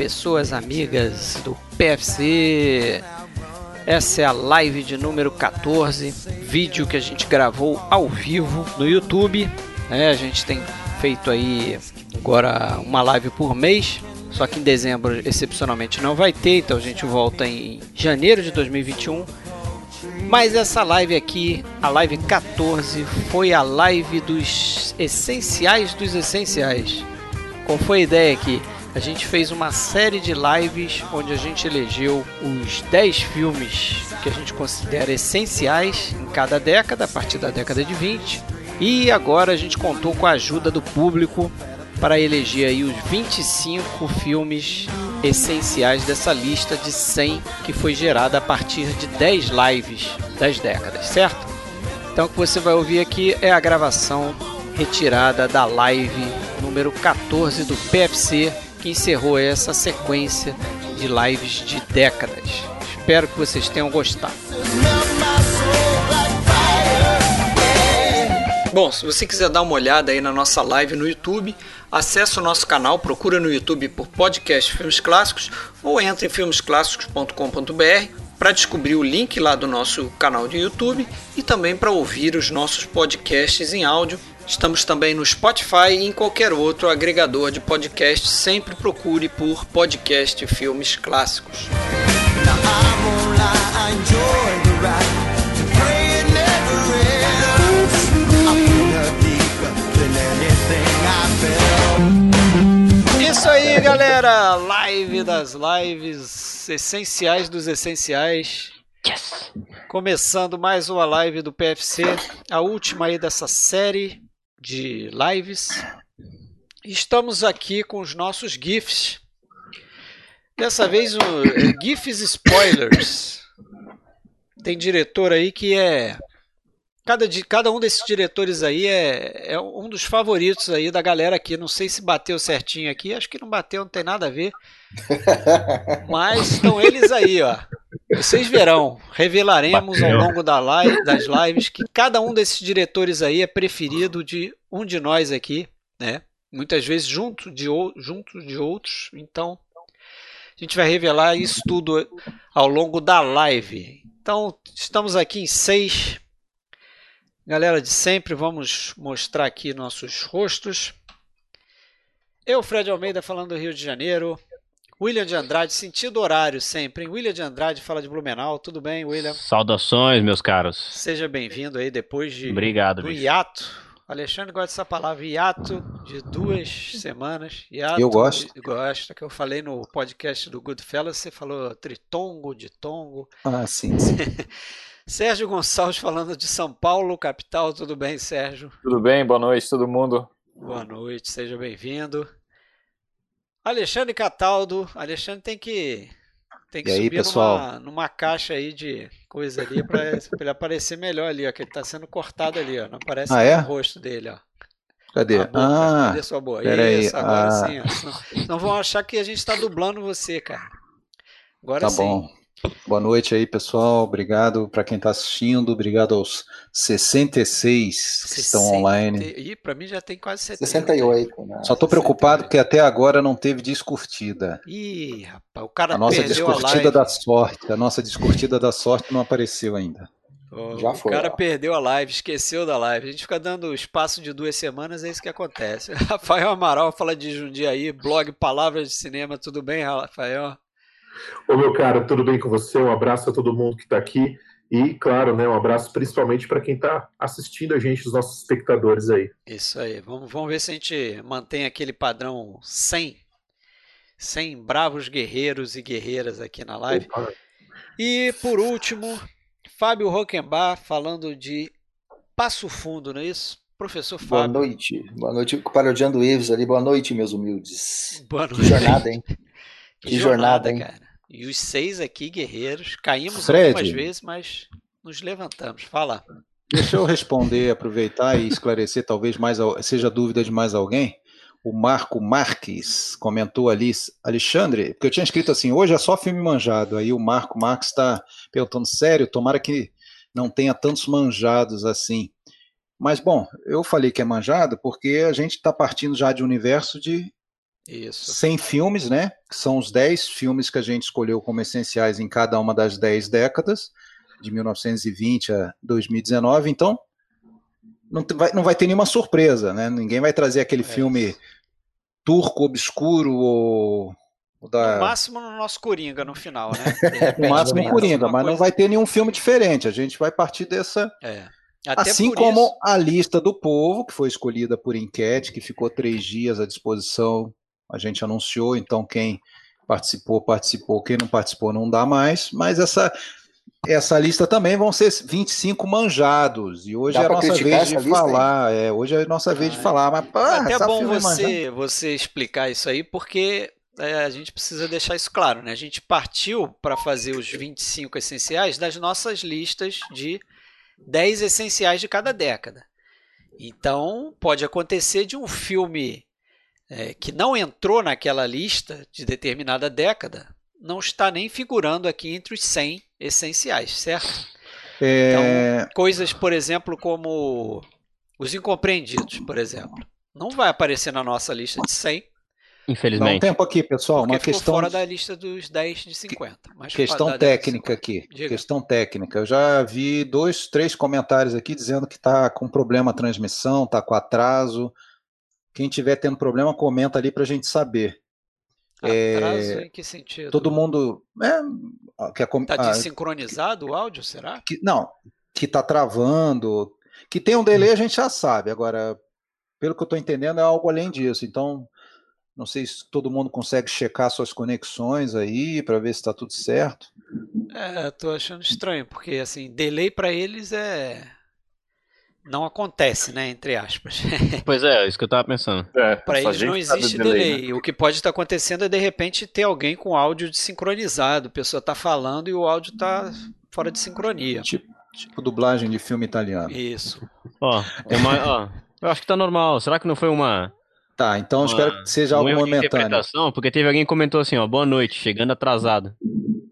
pessoas amigas do PFC. Essa é a live de número 14, vídeo que a gente gravou ao vivo no YouTube. É, a gente tem feito aí agora uma live por mês, só que em dezembro excepcionalmente não vai ter, então a gente volta em janeiro de 2021. Mas essa live aqui, a live 14, foi a live dos essenciais dos essenciais. Qual foi a ideia aqui? A gente fez uma série de lives onde a gente elegeu os 10 filmes que a gente considera essenciais em cada década, a partir da década de 20. E agora a gente contou com a ajuda do público para eleger aí os 25 filmes essenciais dessa lista de 100 que foi gerada a partir de 10 lives das décadas, certo? Então o que você vai ouvir aqui é a gravação retirada da live número 14 do PFC, que encerrou essa sequência de lives de décadas. Espero que vocês tenham gostado. Bom, se você quiser dar uma olhada aí na nossa live no YouTube, acesse o nosso canal, procura no YouTube por podcast Filmes Clássicos ou entre em filmesclássicos.com.br para descobrir o link lá do nosso canal de YouTube e também para ouvir os nossos podcasts em áudio Estamos também no Spotify e em qualquer outro agregador de podcast. Sempre procure por podcast Filmes Clássicos. Isso aí, galera! Live das lives, essenciais dos essenciais. Yes. Começando mais uma live do PFC, a última aí dessa série de lives. Estamos aqui com os nossos GIFs. Dessa vez, o é, GIFs Spoilers. Tem diretor aí que é. Cada, cada um desses diretores aí é, é um dos favoritos aí da galera aqui. Não sei se bateu certinho aqui, acho que não bateu, não tem nada a ver. Mas estão eles aí, ó. Vocês verão, revelaremos ao longo da live, das lives que cada um desses diretores aí é preferido de um de nós aqui, né? Muitas vezes junto de, junto de outros. Então, a gente vai revelar isso tudo ao longo da live. Então, estamos aqui em seis. Galera de sempre, vamos mostrar aqui nossos rostos. Eu, Fred Almeida, falando do Rio de Janeiro. William de Andrade, sentido horário sempre. Hein? William de Andrade fala de Blumenau. Tudo bem, William? Saudações, meus caros. Seja bem-vindo aí depois de Obrigado, do hiato. Alexandre gosta dessa palavra, hiato de duas semanas. Hiato, eu gosto. Gosta, que eu falei no podcast do Goodfellas, você falou tritongo, ditongo. Ah, sim, sim. Sérgio Gonçalves falando de São Paulo, capital. Tudo bem, Sérgio? Tudo bem, boa noite todo mundo. Boa noite, seja bem-vindo. Alexandre Cataldo, Alexandre tem que tem que e subir aí? Numa, numa caixa aí de coisa ali para ele aparecer melhor ali, ó, que ele está sendo cortado ali, ó, não aparece ah, é? o rosto dele, ó. Cadê? Boca, ah, cadê sua boa? Isso, agora ah. sim, ó. Senão, senão vão achar que a gente está dublando você, cara. Agora tá sim. bom. Boa noite aí, pessoal. Obrigado para quem está assistindo. Obrigado aos 66 que estão online. Ih, para mim já tem quase 70. 68. Né? Só estou preocupado porque até agora não teve discurtida. Ih, rapaz, o cara a nossa perdeu discurtida a da sorte. A nossa discurtida da sorte não apareceu ainda. Oh, Já foi, o cara ó. perdeu a live, esqueceu da live. A gente fica dando espaço de duas semanas, é isso que acontece. Rafael Amaral fala de Jundiaí, blog Palavras de Cinema. Tudo bem, Rafael? Ô, meu caro, tudo bem com você? Um abraço a todo mundo que está aqui. E, claro, né, um abraço principalmente para quem está assistindo a gente, os nossos espectadores aí. Isso aí. Vamos, vamos ver se a gente mantém aquele padrão 100. 100 bravos guerreiros e guerreiras aqui na live. Opa. E, por último, Fábio Rockenbach falando de Passo Fundo, não é isso? Professor Boa Fábio. noite. Boa noite. Parodiando o Ives ali. Boa noite, meus humildes. Boa Que noite. jornada, hein? Que Que jornada, jornada, hein? cara. E os seis aqui, guerreiros, caímos Fred. algumas vezes, mas nos levantamos. Fala. Deixa eu responder, aproveitar e esclarecer, talvez mais seja dúvida de mais alguém. O Marco Marques comentou ali, Alexandre, porque eu tinha escrito assim, hoje é só filme manjado. Aí o Marco Marques está perguntando, sério, tomara que não tenha tantos manjados assim. Mas, bom, eu falei que é manjado porque a gente está partindo já de um universo de Isso. 100 filmes, né? Que são os 10 filmes que a gente escolheu como essenciais em cada uma das 10 décadas, de 1920 a 2019. Então, não vai, não vai ter nenhuma surpresa, né? Ninguém vai trazer aquele é filme turco obscuro ou da... No máximo no nosso Coringa no final, né? no máximo no Coringa, mas coisa... não vai ter nenhum filme diferente. A gente vai partir dessa. É. assim como isso... a lista do povo, que foi escolhida por enquete, que ficou três dias à disposição, a gente anunciou, então quem participou, participou, quem não participou não dá mais, mas essa essa lista também vão ser 25 manjados. E hoje Dá é a nossa vez de falar. É, hoje é a nossa vez de ah, falar. Mas, pô, é até bom você, você explicar isso aí, porque é, a gente precisa deixar isso claro, né? A gente partiu para fazer os 25 essenciais das nossas listas de 10 essenciais de cada década. Então, pode acontecer de um filme é, que não entrou naquela lista de determinada década não estar nem figurando aqui entre os 100 essenciais, certo? É... Então, coisas, por exemplo, como os incompreendidos, por exemplo, não vai aparecer na nossa lista de 100, Infelizmente. Dá um tempo aqui, pessoal. Uma questão. fora da lista dos 10 de 50. Mas questão técnica aqui. Diga. Questão técnica. Eu já vi dois, três comentários aqui dizendo que está com problema a transmissão, está com atraso. Quem tiver tendo problema, comenta ali para a gente saber. Atraso é, em que sentido? Todo mundo. É, que Está desincronizado o áudio, será? Que, não, que está travando. Que tem um delay, a gente já sabe. Agora, pelo que eu estou entendendo, é algo além disso. Então, não sei se todo mundo consegue checar suas conexões aí para ver se está tudo certo. É, tô achando estranho, porque assim, delay para eles é não acontece, né, entre aspas. Pois é, é isso que eu tava pensando. É, para eles não existe delay. delay. Né? O que pode estar acontecendo é de repente ter alguém com áudio desincronizado, a pessoa tá falando e o áudio tá fora de sincronia. Tipo, tipo dublagem de filme italiano. Isso. Ó, uma, ó, eu acho que tá normal. Será que não foi uma Tá, então uma, espero que seja algo momentâneo. Porque teve alguém que comentou assim, ó, boa noite, chegando atrasado.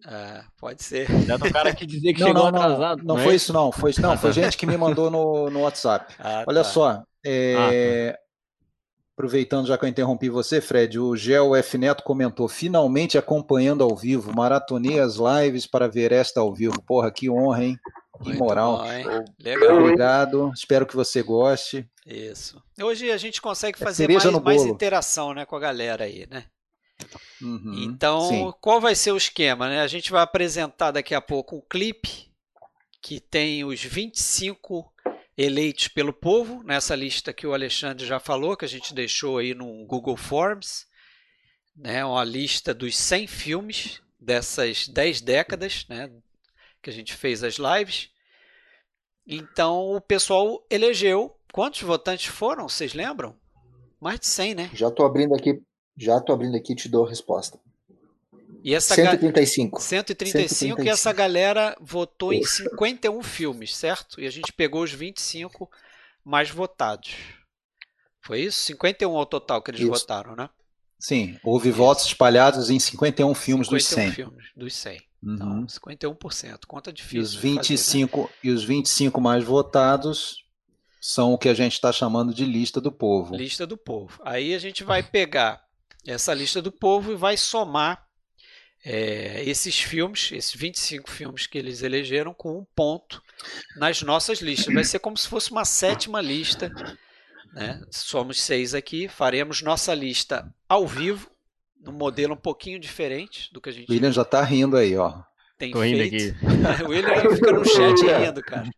É, pode ser. Já o cara que dizia que não, chegou não, atrasado. Não, não, foi é isso, não. Foi, não, foi gente que me mandou no, no WhatsApp. Ah, Olha tá. só, é, ah, tá. aproveitando já que eu interrompi você, Fred, o Gel F Neto comentou: finalmente acompanhando ao vivo, maratonei as lives para ver esta ao vivo. Porra, que honra, hein? Que moral. Bom, Legal. Obrigado. Espero que você goste. Isso. Hoje a gente consegue é fazer é mais, mais interação né, com a galera aí, né? Uhum, então, sim. qual vai ser o esquema? Né? A gente vai apresentar daqui a pouco um clipe que tem os 25 eleitos pelo povo, nessa lista que o Alexandre já falou, que a gente deixou aí no Google Forms, né? uma lista dos 100 filmes dessas 10 décadas, né? que a gente fez as lives. Então o pessoal elegeu. Quantos votantes foram? Vocês lembram? Mais de 100, né? Já estou abrindo aqui, já tô abrindo aqui e te dou a resposta. E essa 135. 135, 135 e essa galera votou em 51 filmes, certo? E a gente pegou os 25 mais votados. Foi isso? 51 ao total que eles isso. votaram, né? Sim, houve isso. votos espalhados em 51 filmes 51 dos 100. filmes dos 100. Então, uhum. 51%. Conta difícil. E os 25, fazer, né? e os 25 mais votados são o que a gente está chamando de lista do povo. Lista do povo. Aí a gente vai pegar essa lista do povo e vai somar é, esses filmes, esses 25 filmes que eles elegeram, com um ponto nas nossas listas. Vai ser como se fosse uma sétima lista. Né? Somos seis aqui, faremos nossa lista ao vivo num modelo um pouquinho diferente do que a gente. William já tá rindo aí, ó. Tem Tô feito. rindo aqui. o William fica no chat rindo, cara.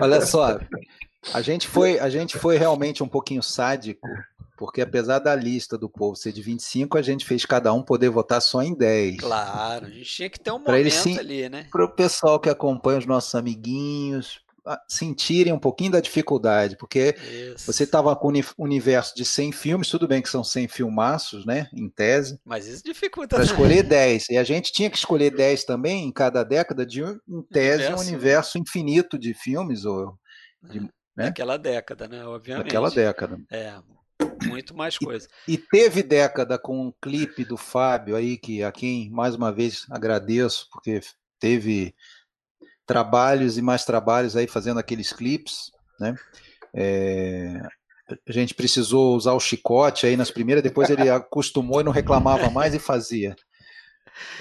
Olha só, a gente foi, a gente foi realmente um pouquinho sádico, porque apesar da lista do povo ser de 25, a gente fez cada um poder votar só em 10. Claro, a gente tinha que ter um pra momento eles, ali, né? Para o pessoal que acompanha os nossos amiguinhos, sentirem um pouquinho da dificuldade, porque Isso. você estava com um universo de 100 filmes, tudo bem que são 100 filmaços, né, em tese. Mas isso dificulta. Para escolher 10. E a gente tinha que escolher 10 também em cada década, de, em tese, universo. um universo infinito de filmes. Ou, de, é, né? Naquela década, né, obviamente. Naquela década. É, muito mais coisa. E, e, teve década com um clipe do Fábio aí, que a quem mais uma vez agradeço, porque teve trabalhos e mais trabalhos aí fazendo aqueles clipes, né? É, a gente precisou usar o chicote aí nas primeiras, depois ele acostumou e não reclamava mais e fazia.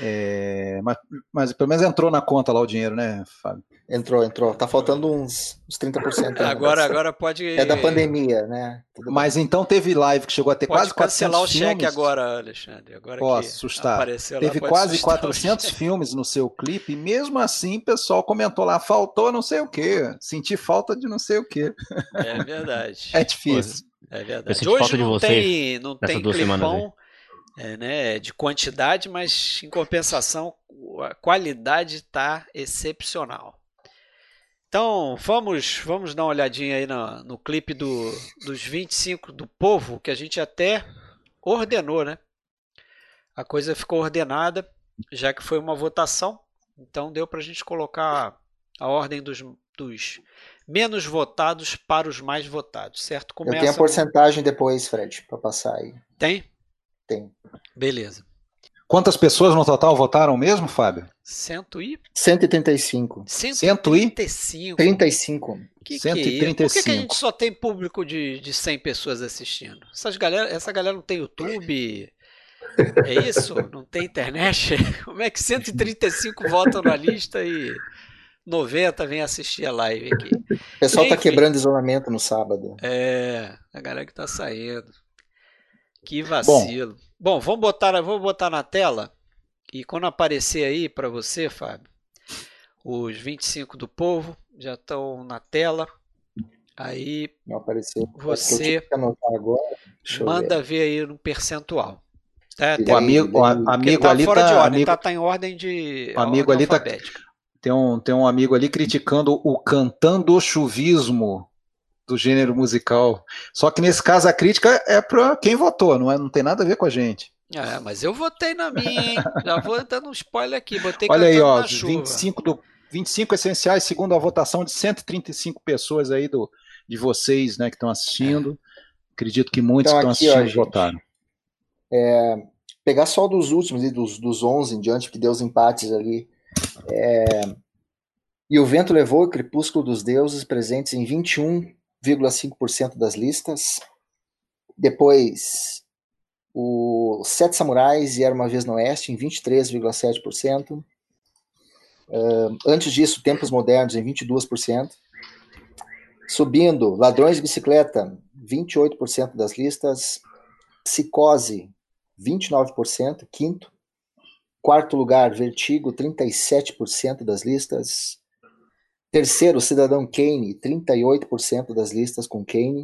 É, mas, mas, pelo menos entrou na conta lá o dinheiro, né, Fábio? Entrou, entrou. Tá faltando uns, uns 30%. Agora, agora pode. É da pandemia, né? Tudo mas bem. então teve live que chegou a ter pode quase 400 cancelar o filmes. cheque agora, Alexandre. Agora Posso assustar. Teve lá, quase 400 filmes no seu clipe, e mesmo assim o pessoal comentou lá: faltou não sei o quê, senti falta de não sei o quê. É verdade. é difícil. É verdade. Hoje não tem, não tem clipão é, né, de quantidade, mas em compensação a qualidade está excepcional. Então vamos, vamos dar uma olhadinha aí no, no clipe do, dos 25 do povo, que a gente até ordenou, né? A coisa ficou ordenada, já que foi uma votação, então deu para a gente colocar a ordem dos, dos menos votados para os mais votados, certo? Começa Eu tenho a porcentagem com... depois, Fred, para passar aí. Tem? Tem. Beleza. Quantas pessoas no total votaram mesmo, Fábio? Cento e... 135. 135. 35. Que 135. Que é Por que, que, a gente só tem público de, de 100 pessoas assistindo? Essas galera, essa galera não tem YouTube? É isso? Não tem internet? Como é que 135 votam na lista e 90 vem assistir a live aqui? O pessoal Enfim, tá quebrando isolamento no sábado. É, a galera que tá saindo. Que vacilo. Bom, Bom vamos botar, vou botar na tela e quando aparecer aí para você, Fábio, os 25 do povo já estão na tela. Aí Não apareceu. você manda ver. ver. aí no percentual. O amigo, o amigo tá ali fora tá, de ordem, amigo, tá, tá em ordem de o amigo ali tá tem um, tem um amigo ali criticando o cantando chuvismo do gênero musical. Só que nesse caso a crítica é para quem votou, não, é, não tem nada a ver com a gente. É, mas eu votei na minha, hein? Já vou dando um spoiler aqui. Botei Olha aí, ó, 25, do, 25 essenciais, segundo a votação de 135 pessoas aí do, de vocês né, que estão assistindo. Acredito que muitos então, que estão assistindo ó, votaram. É, pegar só dos últimos, dos, dos 11 em diante, que deu os empates ali. É, e o vento levou o crepúsculo dos deuses presentes em 21 0,5% das listas. Depois, o Sete Samurais e Era Uma Vez no Oeste, em 23,7%. Uh, antes disso, Tempos Modernos, em 22%. Subindo, Ladrões de Bicicleta, 28% das listas. Psicose, 29%, quinto. Quarto lugar, Vertigo, 37% das listas. Terceiro, Cidadão Kane, 38% das listas com Kane.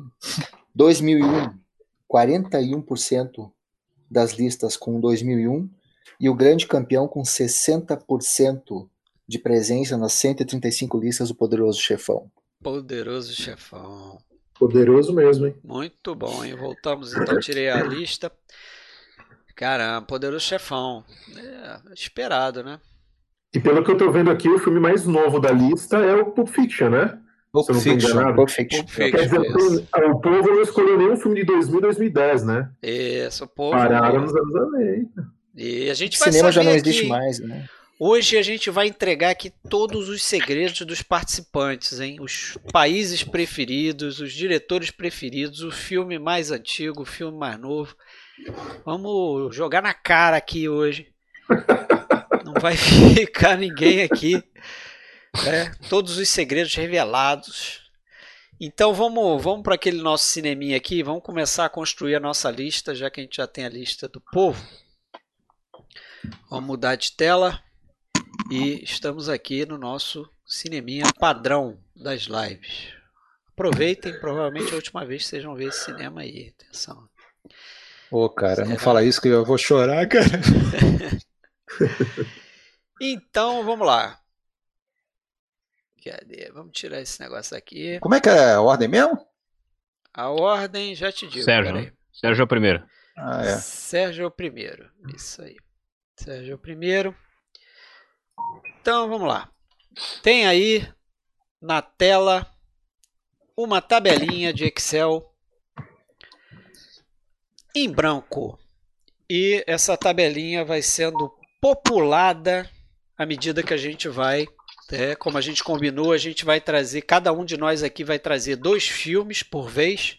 2001, 41% das listas com 2001. E o grande campeão com 60% de presença nas 135 listas do Poderoso Chefão. Poderoso Chefão. Poderoso mesmo, hein? Muito bom, hein? Voltamos então, tirei a lista. Caramba, Poderoso Chefão. É, esperado, né? E pelo que eu tô vendo aqui, o filme mais novo da lista é o Pulp Fiction, né? Pulp Fiction. Pulp Fiction. Pulp Fiction. Quer dizer, o povo não escolheu nenhum filme de 2000 2010, né? Isso, o povo. Pararam nos anos 90. E a gente o vai cinema já não aqui, existe mais, né? Hoje a gente vai entregar aqui todos os segredos dos participantes, hein? Os países preferidos, os diretores preferidos, o filme mais antigo, o filme mais novo. Vamos jogar na cara aqui hoje. Não vai ficar ninguém aqui. Né? Todos os segredos revelados. Então vamos, vamos para aquele nosso cineminha aqui. Vamos começar a construir a nossa lista, já que a gente já tem a lista do povo. Vamos mudar de tela. E estamos aqui no nosso cineminha padrão das lives. Aproveitem, provavelmente é a última vez que vocês vão ver esse cinema aí. Atenção. Ô, cara, Será? não fala isso que eu vou chorar, cara. então, vamos lá. Cadê? Vamos tirar esse negócio aqui. Como é que é a ordem mesmo? A ordem, já te digo. Sérgio. Peraí. Sérgio é o primeiro. Ah, é. Sérgio é o primeiro. Isso aí. Sérgio é o primeiro. Então, vamos lá. Tem aí na tela uma tabelinha de Excel em branco. E essa tabelinha vai sendo populada à medida que a gente vai, é, como a gente combinou, a gente vai trazer, cada um de nós aqui vai trazer dois filmes por vez,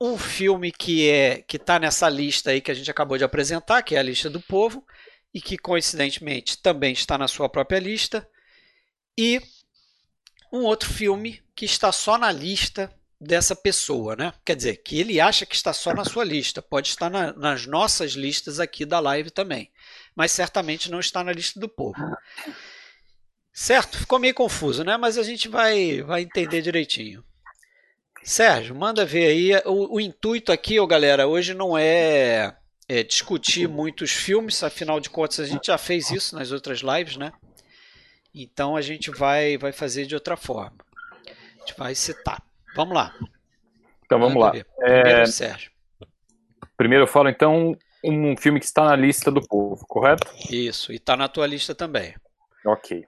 um filme que é que está nessa lista aí que a gente acabou de apresentar, que é a lista do povo, e que coincidentemente também está na sua própria lista, e um outro filme que está só na lista dessa pessoa, né? Quer dizer, que ele acha que está só na sua lista, pode estar na, nas nossas listas aqui da live também, mas certamente não está na lista do povo. Certo? Ficou meio confuso, né? Mas a gente vai, vai entender direitinho. Sérgio, manda ver aí. O, o intuito aqui, ó, galera, hoje não é, é, discutir muitos filmes, afinal de contas a gente já fez isso nas outras lives, né? Então a gente vai, vai fazer de outra forma. A gente vai citar. Vamos lá. Então vamos lá. Primeiro, é... Sérgio. Primeiro eu falo então um filme que está na lista do povo, correto? Isso, e está na tua lista também. Ok.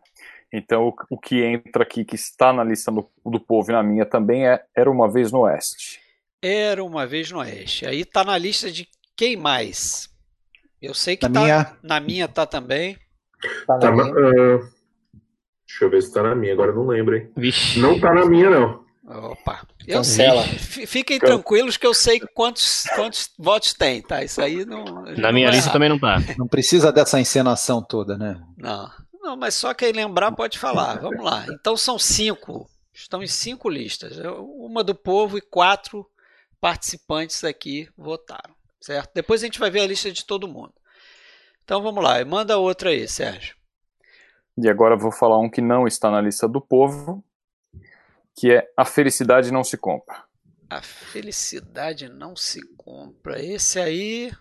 Então, o, o, que entra aqui, que está na lista do, do povo e na minha também, é Era Uma Vez no Oeste. Era Uma Vez no Oeste. Aí está na lista de quem mais? Eu sei que na tá, minha... na minha tá também. Tá, tá na, uh, deixa eu ver se tá na minha, agora eu não lembro, hein? Vixe. Não tá na minha, não. Opa, eu Cancela. sei. Fiquem tranquilos que eu sei quantos, quantos votos tem, tá? Isso aí não. Na minha lista também não tá. Não precisa dessa encenação toda, né? Não. Não, mas só quem lembrar pode falar. Vamos lá. Então são cinco. Estão em cinco listas. Uma do povo e quatro participantes aqui votaram. Certo? Depois a gente vai ver a lista de todo mundo. Então vamos lá. Manda outra aí, Sérgio. E agora eu vou falar um que não está na lista do povo, que é A Felicidade Não Se Compra. A Felicidade Não Se Compra. Esse aí.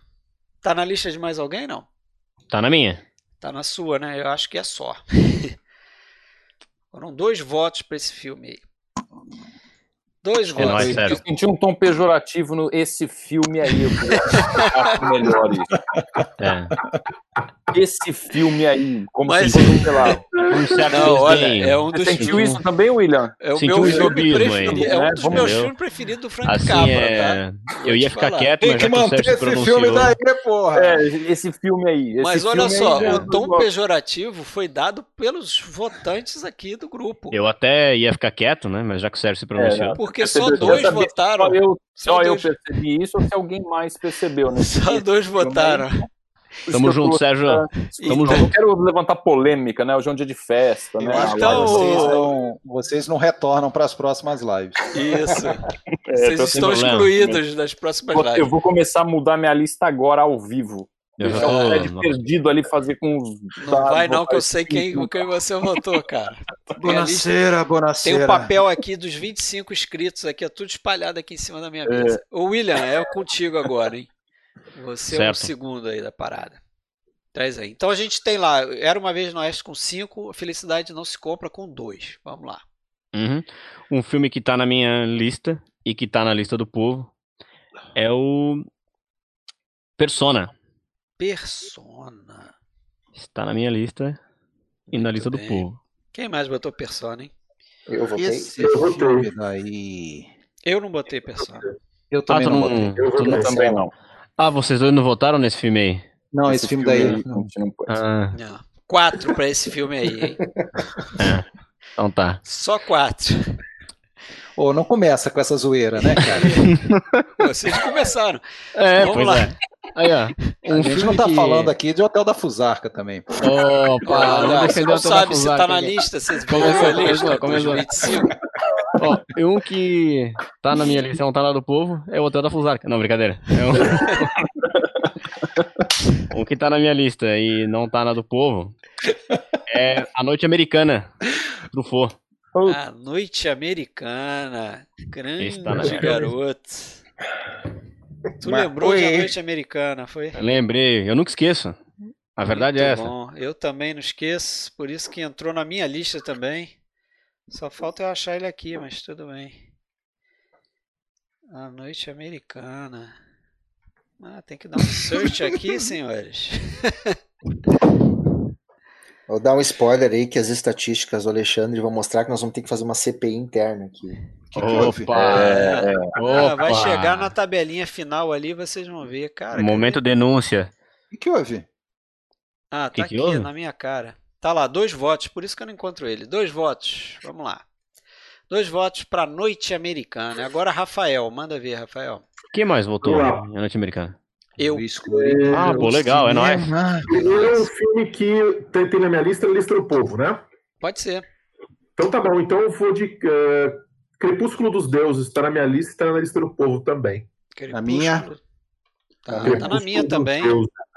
Tá na lista de mais alguém, não? Tá na minha. Tá na sua, né? Eu acho que é só. Foram dois votos para esse filme aí. Dois é votos. Nóis, eu senti um tom pejorativo no esse filme aí. Eu acho melhor isso. É. Esse filme aí, como Mas... se fosse, sei lá. Um não, olha, é um dos Você sentiu isso também, William? É o Sentiu meu filme preferido. É um dos meus filmes preferidos do Frank assim, Capra, é... tá? Eu ia ficar quieto, Tem mas que manter esse pronunciou... filme daí, porra. É, esse filme aí. Esse mas filme olha só, aí, o tom pejorativo foi dado pelos votantes aqui do grupo. Eu até ia ficar quieto, né? Mas já que o Sérgio se pronunciou. Porque só dois votaram. Só eu, só eu percebi isso ou se alguém mais percebeu, né? Só dois votaram. Tamo junto, Sérgio. Tamo junto. Não quero levantar polêmica, né? Hoje é um dia de festa, né? Então, vocês, não, vocês não retornam para as próximas lives. Isso. é, vocês estão excluídos das próximas lives. Eu vou começar a mudar minha lista agora ao vivo. Eu já tô perdido ali fazer com os. Não vai não, que eu sei quem, quem você votou, cara. Bonaceira, bonaceira. Tem um papel aqui dos 25 inscritos aqui, é tudo espalhado aqui em cima da minha mesa. É. Ô, William, é contigo agora, hein? Você certo. é o segundo aí da parada. Traz aí. Então a gente tem lá, era uma vez no Oeste com 5, a felicidade não se compra com 2. Vamos lá. Uhum. Um filme que tá na minha lista e que tá na lista do povo é o Persona. Persona. Está na minha lista e Muito na lista bem. do povo. Quem mais botou Persona, hein? Eu votei. Esse eu filme daí. Eu não botei Persona. Eu também ah, não, não botei. Eu não também não. Ah, vocês dois não votaram nesse filme aí? Não, esse, esse filme, filme, daí. Não, não pode. Ah. Não. Quatro pra esse filme aí, hein? É. Então tá. Só quatro. Ô, oh, não começa com essa zoeira, né, cara? Vocês começaram. É, Vamos lá. É. Aí, ó. Um a gente não tá que... falando aqui de Hotel da Fusarca também. Opa, ah, você não sabe se tá na lista, vocês vão ver a lista, começou. 25. Ó, um que tá na minha lista, não tá lá do povo, é o Hotel da Fusarca. Não, brincadeira. É um... um que tá na minha lista e não tá na do povo é A Noite Americana, Truffaut. A Noite Americana, grande garoto. Tu Mas, lembrou oi. de A Noite Americana, foi? Eu lembrei, eu nunca esqueço. A verdade Muito é essa. Bom. Eu também não esqueço, por isso que entrou na minha lista também. Só falta eu achar ele aqui, mas tudo bem. A Noite Americana. Ah, tem que dar um search aqui, senhores. Vou dar um spoiler aí que as estatísticas do Alexandre vão mostrar que nós vamos ter que fazer uma CPI interna aqui. Que Opa! É, é. Ah, vai chegar na tabelinha final ali, vocês vão ver, cara. Momento que... denúncia. O que houve? Ah, tá que aqui houve? na minha cara. Tá lá, dois votos, por isso que eu não encontro ele. Dois votos, vamos lá. Dois votos para Noite Americana. Agora, Rafael, manda ver, Rafael. Quem mais votou em noite americana? Eu. É, ah, pô, legal, é nóis. É um filme que tem, tem na minha lista, lista do povo, né? Pode ser. Então tá bom, então eu vou de uh, Crepúsculo dos Deuses, está na minha lista e está na lista do povo também. Na minha? Tá, tá na minha também.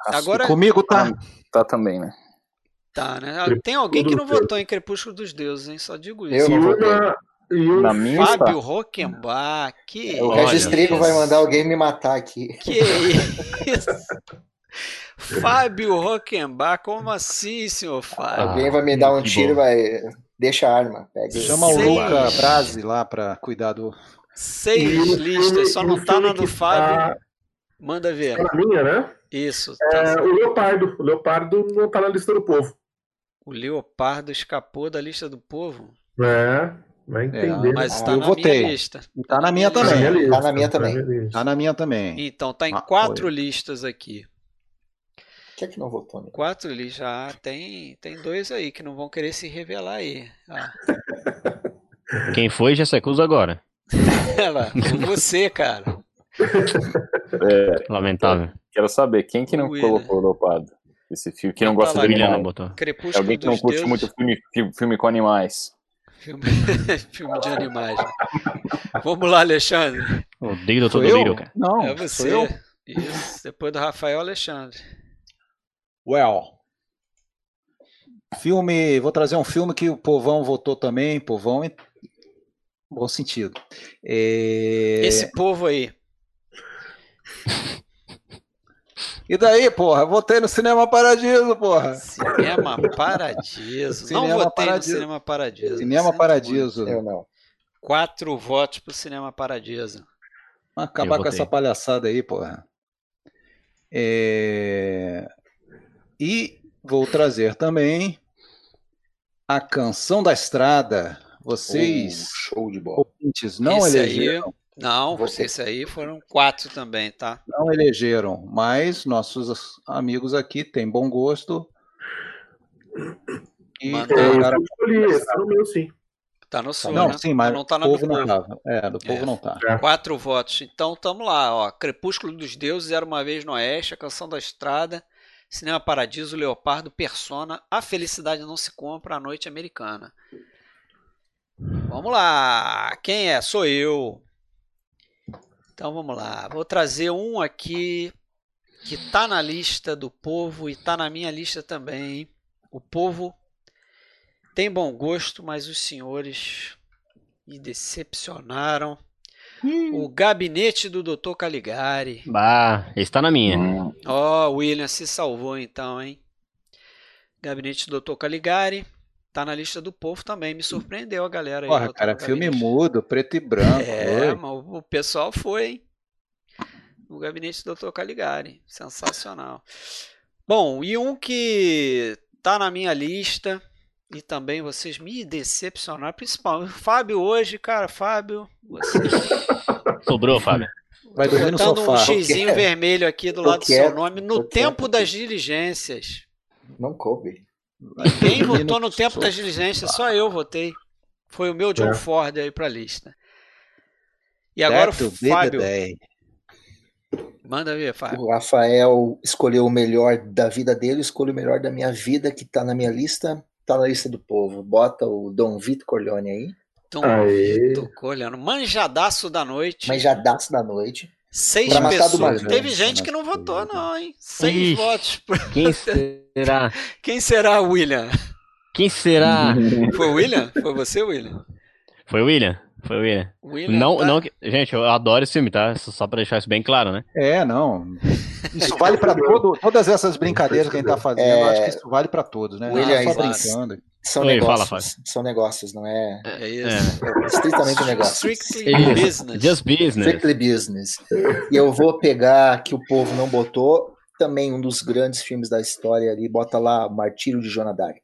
Agora... Comigo tá. Tá também, né? Tá, né? Crepúsculo Tem alguém que não votou em Crepúsculo dos Deuses, hein? Só digo isso. Eu não votei. Eu, Na minha Fábio Rockenbach. Que o Regis Trigo vai mandar alguém me matar aqui. Que isso? Fábio Rockenbach, como assim, senhor Fábio? Alguém vai me dar um tiro, vai. Deixa a arma. Pega Chama o Luca Brasi lá pra cuidar do. Seis listas, só não tá na do Fábio. Manda ver. Tá na minha, né? Isso. É, Tá... o Leopardo. O Leopardo não tá na lista do povo. O Leopardo escapou da lista do povo. É, vai entender. Mas Ah, tá eu na votei. minha lista. Tá na minha Tá também. lista, Tá na minha tá também. lista. Tá na minha também. Então, tá em Ah, quatro foi. listas aqui. Quem é que não votou? Né? Quatro listas. Ah, tem, tem dois aí que não vão querer se revelar aí. Ah. Quem foi já se acusa agora. Ela, você, cara. É, Lamentável. quero saber, quem que não O colocou o Leopardo? Esse filme, quem não Não tá gosta lá, de William não animais? botou. Crepúsculo Alguém que não curte Deuses. muito filme, fi- filme com animais. Filme, filme de animais. Vamos lá, Alexandre. Odeio Doutor? Dolittle, cara. Não, É você. eu. Isso. Depois do Rafael Alexandre. Well. Filme, vou trazer um filme que o povão votou também, povão em bom sentido. É... Esse povo aí. E daí, porra? Votei no Cinema Paradiso, porra. Cinema Paradiso. Não Cinema votei Paradiso. no Cinema Paradiso. Cinema Paradiso. muito. Eu não. Quatro votos pro Cinema Paradiso. Acabar Eu com essa palhaçada aí, porra. É... E vou trazer também a Canção da Estrada. Vocês, Oh, show de bola. ouvintes, não Esse elegeram, aí, não, Você. esse aí foram quatro também, tá? não elegeram, mas nossos amigos aqui têm bom gosto. E Manda. É, eu colocaram- escolhi, tá no meu sim. Tá no seu, Não, né? sim, mas não tá na do povo não povo. tava. É, do povo É. não tá. Quatro votos. Então tamo lá, ó. Crepúsculo dos Deuses, Era Uma Vez no Oeste, A Canção da Estrada, Cinema Paradiso, Leopardo, Persona, A Felicidade Não Se Compra, A Noite Americana. Vamos lá. Quem é? Sou eu. Então vamos lá. Vou trazer um aqui que tá na lista do povo e tá na minha lista também. O povo tem bom gosto, mas os senhores me decepcionaram. O gabinete do Dr. Caligari. Bah, esse tá na minha. Hum, Ó, o William se salvou então, hein? Gabinete do Dr. Caligari. Tá na lista do povo também. Me surpreendeu a galera aí. Porra, cara, no filme gabinete. mudo, preto e branco. É, mas o pessoal foi, hein? No gabinete do Dr. Caligari. Sensacional. Bom, e um que tá na minha lista e também vocês me decepcionaram, principalmente o Fábio hoje, cara, Fábio, você Sobrou, Fábio. Vai dormir no botando um sofá. xizinho vermelho aqui do lado do seu nome no tempo das diligências. Não coube. Quem dormir votou no tempo das diligências? Só eu votei. Foi o meu John É. Ford aí pra lista. E agora That o Fábio. Manda ver, Fábio. O Rafael escolheu o melhor da vida dele, eu escolho o melhor da minha vida, que tá na minha lista, tá na lista do povo. Bota o Dom Vito Corleone aí, Aê. Vitor Colhano. Manjadaço da noite. mas já daço da noite. Seis Pra pessoas. Teve gente que não votou, não, hein? Seis Ixi. votos. Quem será? Quem será, William? Quem será? Foi o William? Foi você, William? Foi o William? Foi o William. William Não, tá- não, gente, eu adoro esse filme, tá? Só pra deixar isso bem claro, né? É, não. Isso vale para todas essas brincadeiras que a gente tá fazendo. Eu acho que isso vale para todos, né? William, é só brincando. São Oi, fala, negócios. são negócios, não é, É isso. é estritamente um negócio. Strictly business. Just business. Strictly business. E eu vou pegar que o povo não botou, também um dos grandes filmes da história ali, bota lá Martírio de Joana Dark.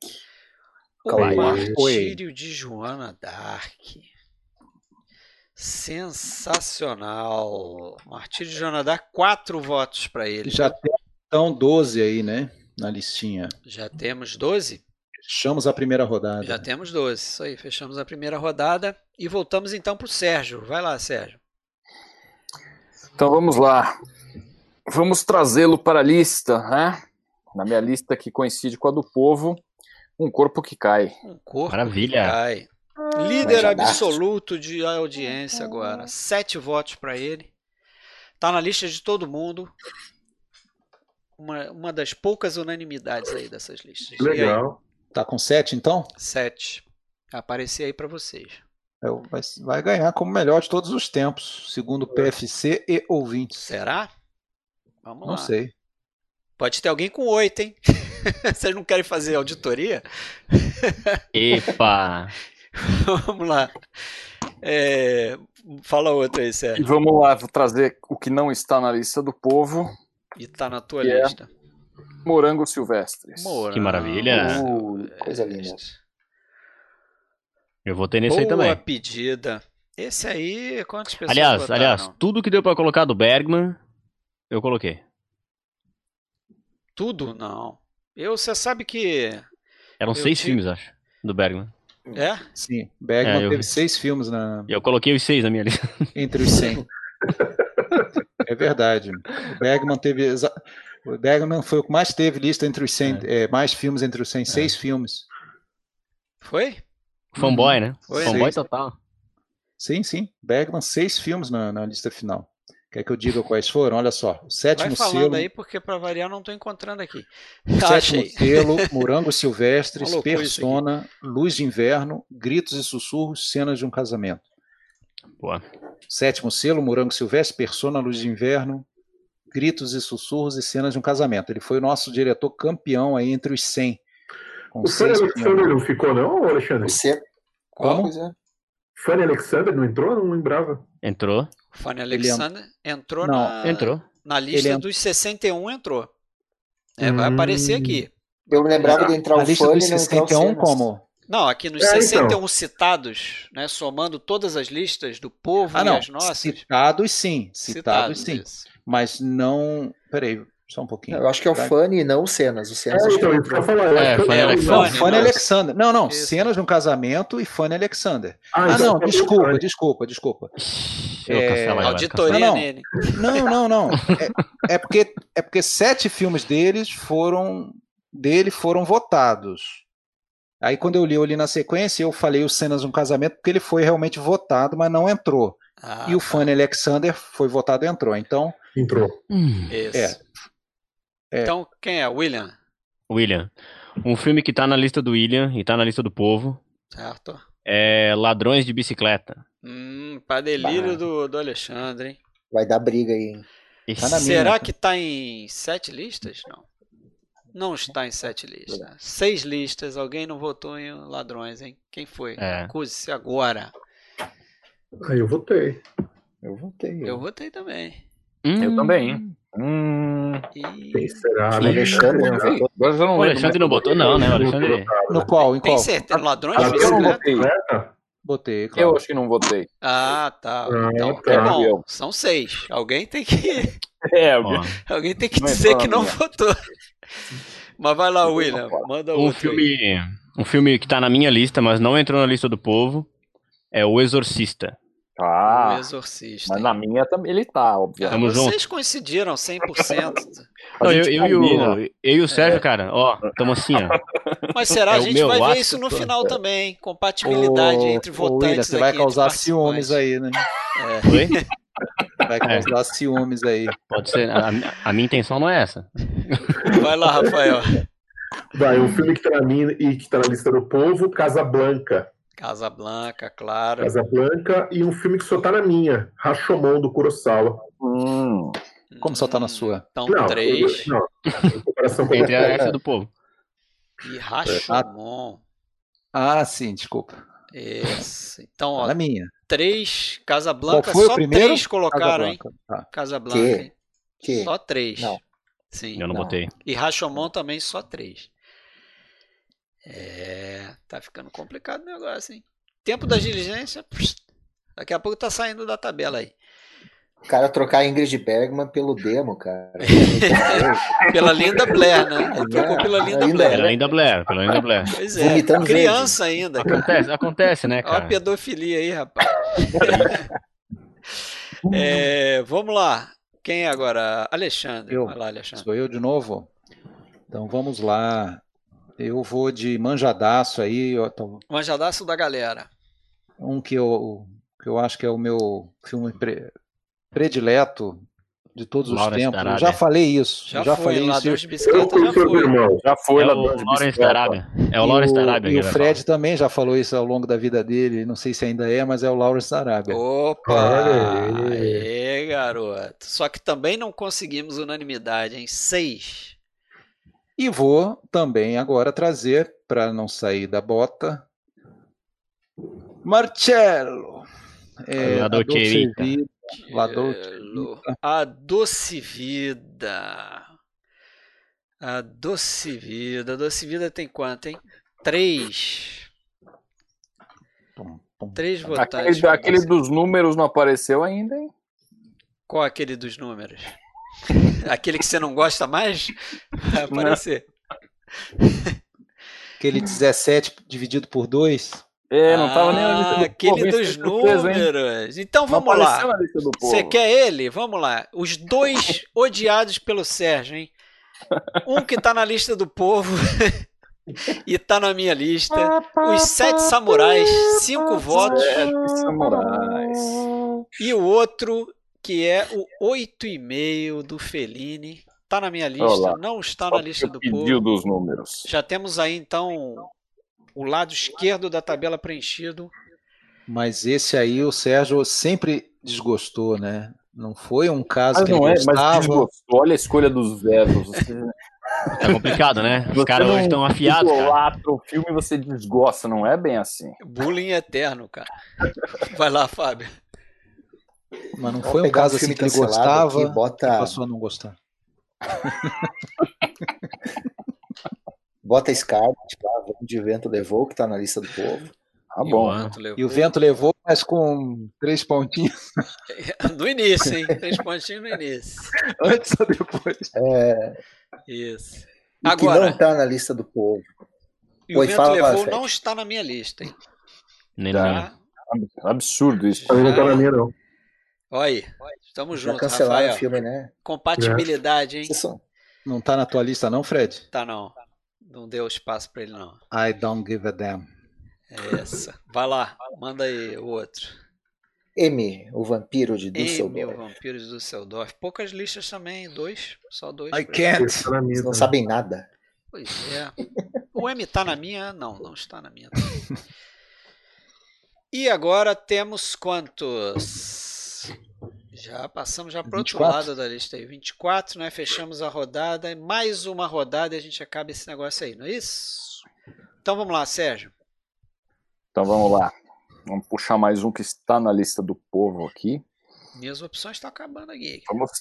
O. Martírio de Joana Dark. Sensacional. Martírio de Joana Dark, quatro votos para ele. Já tem então 12 aí, né? Na listinha. Já temos 12? Fechamos a primeira rodada. Já temos 12. Isso aí, fechamos a primeira rodada e voltamos então para o Sérgio. Vai lá, Sérgio. Então vamos lá. Vamos trazê-lo para a lista, né? Na minha lista que coincide com a do povo, um corpo que cai. Um corpo Maravilha. que cai. Líder absoluto de audiência agora. Sete votos para ele. Tá na lista de todo mundo. Uma, uma das poucas unanimidades aí dessas listas. E aí? Legal. Tá com sete, então? Sete. Aparecer aí para vocês. É, vai, vai ganhar como melhor de todos os tempos, segundo PFC e ouvintes. Será? Vamos Não lá. sei. Pode ter alguém com oito, hein? Vocês não querem fazer auditoria? Epa! Vamos lá. É, Fala outro aí, E Sérgio. vamos lá, vou trazer o que não está na lista do povo: E tá na tua Que é? Lista. Morango Silvestres. Morango Que maravilha. Uh, coisa linda. Eu votei nesse Boa aí também. pedida. Esse aí, quantas pessoas Aliás, votaram? aliás, tudo que deu pra colocar do Bergman, eu coloquei. Tudo? Não. Eu, você sabe que... Eram seis tive- filmes, acho, do Bergman. É? Sim, Bergman É, eu teve seis filmes na, eu coloquei os seis na minha lista. entre os 100. é verdade. O Bergman teve. exa- O Bergman foi o que mais teve lista entre os 100, é, mais filmes entre os 100, seis filmes. Foi? Fanboy, né? Foi, Fanboy seis. total. Sim, sim. Bergman, seis filmes na, na lista final. Quer que eu diga quais foram? Olha só. O Vai sétimo falando selo. aí, porque pra variar não tô encontrando aqui. O sétimo Achei. selo, Morango Silvestres, Persona, Luz de Inverno, Gritos e Sussurros, Cenas de um Casamento. Boa. Sétimo selo, Morango Silvestre, Persona, Luz de Inverno, Gritos e Sussurros e Cenas de um Casamento. Ele foi o nosso diretor campeão aí entre os 100. Com O Fanny Alexander não ficou, não, Alexandre? Você. Como? Pois é. Fanny Alexander não entrou? Não lembrava. Entrou? Fanny Ele Alexander entrou Não, na, Entrou. na lista Ele dos 61, entrou. É, vai Hum. aparecer aqui. Eu me lembrava de entrar A o lista Fanny dos e não entrar o 61 Cenas. como? Não, aqui nos É, então. 61 citados, né, somando todas as listas do povo Ah, e não. as nossas. Citados sim. Citados, sim. isso. Mas não. Peraí, só um pouquinho. Eu acho que é o Vai. Fanny e não o Cenas. O Cenas É, acho que então, que eu falar. eu É, Fanny. Não, Fanny, Fanny não. Alexander. Não, não. Isso. Cenas de um casamento e Fanny Alexander. Ah, Ah, então não, tá desculpa, bom, desculpa, desculpa. Eu É, Auditoria Não, não. nele. Não, não, não. É, é porque, é porque sete filmes deles foram dele foram votados. Aí quando eu li, eu li na sequência, eu falei os cenas de um casamento porque ele foi realmente votado, mas não entrou. Ah, e o tá. Fanny Alexander foi votado e entrou. Então, Entrou. Hum. Isso. É. É. Então, quem é? William? William. Um filme que tá na lista do William e tá na lista do povo Certo. é Ladrões de Bicicleta. Hum, pra delírio do, do Alexandre, hein? Vai dar briga aí. hein? Tá na minha. Será que tá em sete listas? Não. Não está em sete listas. Seis listas. Alguém não votou em ladrões, hein? Quem foi? É. Acuse-se agora. Aí eu votei. Eu votei. Eu votei também. Eu Hum. também. Hum. E Quem será? O né? Alexandre não votou. Agora eu não O. Alexandre não botou, não, né? O Alexandre. no qual? Em tem qual? certeza? Ladrões de Ah, eu não? Botei, Eu claro. acho que não votei. Ah, tá. Ah, Então, tá. tá bom. Eu. São seis. Alguém tem que, É, Ó, alguém tem que Não dizer que não minha. votou. Mas vai lá, William. Manda um outro. aí. filme, um filme que tá na minha lista, mas não entrou na lista do povo, é O Exorcista. O Ah, Exorcista. mas na minha também ele tá, obviamente. Tamo vocês coincidiram 100%. A Não, eu, eu, e eu e o Sérgio, cara, ó, tamo assim, ó. Mas será? É a gente meu, vai ver isso no final também. Compatibilidade Ô, entre ô, votantes William, você vai causar ciúmes aí, né? Oi? Vai causar ciúmes aí. Pode ser. A, a minha intenção não é essa. Vai lá, Rafael. Vai, um filme que tá na minha e que tá na lista do povo. Casa Blanca, claro. Casablanca e um filme que só tá na minha, Rashomon do Kurosawa. Hum. Como só tá na sua? Então, Não, três. não. Em comparação com Entre a essa do povo. E Rashomon. Ah, sim, desculpa. Esse. Então, Tá ó, na minha. três. Casa Blanca, Qual foi o só primeiro? três colocaram, hein? Casablanca. Tá. Casa Blanca, Que? hein? Que? Só três. Não. Sim. Eu não, Não. botei. E Rashomon também só três. É, tá ficando complicado o negócio, hein? Tempo da diligência, daqui a pouco tá saindo da tabela aí. O cara trocar a Ingrid Bergman pelo demo, cara. Pela Linda Blair, né? Ele trocou pela Linda Ainda Blair. Pela Linda Blair, pela Linda Blair. Pois é, Vomitando criança ainda, cara. Acontece, acontece, né, Olha a cara? pedofilia aí, rapaz. É, vamos lá. Quem é agora? Alexandre. Eu. Vai lá, Alexandre. Sou eu de novo? Então vamos lá. Eu vou de manjadaço aí. Manjadaço da galera. Um que eu, que eu acho que é o meu filme pre, predileto de todos os tempos. Eu já falei isso. Já, já foi, falei Ladrão isso. de bicicleta já foi. Já foi É Ladrão o de Lawrence Bicicleta. da Arábia. É o Lawrence da Arábia. E o vai Fred também já falou isso ao longo da vida dele. Não sei se ainda é, mas é o Lawrence da Arábia. Opa! Aê, garoto. Só que também não conseguimos unanimidade, em Seis. E vou também agora trazer, para não sair da bota, Marcello. É, La Dolce Vita. Dolce. A Doce Vida. A Doce Vida. A Doce Vida tem quanto, hein? Três. Pum, pum. Três votantes. Aquele, aquele dos números não apareceu ainda, hein? Qual aquele dos números? aquele que você não gosta mais? Vai aparecer. Aquele 17 dividido por 2. É, não tava nem na Ah, lista do aquele povo, dos hein? números. Então vamos lá. Você quer ele? Vamos lá. Os dois odiados pelo Sérgio, hein? Um que tá na lista do povo e tá na minha lista. Os Sete Samurais, cinco votos. Sete samurais. E o outro que é o oito e meio do Fellini. Tá na minha lista, Olá. não está Só na lista do povo. dos números. Já temos aí então o lado esquerdo da tabela preenchido. Mas esse aí o Sérgio sempre desgostou, né? Não foi um caso Mas que ele não é, mas gostava. desgostou. Olha a escolha dos verbos. Você, É complicado, né? Os você caras hoje estão afiados, cara. idolatra o filme você desgosta, não é bem assim. Bullying eterno, cara. Vai lá, Fábio. Mas não foi um caso filme assim que ele gostava aqui, bota- e passou a não gostar. Bota Scarlet lá, Vamos de Vento Levou, que tá na lista do povo. Tá E bom. o levou. E o vento levou, mas com três pontinhos No início, hein? Três pontinhos no início. antes ou depois. É, Isso. e Agora, que não tá na lista do povo. e o Oi, Vento fala, Levou não está na minha lista, hein? Nem Tá. Absurdo isso. Também não tá na minha, não. Olha aí. Estamos juntos, cancelaram Rafael. o filme, né? Compatibilidade, hein? Não tá na tua lista não, Fred? Tá não. Não deu espaço pra ele, não. I don't give a damn. É essa. Vai lá, manda aí o outro. M, o vampiro de Emil, Düsseldorf. Vampiros do Düsseldorf. Poucas listas também, dois. Só dois. I can't. Esse tá não sabem nada. Pois é. O M tá na minha? Não, não está na minha. também. E agora temos quantos? Já passamos já para outro 24. lado da lista aí. 24, né? Fechamos a rodada. Mais uma rodada e a gente acaba esse negócio aí, não é isso? Então vamos lá, Sérgio. Então vamos lá. Vamos puxar mais um que está na lista do povo aqui. Minhas opções estão acabando aqui. Vamos...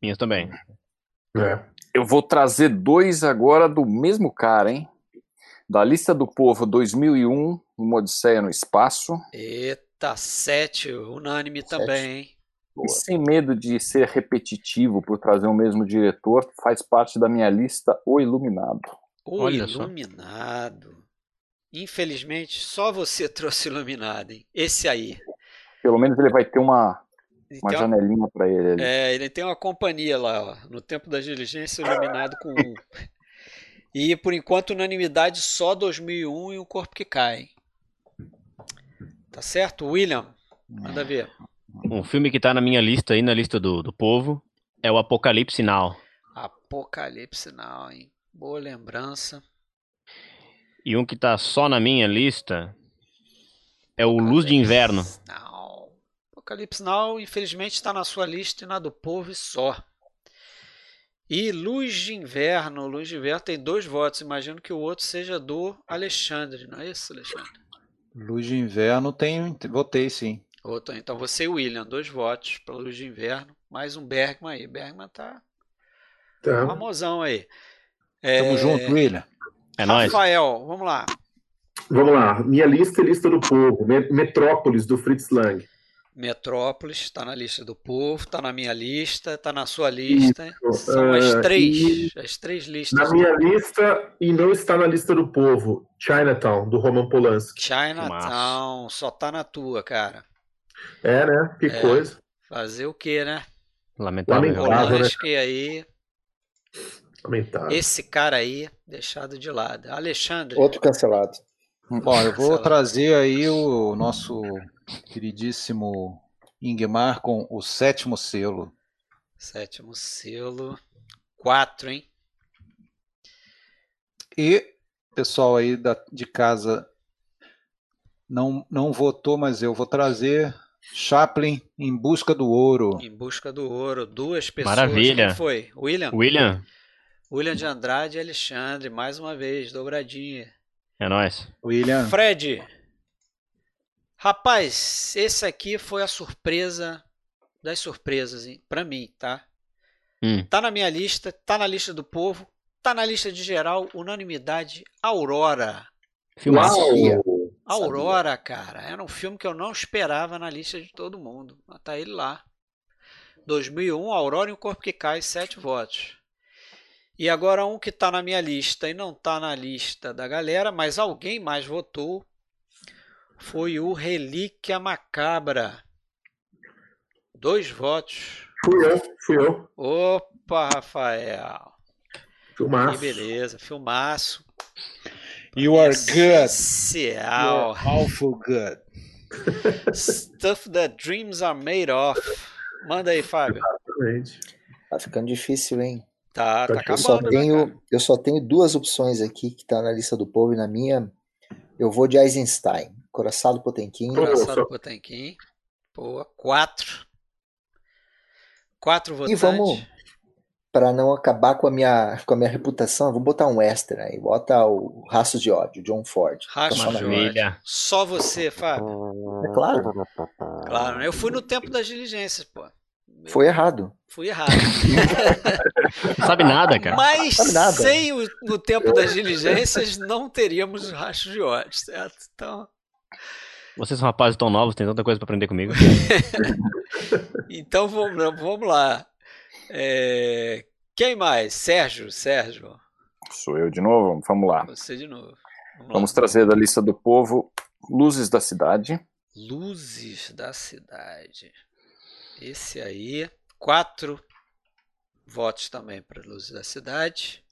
Minhas também. É. Eu vou trazer dois agora do mesmo cara, hein? Da lista do povo 2001, Uma Odisseia no Espaço. Eita, 7, unânime também, hein? E sem medo de ser repetitivo por trazer o mesmo diretor, faz parte da minha lista O Iluminado. O Olha só. Iluminado. Infelizmente, só você trouxe Iluminado, hein? Esse aí. Pelo menos ele vai ter uma, Ele uma janelinha para ele ali. É, ele tem uma companhia lá, ó, no tempo da diligência, iluminado com um. E por enquanto, unanimidade só 2001 e o corpo que cai. hein? Tá certo? William, manda ver. Um filme que tá na minha lista aí, na lista do, do povo, é o Apocalipse Now. Apocalipse Now, hein? Boa lembrança. E um que tá só na minha lista é o Luz de Inverno. Now. Apocalipse Now, infelizmente, está na sua lista e na do povo e só. E Luz de Inverno. Luz de Inverno tem dois votos. Imagino que o outro seja do Alexandre, não é isso, Alexandre? Luz de inverno tem, votei sim. Outro, então você e o William, dois votos para Luz de Inverno. Mais um Bergman aí. Bergman tá Tá. famosão aí. É, Tamo junto, William. É nóis. Rafael, vamos lá. Vamos lá. Minha lista é lista do povo. Me- Metrópolis, do Fritz Lang. Metrópolis está na lista do povo, está na minha lista, está na sua lista. Isso. São as Ah, três, as três listas. Na minha lista, e não está na lista do povo, Chinatown, do Roman Polanski. Chinatown, só tá na tua, cara. É, né? Que É. coisa. Fazer o quê, né? Lamentável. Lamentável, né? Acho que aí. Lamentável. Esse cara aí, deixado de lado. Alexandre. Outro cancelado. Bom, eu vou trazer aí o nosso queridíssimo Ingmar com o sétimo selo. Sétimo selo. Quatro, hein? E pessoal aí da, de casa não, não votou, mas eu vou trazer Chaplin em busca do ouro. Em busca do ouro. Duas pessoas. Maravilha. Quem foi? William? William, William de Andrade e Alexandre. Mais uma vez, dobradinha. é nóis. William, Fred. Rapaz, esse aqui foi a surpresa das surpresas hein, pra mim, tá? Hum. Tá na minha lista, tá na lista do povo, tá na lista de geral, unanimidade, Aurora. Filmaço. Sabia. Aurora, cara, era um filme que eu não esperava na lista de todo mundo. Mas tá ele lá. 2001, Aurora e o Corpo que Cai, sete votos. E agora um que tá na minha lista e não tá na lista da galera, mas alguém mais votou, foi o Relíquia Macabra. Dois votos. Fui eu, fui eu. Opa, Rafael. Que Filmaço. beleza, filmaço. You are good. Essencial. You're awful good. Stuff that dreams are made of. Manda aí, Fábio. Exatamente. Tá ficando difícil, hein? Tá, tá Eu Eu só, acabando, né, cara? tenho, eu só tenho duas opções aqui que tá na lista do povo e na minha. Eu vou de Eisenstein. Coraçado Potemkin. Só- Potemkin. Boa. Quatro. Quatro E votantes. vamos, para não acabar com a minha, com a minha reputação, vamos botar um extra aí. Bota o Raços de Ódio, John Ford. Rastro Tá só de. Maravilha. Só você, Fábio. É claro, Claro, né? Eu fui no tempo das diligências, pô. foi errado. Fui errado. Sabe nada, cara. Mas Sabe nada. sem o no tempo das diligências não teríamos rastro de ódio, certo? Então, Vocês são rapazes tão novos, tem tanta coisa pra aprender comigo. então vamos, vamos lá. É, Quem mais? Sérgio, Sérgio, Sou eu de novo? Vamos lá. você de novo. Vamos, Vamos lá. trazer da lista do povo Luzes da Cidade. Luzes da cidade. Esse aí, quatro votos também para Luzes da cidade.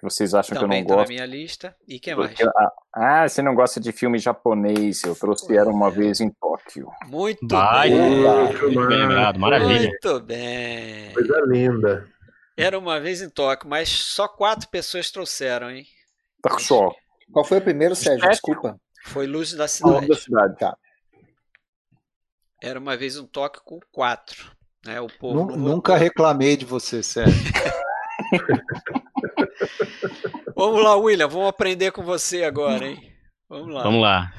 Que vocês acham Também que eu não na gosto. minha lista. E quem mais? Ah, ah, você não gosta de filme japonês. Eu trouxe Era Uma Vez em Tóquio. Muito Vai. bem. Muito bem lembrado, maravilha. Muito bem. Coisa linda. Era uma vez em Tóquio, mas só quatro pessoas trouxeram, hein? Tá só. Qual foi o primeiro, Sérgio? Desculpa. Foi Luzes da Luzes da Cidade. Cidade. Era uma vez em Tóquio com quatro. Né? O povo Nunca reclamei de você, Sérgio. Vamos lá, William, vamos aprender com você agora, hein? Vamos lá. Vamos lá.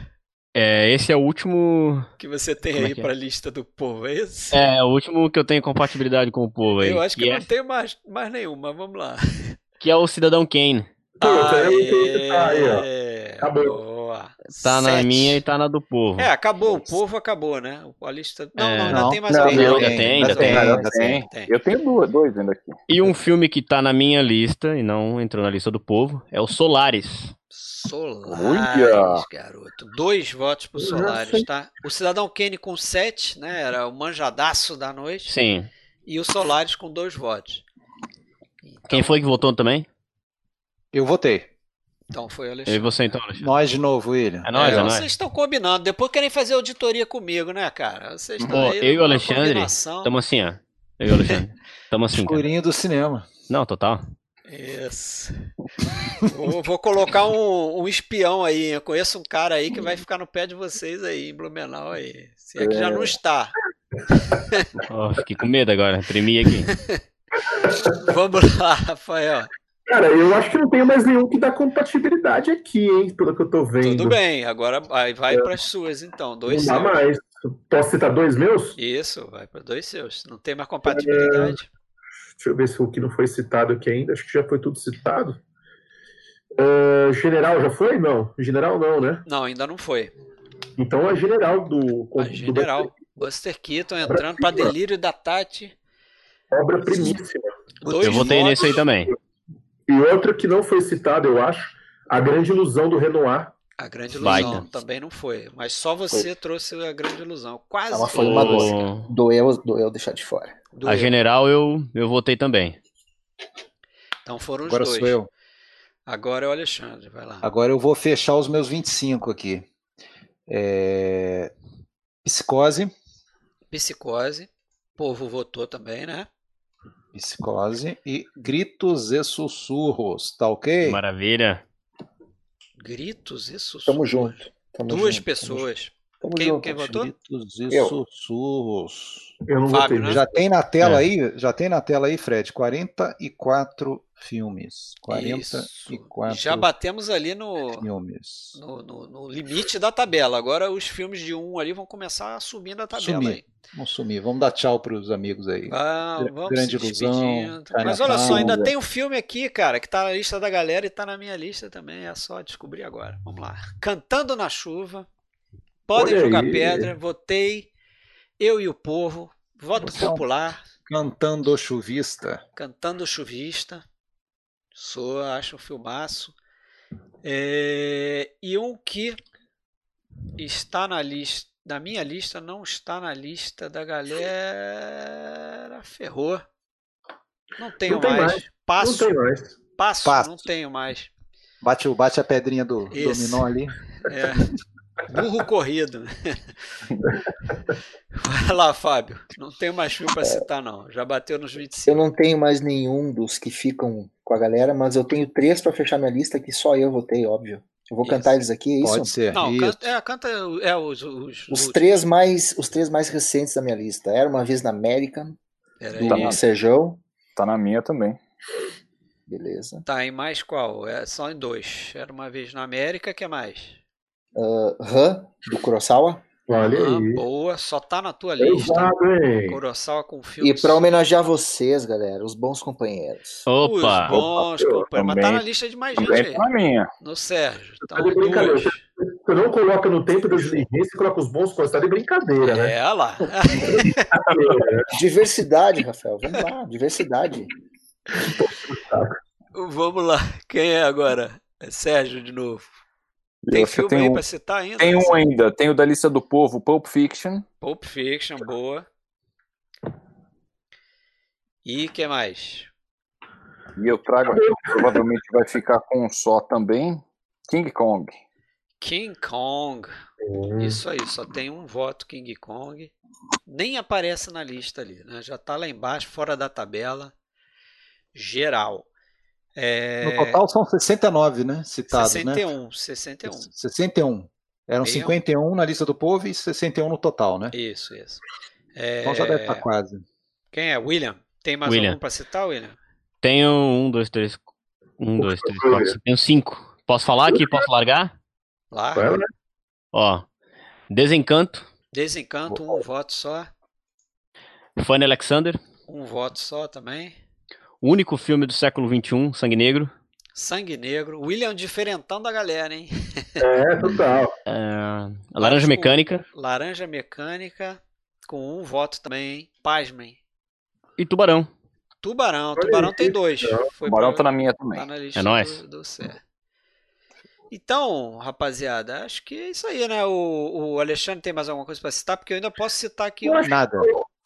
É, esse é o último. Que você tem Como é aí que é? para a lista do povo, é isso? É, o último que eu tenho compatibilidade com o povo aí. Eu acho que, é, não tem mais, mais nenhum, mas vamos lá. que é o Cidadão Kane. Eu não tenho que tá Boa. Tá na Sete. minha e tá na do povo. É, acabou, o povo acabou, né? A lista. Não, É. não, ainda Não, tem mais não, não, ainda tem, ainda tem. Ainda tem. Tem. Eu tenho duas, dois ainda aqui. E um filme que tá na minha lista e não entrou na lista do povo é o Solaris. Solares, Olha! garoto. Dois votos pro Solares, tá? O Cidadão Kane com sete, né? Era o manjadaço da noite. Sim. E o Solares com dois votos. Então, Quem foi que votou também? Eu votei. Então foi o Eu e Alexandre. você então, Alexandre. Nós de novo, William. É nóis, É, é vocês estão combinando. Depois querem fazer auditoria comigo, né, cara? Vocês estão aí eu e o Alexandre. Tamo assim, ó. Eu e o Alexandre. Tamo assim. Escurinho do cinema. Não, total. Isso. vou, vou colocar um, um espião aí. Eu conheço um cara aí que vai ficar no pé de vocês aí, em Blumenau aí. Se é que já não está. Ó, fiquei com medo agora. Tremi aqui. Vamos lá, Rafael. Cara, eu acho que não tem mais nenhum que dá compatibilidade aqui, hein? Pelo que eu tô vendo. Tudo bem, agora vai, vai para as suas então. Dois Não dá seus. mais. Posso citar dois meus? Isso, vai para dois seus. Não tem mais compatibilidade. Deixa eu ver se o que não foi citado aqui ainda. Acho que já foi tudo citado. Ah, general já foi? Não. General não, né? Não, ainda não foi. Então a general do. A do general. Buster Keaton entrando para delírio da Tati. Obra primíssima. Dois Eu votei votos. nesse aí também. E outra que não foi citada, eu acho, A Grande Ilusão do Renoir. A Grande Ilusão também não foi. Mas só você foi. trouxe a Grande Ilusão. Quase. Ela foi uma doce. Doeu, doeu deixar de fora. Doeu. A General eu, eu votei também. Então foram os Agora dois. Sou eu. Agora é o Alexandre, vai lá. Agora eu vou fechar os meus 25 aqui. É... Psicose. Psicose. O povo votou também, né? Psicose e gritos e sussurros, tá ok? Maravilha. Gritos e sussurros. Tamo junto. Tamo Duas junto, pessoas. Tamo quem, junto. quem votou? Gritos e eu. sussurros. Eu não Fábio, votei. Né? Já tem na tela é. aí, já tem na tela aí, Fred, 44 filmes. 44 Já batemos ali no, filmes. No, no, no, limite da tabela. Agora os filmes de um ali vão começar a subir na tabela. Sumir. Aí. Vamos sumir. Vamos dar tchau para os amigos aí. Ah, vamos Grande ilusão. Mas olha só, ainda tem um filme aqui, cara, que tá na lista da galera e tá na minha lista também. É só descobrir agora. Vamos lá. Cantando na chuva. Podem olha jogar aí. pedra. Votei. Eu e o povo. Voto Você popular. Cantando chuvista. Cantando chuvista. Sou, acho um filmaço. É, e um que está na lista, na minha lista, não está na lista da galera. Ferrou. Não tenho não mais. mais. Passo. Não mais. Passo, Passo, não tenho mais. Bate, bate a pedrinha do Esse. dominó ali. É. Burro corrido. Vai lá, Fábio. Não tenho mais filme para citar, não. Já bateu nos 25. Eu não tenho mais nenhum dos que ficam com a galera, mas eu tenho três para fechar minha lista que só eu votei, óbvio. Eu vou isso. cantar eles aqui, é isso? Pode ser. Não, canta, é, canta é, os, os, os, três mais os três mais recentes da minha lista. Era uma vez na América, do tá Sejão. Tá na minha também. Beleza. Tá em mais qual? É só em dois. Era uma vez na América, que é mais? Uh, Han, do Kurosawa. Olha ah, aí. Boa, só tá na tua lista. Exato, Kurosawa com filme. E para homenagear vocês, galera, os bons companheiros. Opa! Os bons Opa, companheiros. Mas tá na lista de mais gente aí. Tá minha. No Sérgio. Tá, tá de brincadeira. Você não coloca no tempo da diligência e coloca os bons companheiros. Tá de brincadeira, né? É, lá. diversidade, Rafael. Vamos lá, diversidade. Vamos lá. Quem é agora? É Sérgio de novo. Tem filme tem aí um, pra citar ainda? Tem um ainda, tem o da lista do povo, Pulp Fiction. Pulp Fiction, boa. E que mais? E eu trago aqui, provavelmente vai ficar com um só também, King Kong. King Kong. Isso aí, só tem um voto King Kong. Nem aparece na lista ali, né? Já tá lá embaixo, fora da tabela. Geral. É... No total são 69, né? Citados, 61, né? 61. 61. Eram Bem 51 na lista do povo e 61 no total, né? Isso, isso. É... Então já deve estar quase. Quem é? William? Tem mais William. algum para citar, William? Tenho um, dois, três. Um, dois, três, quatro. Tenho cinco. Posso falar aqui? Posso largar? Larga. Ó. Desencanto. Desencanto, um voto só. Fanny Alexander. Um voto só também. O único filme do século XXI, Sangue Negro. Sangue Negro. William diferentão da galera, hein? É, total. É, Laranja Mecânica. Laranja Mecânica, com um voto também, hein? Pasmem. E Tubarão. Tubarão. Tubarão tem dois. Foi Tubarão pra... tá na minha também. Tá na lista é nóis. Do, do Então, rapaziada, acho que é isso aí, né? O, o Alexandre tem mais alguma coisa para citar? Porque eu ainda posso citar aqui. Um... Nada.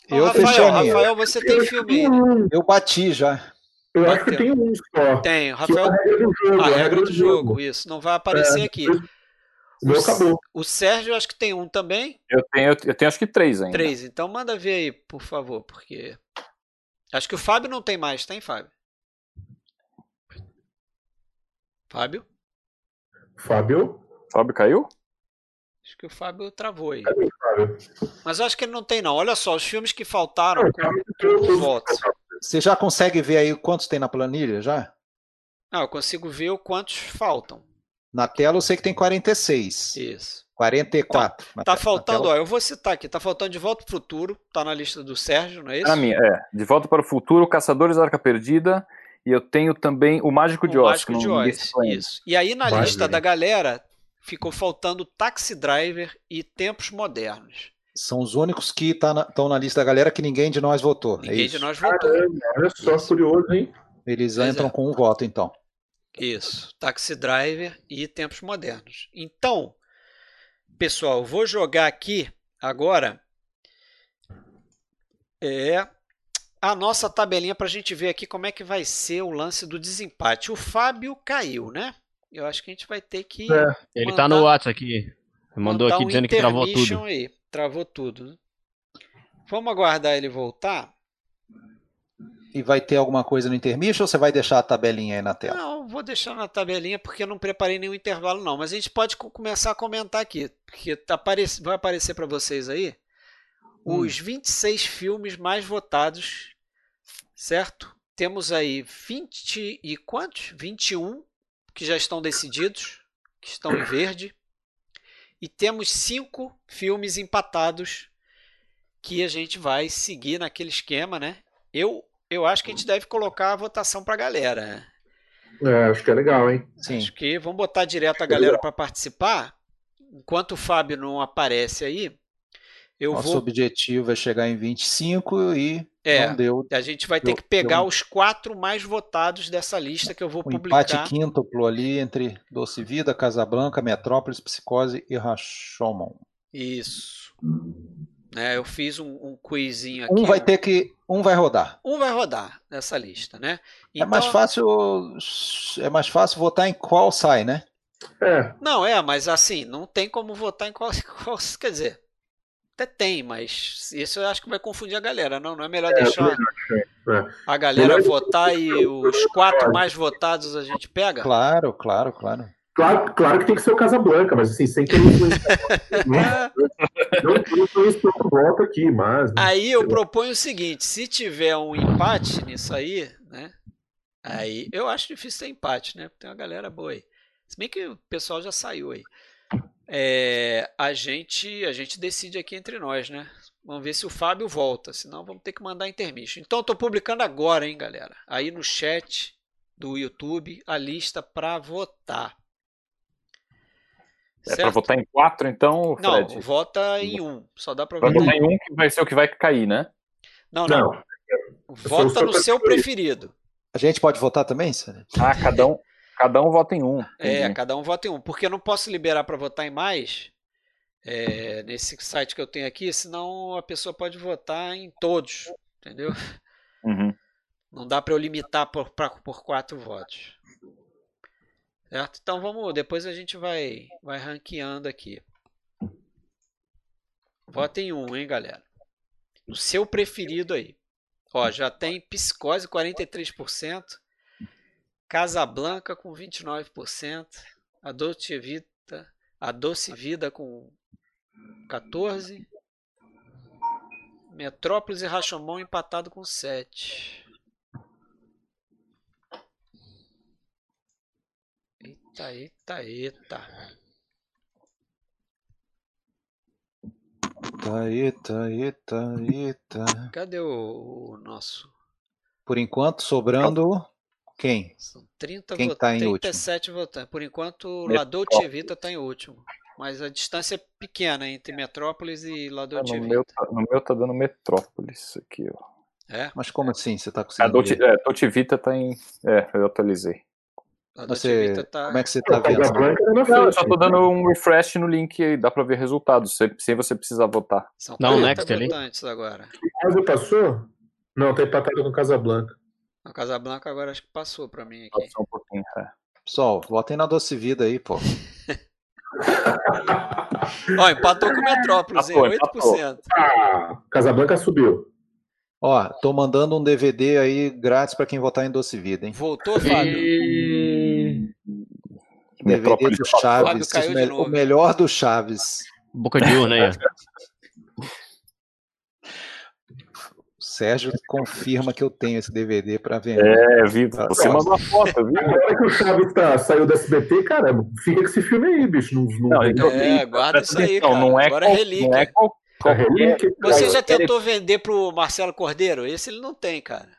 Eu Rafael, fechei a minha. Rafael, você tem filme aí. Eu bati já. Eu acho que tem um só. Tem, Rafael. É a regra do jogo. A regra do jogo, isso. Não vai aparecer é, aqui. O meu acabou. O Sérgio acho que tem um também. Eu tenho, eu tenho acho que três ainda. Três, então manda ver aí, por favor, porque. Acho que o Fábio não tem mais, tem, Fábio? Fábio? Fábio? Fábio caiu? Acho que o Fábio travou aí. Mas acho que ele não tem, não. Olha só, os filmes que faltaram com votos. Você já consegue ver aí quantos tem na planilha já? Não, eu consigo ver o quantos faltam. Na tela eu sei que tem 46. Isso. 44. Tá, tá faltando, ó, eu vou citar aqui, tá faltando De Volta para o Futuro, tá na lista do Sérgio, não é isso? Na minha, é. De Volta para o Futuro, Caçadores da Arca Perdida, e eu tenho também O Mágico de Oz. O Mágico de Oz, isso. E aí na Vai lista ver. da galera ficou faltando Taxi Driver e Tempos Modernos. São os únicos que estão tá na, na, lista da galera que ninguém de nós votou. É ninguém é de nós votou. Caramba, olha só, curioso, hein? Eles pois entram é. com um voto, então. Isso, Taxi Driver e Tempos Modernos. Então, pessoal, vou jogar aqui agora é a nossa tabelinha para a gente ver aqui como é que vai ser o lance do desempate. O Fábio caiu, né? Eu acho que a gente vai ter que. É. Ele tá no WhatsApp aqui. Mandou aqui um dizendo que travou tudo. Aí. Travou tudo. Vamos aguardar ele voltar. E vai ter alguma coisa no intermission ou você vai deixar a tabelinha aí na tela? Não, vou deixar na tabelinha porque eu não preparei nenhum intervalo não. Mas a gente pode começar a comentar aqui. Porque tá vai aparecer para vocês aí hum. os 26 filmes mais votados, certo? Temos aí 20 e quantos? 21 que já estão decididos, que estão em verde. E temos cinco filmes empatados que a gente vai seguir naquele esquema, né? Eu, eu acho que a gente deve colocar a votação para a galera. É, acho que é legal, hein? Sim. Acho que vamos botar direto a galera para participar. Enquanto o Fábio não aparece aí, eu Nosso vou... objetivo é chegar em 25 e é, não deu. A gente vai ter que pegar deu... os quatro mais votados dessa lista que eu vou um publicar. empate quíntuplo ali entre Doce Vida, Casablanca, Metrópolis, Psicose e Rashomon. Isso. É, eu fiz um, um quizinho aqui. Um vai ter que. Um vai rodar. Um vai rodar nessa lista, né? Então... É mais fácil. É mais fácil votar em qual sai, né? É. Não, é, mas assim, não tem como votar em qual. qual quer dizer, até tem, mas isso eu acho que vai confundir a galera. Não, não é melhor é, deixar é. a galera votar e os quatro mais votados a gente pega? Claro, claro, claro. Claro, claro que tem que ser o Casablanca, mas assim, sem querer influenciar. não influenciar o voto aqui, mas. Né? Aí eu proponho o seguinte: se tiver um empate nisso aí, né? Aí eu acho difícil ter empate, né? Porque tem uma galera boa aí. Se bem que o pessoal já saiu aí é, a gente a gente decide aqui entre nós, né? Vamos ver se o Fábio volta, senão vamos ter que mandar intermission. Então estou publicando agora, hein, galera? Aí no chat do YouTube a lista para votar. É para votar em quatro, então, Fred? Não, vota em um. Só dá para votar. votar em um que vai ser o que vai cair, né? Não, não. não. Vota no seu preferido. A gente pode votar também, Sérgio? Ah, cada um. Cada um vota em um. É, entendi. É, cada um vota em um. Porque eu não posso liberar para votar em mais é, nesse site que eu tenho aqui, senão a pessoa pode votar em todos. Entendeu? Uhum. Não dá para eu limitar por, pra, por quatro votos. Certo? Então vamos. Depois a gente vai, vai ranqueando aqui. Vota em um, hein, galera? O seu preferido aí. Ó, já tem Psicose 43%. Casablanca com 29%, a Dolce Vita, a Doce Vida com 14%, Metrópolis e Rashomon empatado com 7%. Eita, eita, eita. Eita, eita, eita, eita. Cadê o, o nosso? Por enquanto, sobrando. Quem? São 30 Quem tá 37 votantes. Por enquanto, o Ladolce Vita está em último. Mas a distância é pequena entre Metrópolis e Ladolce é, no Vita. Meu tá, no meu tá dando Metrópolis aqui, ó. É? Mas como assim? Você tá conseguindo? A Dolce, é, Dolce Vita tá em. É, eu atualizei. Você, tá... Como é que você tá vendo? Não, eu só tô dando um refresh no link e dá pra ver resultados, sem você precisar votar. São não, next ali. agora. Quase passou? Não, tá empatado com Casablanca. A Casablanca agora acho que passou pra mim aqui. Passou um pouquinho, é. Pessoal, votem na Doce Vida aí, pô. Ó, empatou com o Metrópolis, hein? 8%. Ah, Casablanca subiu. Ó, tô mandando um DVD aí grátis para quem votar em Doce Vida, hein? Voltou, Fábio? E... DVD do Chaves, o melhor do Chaves. Boca de urna aí. Sérgio confirma que eu tenho esse DVD para vender. É, Vitor, você mandou uma foto, viu? Agora que o Chaves tá, saiu do SBT, cara, fica com esse filme aí, bicho. Não, não, não então, é, guarda isso aí, cara. Não é Agora é relíquia. Não é qual, qual, relíquia. Você já tentou vender pro Marcelo Cordeiro? Esse ele não tem, cara.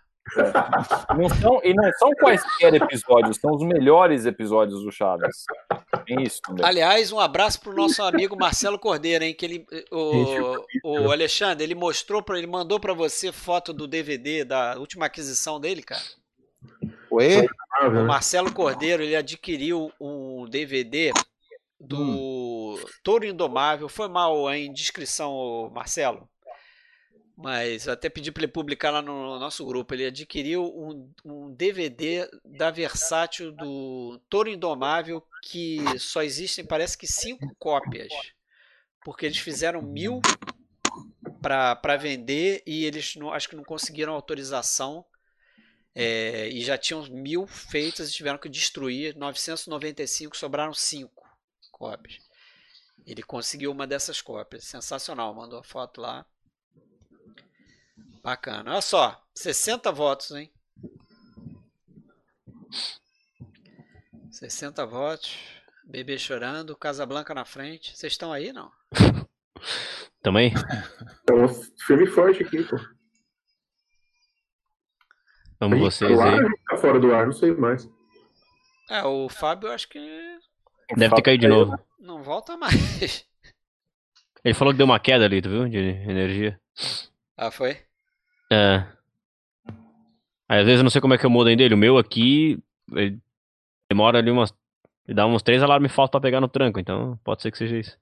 Não são, e não são quaisquer episódios, são os melhores episódios do Chaves. Tem isso também. Aliás, um abraço pro nosso amigo Marcelo Cordeiro, hein? Que ele, o, o Alexandre, ele mostrou para ele mandou para você foto do DVD da última aquisição dele, cara. Oi? O Marcelo Cordeiro, ele adquiriu um DVD do hum. Touro Indomável. Foi mal a indiscrição, Marcelo. Mas até pedi para ele publicar lá no nosso grupo. Ele adquiriu um, um DVD da Versátil do Touro Indomável que só existem, parece que cinco cópias. Porque eles fizeram mil para vender e eles não, acho que não conseguiram autorização. É, e já tinham mil feitas e tiveram que destruir. 995 sobraram cinco cópias. Ele conseguiu uma dessas cópias. Sensacional. Mandou a foto lá. Bacana. Olha só, 60 votos, hein? 60 votos. Bebê chorando, Casablanca na frente. Vocês estão aí, não? Também? É um filme forte aqui, pô. Vamos vocês tá aí. Tá fora do ar, não sei mais. É, o Fábio acho que. Deve ter caído de novo. Não volta mais. Ele falou que deu uma queda ali, tu viu? De energia. Ah, foi? É. Aí, às vezes eu não sei como é que eu mudo ainda ele. O meu aqui ele demora ali umas. Ele dá uns três alarmes falta pra pegar no tranco, então pode ser que seja isso.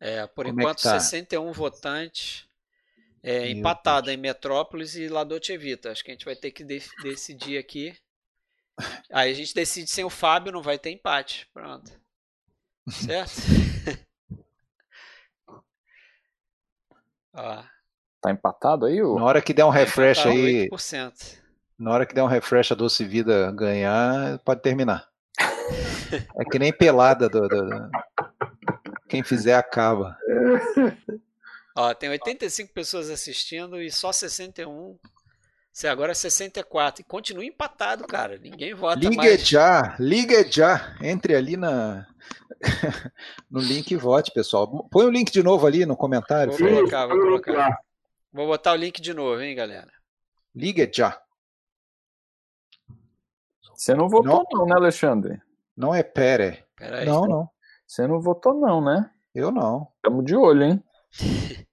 É, por como enquanto, é tá? 61 votantes. É, empatado em Metrópolis e Ladote Evita. Acho que a gente vai ter que de decidir aqui. Aí a gente decide sem o Fábio, não vai ter empate. Pronto. Certo? Ó. Tá empatado aí? Ou... Na hora que der um tá refresh aí. 8%. Na hora que der um refresh a Doce Vida ganhar, pode terminar. é que nem pelada do, do... Quem fizer acaba. Ó, tem 85 pessoas assistindo e só 61. Você agora é 64. E continua empatado, cara. Ninguém vota liga mais. Liga já, liga já. Entre ali na no link e vote, pessoal. Põe o link de novo ali no comentário. Vou colocar, vou colocar. Vou botar o link de novo, hein, galera? Liga já. Você não votou não, não né, Alexandre? Não é Pere. Pera não, não. Você não votou não, né? Eu não. Estamos de olho, hein?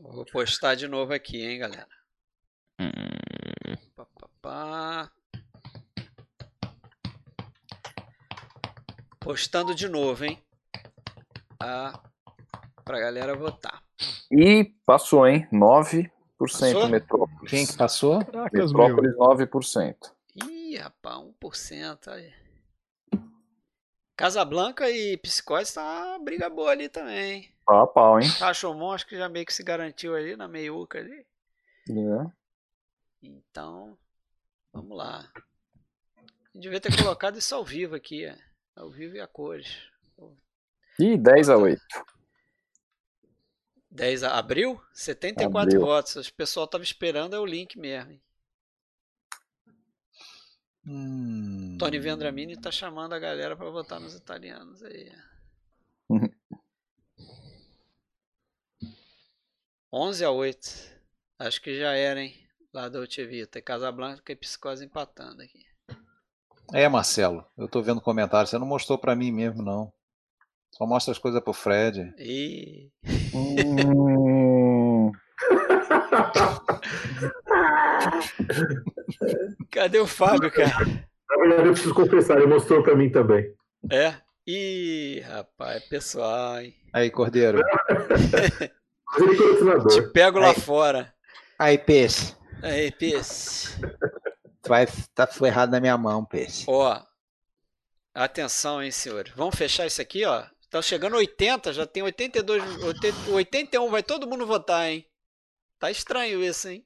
Vou postar de novo aqui, hein, galera. Hum. Pá, pá, pá. Postando de novo, hein? Ah, pra galera votar. E passou, hein? 9% passou? Metrópolis. Quem que passou? Caracas, Metrópolis, meu. 9%. Ih, rapaz, 1% aí. Casablanca e Psicose tá uma briga boa ali também. Pau a pau, hein? Rashomon acho que já meio que se garantiu ali na meiuca ali. É. Então, vamos lá. Devia ter colocado isso ao vivo aqui, é. ao vivo e a cores. Ih, 10 a 8. 10 a abril? 74 abril. votos. O pessoal tava esperando é o link mesmo. Hum... Tony Vendramini tá chamando a galera para votar nos italianos aí. 11 a 8. Acho que já era, hein? Lá da Vita. Casablanca e Psicose empatando aqui. É, Marcelo. Eu tô vendo comentário. Você não mostrou para mim mesmo, não. Só mostra as coisas pro Fred. E... Hum. Cadê o Fábio, cara? Na verdade, eu preciso confessar, ele mostrou pra mim também. É? Ih, rapaz, é pessoal, hein? Aí, Cordeiro. Te pego lá fora. Aí, peixe. Aí, peixe. Tu vai estar tá ferrado na minha mão, peixe. Ó, atenção, hein, senhores. Vamos fechar isso aqui, ó. Tá chegando 80, já tem 82, 80, 81, vai todo mundo votar, hein? Tá estranho isso, hein?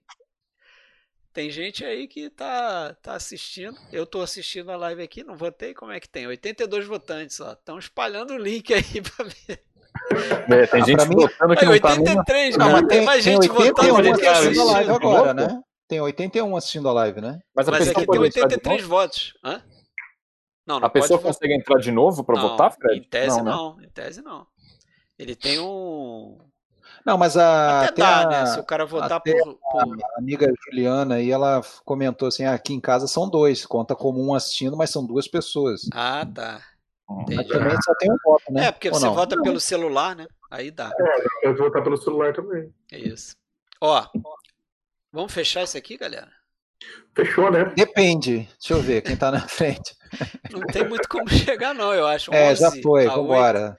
Tem gente aí que tá, tá assistindo. Eu tô assistindo a live aqui, não votei. Como é que tem? 82 votantes, ó. Estão espalhando o link aí pra ver. É, tem ah, gente mim, votando que não 83, tá não, mas tem mais gente tem votando do que assistindo. live agora, né? Tem 81 assistindo a live, né? Mas, mas aqui tem 83 votos. Hã? Não, não a pessoa consegue entrar de novo para votar, Fred? Em tese não, né? não, em tese não. Ele tem um. Não, mas a. Até dá, a, né? Se o cara votar por, por. A amiga Juliana aí, ela comentou assim: ah, aqui em casa são dois, conta como um assistindo, mas são duas pessoas. Ah, tá. Entendi. também só tem um voto, né? É, porque Ou você não? vota não. pelo celular, né? Aí dá. É, eu vou votar pelo celular também. É isso. Ó, vamos fechar isso aqui, galera? Fechou, né? Depende. Deixa eu ver quem tá na frente. Não tem muito como chegar, não, eu acho. É, já foi, vambora.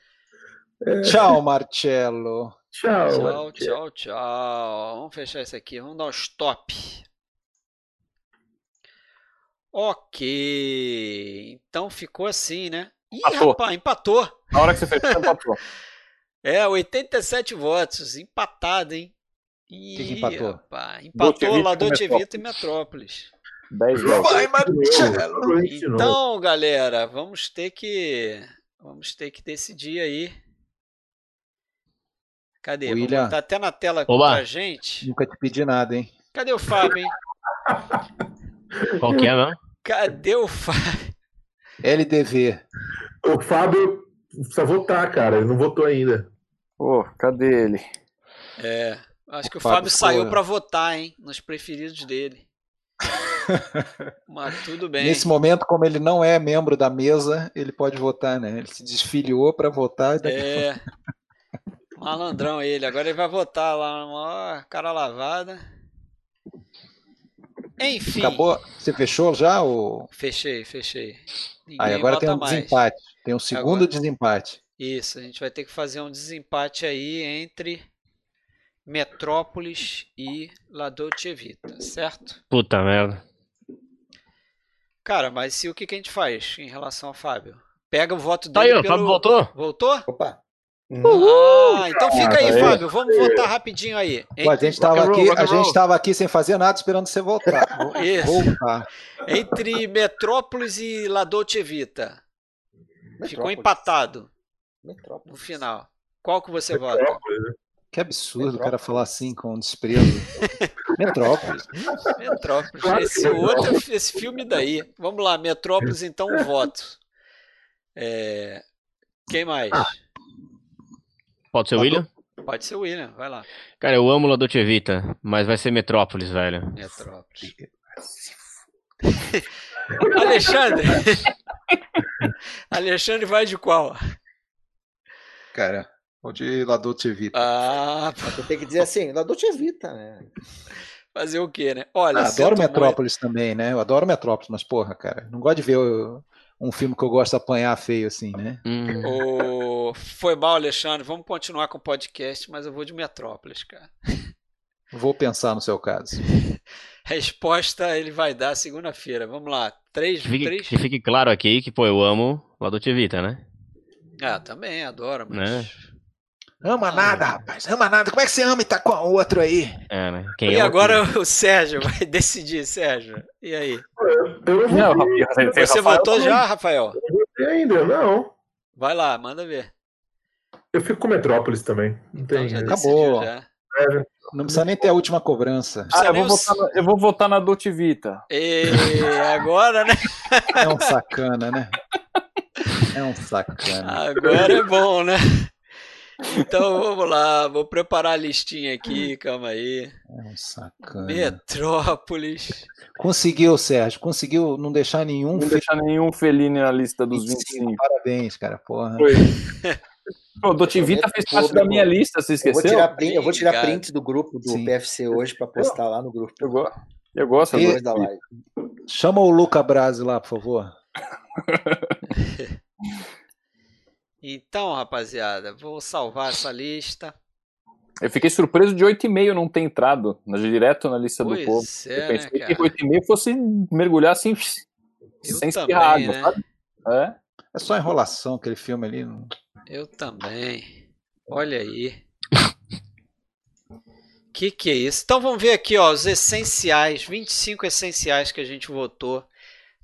É. Tchau, Marcelo. Tchau. Tchau, tchau, tchau. Vamos fechar isso aqui. Vamos dar um stop. Ok. Então ficou assim, né? Ih, empatou. rapaz, empatou. Na hora que você fechou, empatou. é, 87 votos. Empatado, hein? Ih, que, que empatou? Rapaz, empatou Dolce Vita e Metrópolis. 10 Vai, Marcelo. Então, galera, vamos ter que vamos ter que decidir aí. Cadê? William. Vou botar até na tela Olá. pra gente. Nunca te pedi nada, hein? Cadê o Fábio, hein? Qual que é, não? Cadê o Fábio? LDV. O Fábio precisa votar, cara. Ele não votou ainda. Pô, cadê ele? É. Acho que o, o Fábio, Fábio saiu para votar, hein? Nos preferidos dele. Mas tudo bem. Nesse momento, como ele não é membro da mesa, ele pode votar, né? Ele se desfiliou para votar. Daqui... É. Malandrão ele. Agora ele vai votar lá, uma cara lavada. Enfim. Acabou. Você fechou já? Ou... Fechei, fechei. Ninguém Aí agora tem um mais. desempate. Tem um segundo agora... desempate. Isso, a gente vai ter que fazer um desempate aí entre Metrópolis e La Dolce Vita, certo? Puta merda. Cara, mas se o que, que a gente faz em relação ao Fábio? Pega o voto dele. Tá aí, o pelo... Fábio voltou? Voltou? Opa. Uhul. Ah, então fica aí, Fábio. Vamos votar rapidinho aí. Pô, a gente estava aqui, a gente estava aqui sem fazer nada, esperando você voltar. Isso. Voltar. Entre Metrópolis e La Dolce Vita. Metrópolis. Ficou empatado. Metrópolis. No final. Qual que você Metrópolis. vota? Que absurdo o cara falar assim com desprezo. Metrópolis. Metrópolis. Esse outro, esse filme daí. Vamos lá, Metrópolis, então um voto. É... Quem mais? Ah. Pode ser o William? Pode ser o William, vai lá. Cara, eu amo La Dolce Vita, mas vai ser Metrópolis, velho. Metrópolis. Alexandre! Alexandre vai de qual? Cara, ou de La Dolce Vita. Ah, você tem que dizer assim, La Dolce Vita, né? Fazer o quê, né? Olha, ah, adoro Metrópolis muito... também, né? Eu adoro Metrópolis, mas porra, cara, não gosto de ver um filme que eu gosto de apanhar feio assim, né? Hum. O... Foi mal, Alexandre. Vamos continuar com o podcast, mas eu vou de Metrópolis, cara. Vou pensar no seu caso. Resposta ele vai dar segunda-feira. Vamos lá. Três, que fique, três... que fique claro aqui que, pô, eu amo La Dolce Vita, né? Ah, também adoro, mas... Né? Ama nada, rapaz. Ama nada. Como é que você ama e tá com a outro aí? É, né? Quem e agora o Sérgio vai decidir, Sérgio. E aí? Eu não, não Você votou já, Rafael? Não votei ainda, não. Vai lá, manda ver. Eu fico com Metrópolis também. Não então tem. Já Acabou. Já. É. Não precisa nem ter a última cobrança. Ah, eu vou, votar na, eu vou votar na Dolce Vita. E agora, né? É um sacana, né? É um sacana. Agora é bom, né? Então vamos lá, vou preparar a listinha aqui, calma aí. É um sacana. Metrópolis. Conseguiu, Sérgio, conseguiu não deixar nenhum. Não deixar nenhum Feline na lista dos 25. 25. Parabéns, cara, porra. Foi. O Dotivita fez parte da minha lista, você esqueceu? Eu vou tirar, print, eu vou tirar print do grupo do Sim. PFC hoje para postar lá no grupo. Eu, go eu gosto e, da live. Chama o Luca Brasi lá, por favor. Então, rapaziada, vou salvar essa lista. Eu fiquei surpreso de 8,5 não ter entrado direto na lista pois do povo. É, eu pensei né, que 8,5 fosse mergulhar assim, eu sem também, água, né? sabe? É. é só enrolação aquele filme ali. Não... Eu também. Olha aí. que que é isso? Então vamos ver aqui, ó, os essenciais, 25 essenciais que a gente votou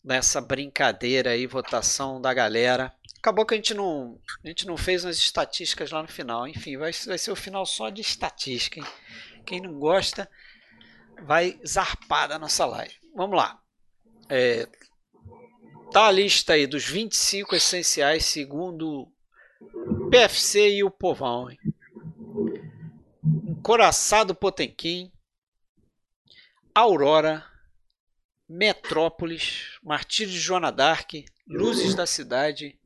nessa brincadeira aí, votação da galera. Acabou que a gente não, a gente não fez umas estatísticas lá no final. Enfim, vai, vai ser o final só de estatística. Hein? Quem não gosta vai zarpar da nossa live. Vamos lá. É, tá a lista aí dos 25 essenciais segundo PFC e o Povão. Hein? Encoraçado Potemkin, Aurora, Metrópolis, Martírio de Joana Dark, Luzes da Cidade,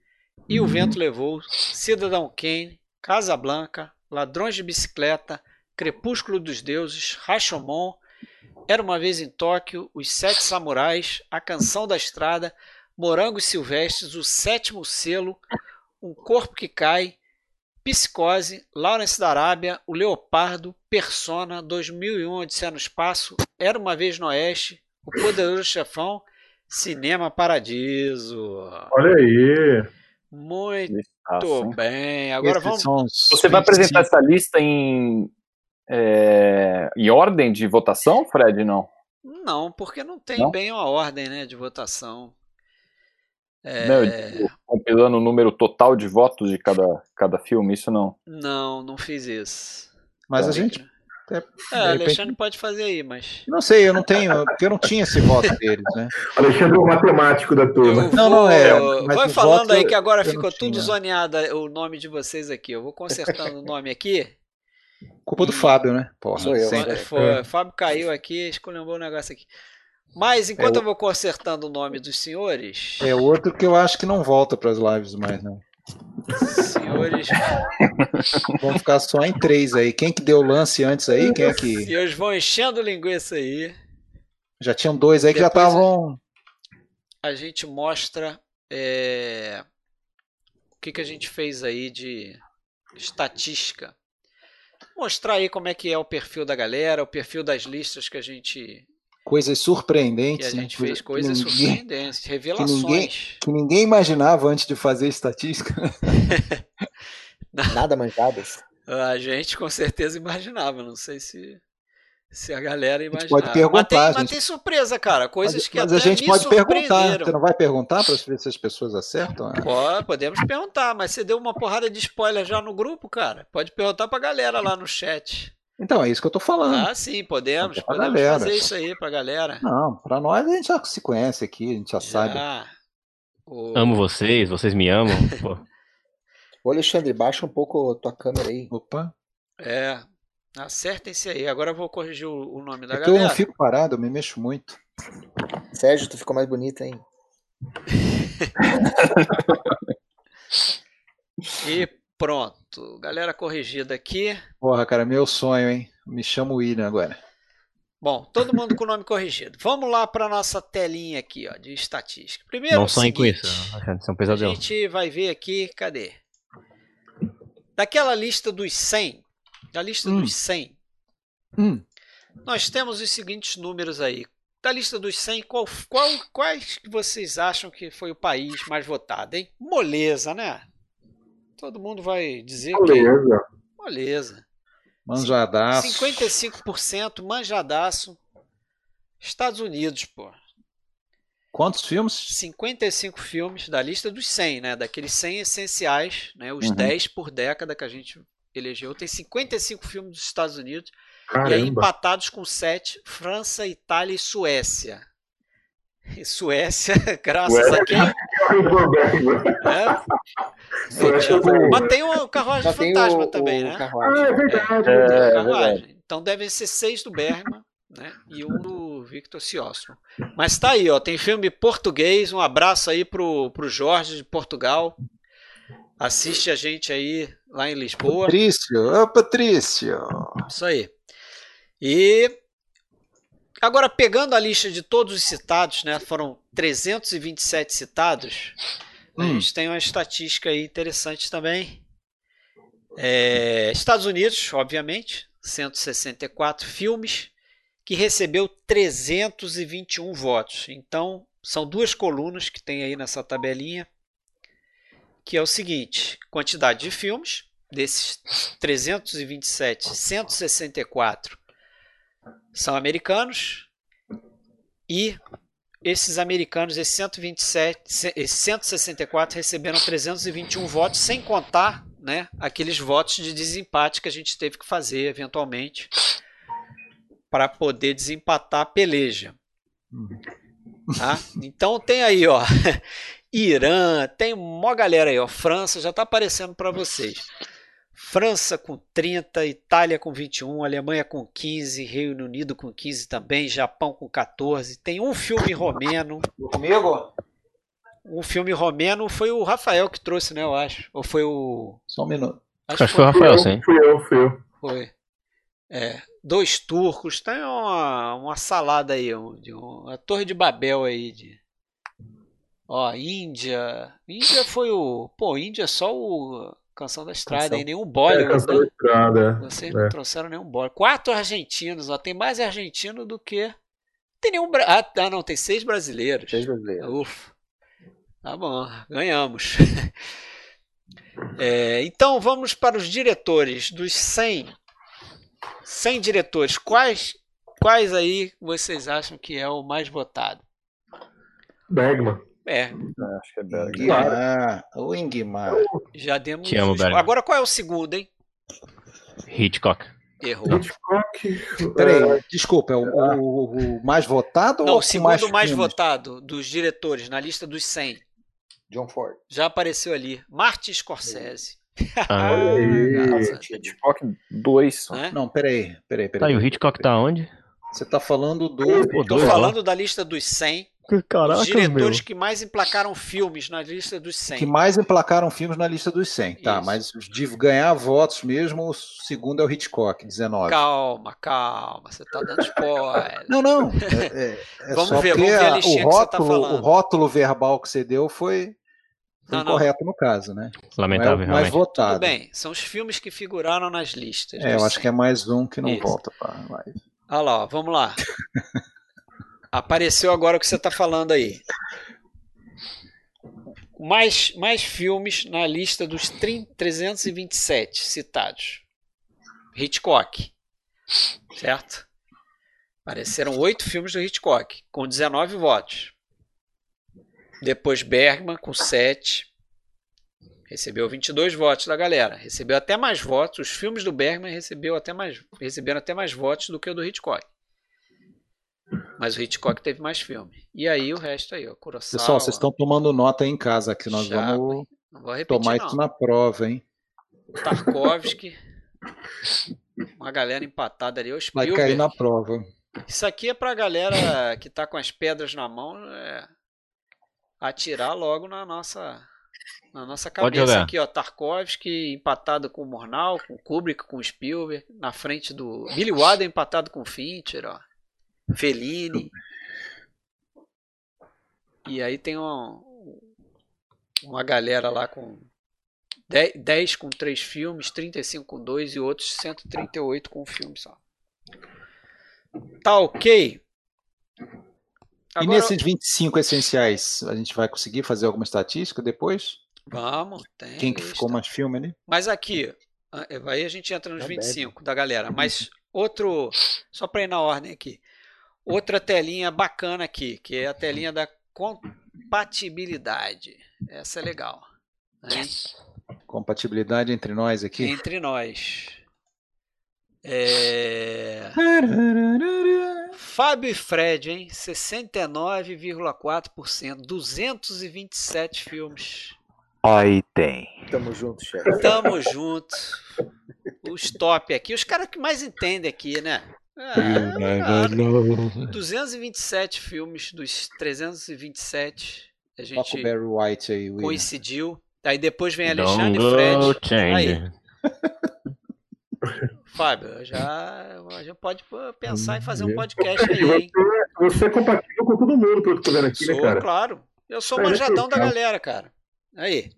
e o Vento Levou, Cidadão Kane, Casablanca, Ladrões de Bicicleta, Crepúsculo dos Deuses, Rashomon, Era uma vez em Tóquio, Os Sete Samurais, A Canção da Estrada, Morangos Silvestres, O Sétimo Selo, Um Corpo que Cai, Psicose, Lawrence da Arábia, O Leopardo, Persona, 2001 Odisseia no Espaço, Era uma vez no Oeste, O Poderoso Chefão, Cinema Paradiso. Olha aí. Muito bem. Agora vamos. Você vai apresentar essa lista em é, em ordem de votação, Fred? Não. Não, porque não tem não? bem uma ordem, né, de votação. É... Não, compilando o número total de votos de cada, cada filme, isso não? Não, não fiz isso. Mas a gente. É, é Alexandre pode fazer aí, mas. Não sei, eu não tenho, porque eu não tinha esse voto deles, né? Alexandre é o matemático da turma. Vou, não, não é. Vai falando aí que agora ficou tudo zoneado o nome de vocês aqui. Eu vou consertando o nome aqui. Culpa do Fábio, né? Porra, Sou eu. Sempre. Foi, é. Fábio caiu aqui, escolheu um negócio aqui. Mas enquanto é, eu vou consertando o nome dos senhores. É outro que eu acho que não volta para as lives mais, não. Senhores. Vamos ficar só em três aí. Quem que deu o lance antes aí? Quem é que. Senhores vão enchendo linguiça aí. Já tinham dois aí que Depois já estavam. A gente mostra é... o que, que a gente fez aí de estatística mostrar aí como é que é o perfil da galera, o perfil das listas que a gente coisas surpreendentes. Que a né? gente né? fez coisas ninguém, surpreendentes, revelações. Que ninguém, que ninguém, imaginava antes de fazer estatística. Nada manjadas. A gente com certeza imaginava, não sei se se a galera imaginar. pode perguntar. Mas tem, mas tem surpresa, cara. Coisas mas, que mas até a gente pode perguntar. Você não vai perguntar para ver se as pessoas acertam? Pode, podemos perguntar, mas você deu uma porrada de spoiler já no grupo, cara. Pode perguntar para a galera lá no chat. Então, é isso que eu tô falando. Ah, sim, podemos. Podemos galera. fazer isso aí pra galera. Não, pra nós a gente já se conhece aqui, a gente já, já. sabe. O... Amo vocês, vocês me amam. Ô Alexandre, baixa um pouco a tua câmera aí. Opa. É, Acertem-se aí. Agora eu vou corrigir o, nome da é galera. Eu não fico parado, eu me mexo muito. Sérgio, tu ficou mais bonito, hein? e pronto. Galera corrigida aqui. Porra, cara, meu sonho, hein? Me chamo William agora. Bom, todo mundo com o nome corrigido. Vamos lá para nossa telinha aqui, ó, de estatística. Primeiro, não sonhe com isso, é um pesadelo. A gente vai ver aqui, cadê? Daquela lista dos 100, da lista hum. dos 100, hum. nós temos os seguintes números aí. Da lista dos 100, qual, qual, quais vocês acham que foi o país mais votado, hein? Moleza, né? Todo mundo vai dizer Moleza. que... Moleza. Manjadaço. 55% manjadaço. Estados Unidos, pô. Quantos filmes? 55 filmes da lista dos 100, né? Daqueles 100 essenciais, né? Os uhum. 10 por década que a gente elegeu. Tem 55 filmes dos Estados Unidos. Caramba. E aí empatados com 7, França, Itália e Suécia. Suécia, graças Suécia. a quem? É. Suécia Mas tem o Carruagem Fantasma o, também, o né? Carruagem. Ah, é verdade. É, é, Carruagem. Então devem ser seis do Bergman né? e um do Victor Siostro. Mas tá aí, ó, tem filme português. Um abraço aí pro, pro Jorge de Portugal. Assiste a gente aí lá em Lisboa. Patrício, ô Patrício. Isso aí. E agora pegando a lista de todos os citados, né? Foram 327 citados. Hum. A gente tem uma estatística aí interessante também. É, Estados Unidos, obviamente, 164 filmes, que recebeu 321 votos. Então, são duas colunas que tem aí nessa tabelinha que é o seguinte: quantidade de filmes, desses 327, 164 são americanos e esses americanos, esses 127, esses 164 receberam 321 votos, sem contar né, aqueles votos de desempate que a gente teve que fazer eventualmente para poder desempatar a peleja. Tá? Então tem aí, ó, Irã, tem uma galera aí, ó. França já está aparecendo para vocês. França com 30, Itália com 21, Alemanha com 15, Reino Unido com 15 também, Japão com 14. Tem um filme romeno. Comigo? Um filme romeno foi o Rafael que trouxe, né? Eu acho. Ou foi o. Só um minuto. Acho, acho que foi o Rafael, sim. Fui eu, fui eu. Foi. É. dois turcos, tem uma, uma salada aí, de uma torre de Babel aí de Ó, Índia. Índia foi o. Pô, Índia é só o Canção da Estrada, Canção. e nenhum Bollywood. É, Canção né? da Estrada. Vocês é. não trouxeram nenhum Bollywood. Quatro argentinos, ó. Tem mais argentino do que. Não tem nenhum. Ah, ah, não, tem seis brasileiros. Seis brasileiros. Ufa. Tá bom, ganhamos. é, então vamos para os diretores dos 100. 100 diretores. Quais, quais aí vocês acham que é o mais votado? Bergman. É. Acho que é Bergman. Ah, o Ingmar. Já demos. Te amo, Agora qual é o segundo, hein? Hitchcock. Errou. Hitchcock. Peraí, é... desculpa, é o, o, o, mais votado Não, ou o segundo mais, mais votado dos diretores na lista dos 100? John Ford. Já apareceu ali. Martin Scorsese. Ah, Hitchcock 2. É? Não, peraí, peraí, peraí. Tá, e o Hitchcock tá onde? Você tá falando do. Tô falando da lista dos 100 Caraca, os diretores meu. que mais emplacaram filmes na lista dos 100. Que mais emplacaram filmes na lista dos 100, tá? Isso. Mas de ganhar votos mesmo, o segundo é o Hitchcock, 19. Calma, calma, você tá dando spoiler. Não, não. É, é, é vamos ver, vamos ver a listinha o rótulo, que você tá falando. O rótulo verbal que você deu foi, foi não, incorreto não. no caso, né? Lamentável, é mais votado. Tudo bem, são os filmes que figuraram nas listas. É, eu acho que é mais um que não Isso. volta para live. Olha lá, ó, vamos lá. Apareceu agora o que você está falando aí. Mais, mais filmes na lista dos 327 citados. Hitchcock. Certo? Apareceram oito filmes do Hitchcock, com 19 votos. Depois Bergman, com 7. Recebeu 22 votos da galera. Recebeu até mais votos. Os filmes do Bergman recebeu até mais, receberam até mais votos do que o do Hitchcock. Mas o Hitchcock teve mais filme. E aí o resto aí, ó. Kurosawa. Pessoal, vocês estão tomando nota aí em casa que nós vamos repetir, tomar não. isso na prova, hein? Tarkovsky. uma galera empatada ali. O Vai cair na prova. Isso aqui é pra galera que tá com as pedras na mão é, atirar logo na nossa na nossa cabeça aqui, ó, Tarkovsky empatado com o Murnau, com o Kubrick, com o Spielberg, na frente do Billy Wilder empatado com o Fincher, ó. Fellini. E aí tem uma, uma galera lá com 10, 10 com 3 filmes, 35 com 2 e outros 138 com um filme só. Tá ok. Agora, e nesses 25 essenciais, a gente vai conseguir fazer alguma estatística depois? Vamos, tem. Quem que ficou mais filme ali? Mas aqui, aí a gente entra nos é 25 bad. da galera. Mas outro, só para ir na ordem aqui. Outra telinha bacana aqui, que é a telinha da compatibilidade. Essa é legal. Yes. Compatibilidade entre nós aqui? Entre nós. É... Fábio e Fred, hein? 69,4%. 227 filmes. Aí tem. Tamo junto, chefe. Tamo junto. Os top aqui. Os caras que mais entendem aqui, né? É, 227 filmes dos 327. A gente Barry White aí, coincidiu. Aí depois vem Alexandre Fred. Aí. Fábio, já, já pode pensar em fazer um podcast aí, hein? Você, é compatível com todo mundo, pelo que eu tô vendo aqui, né, sou, né, cara? claro. Eu sou é, manjadão da galera, cara. Aí.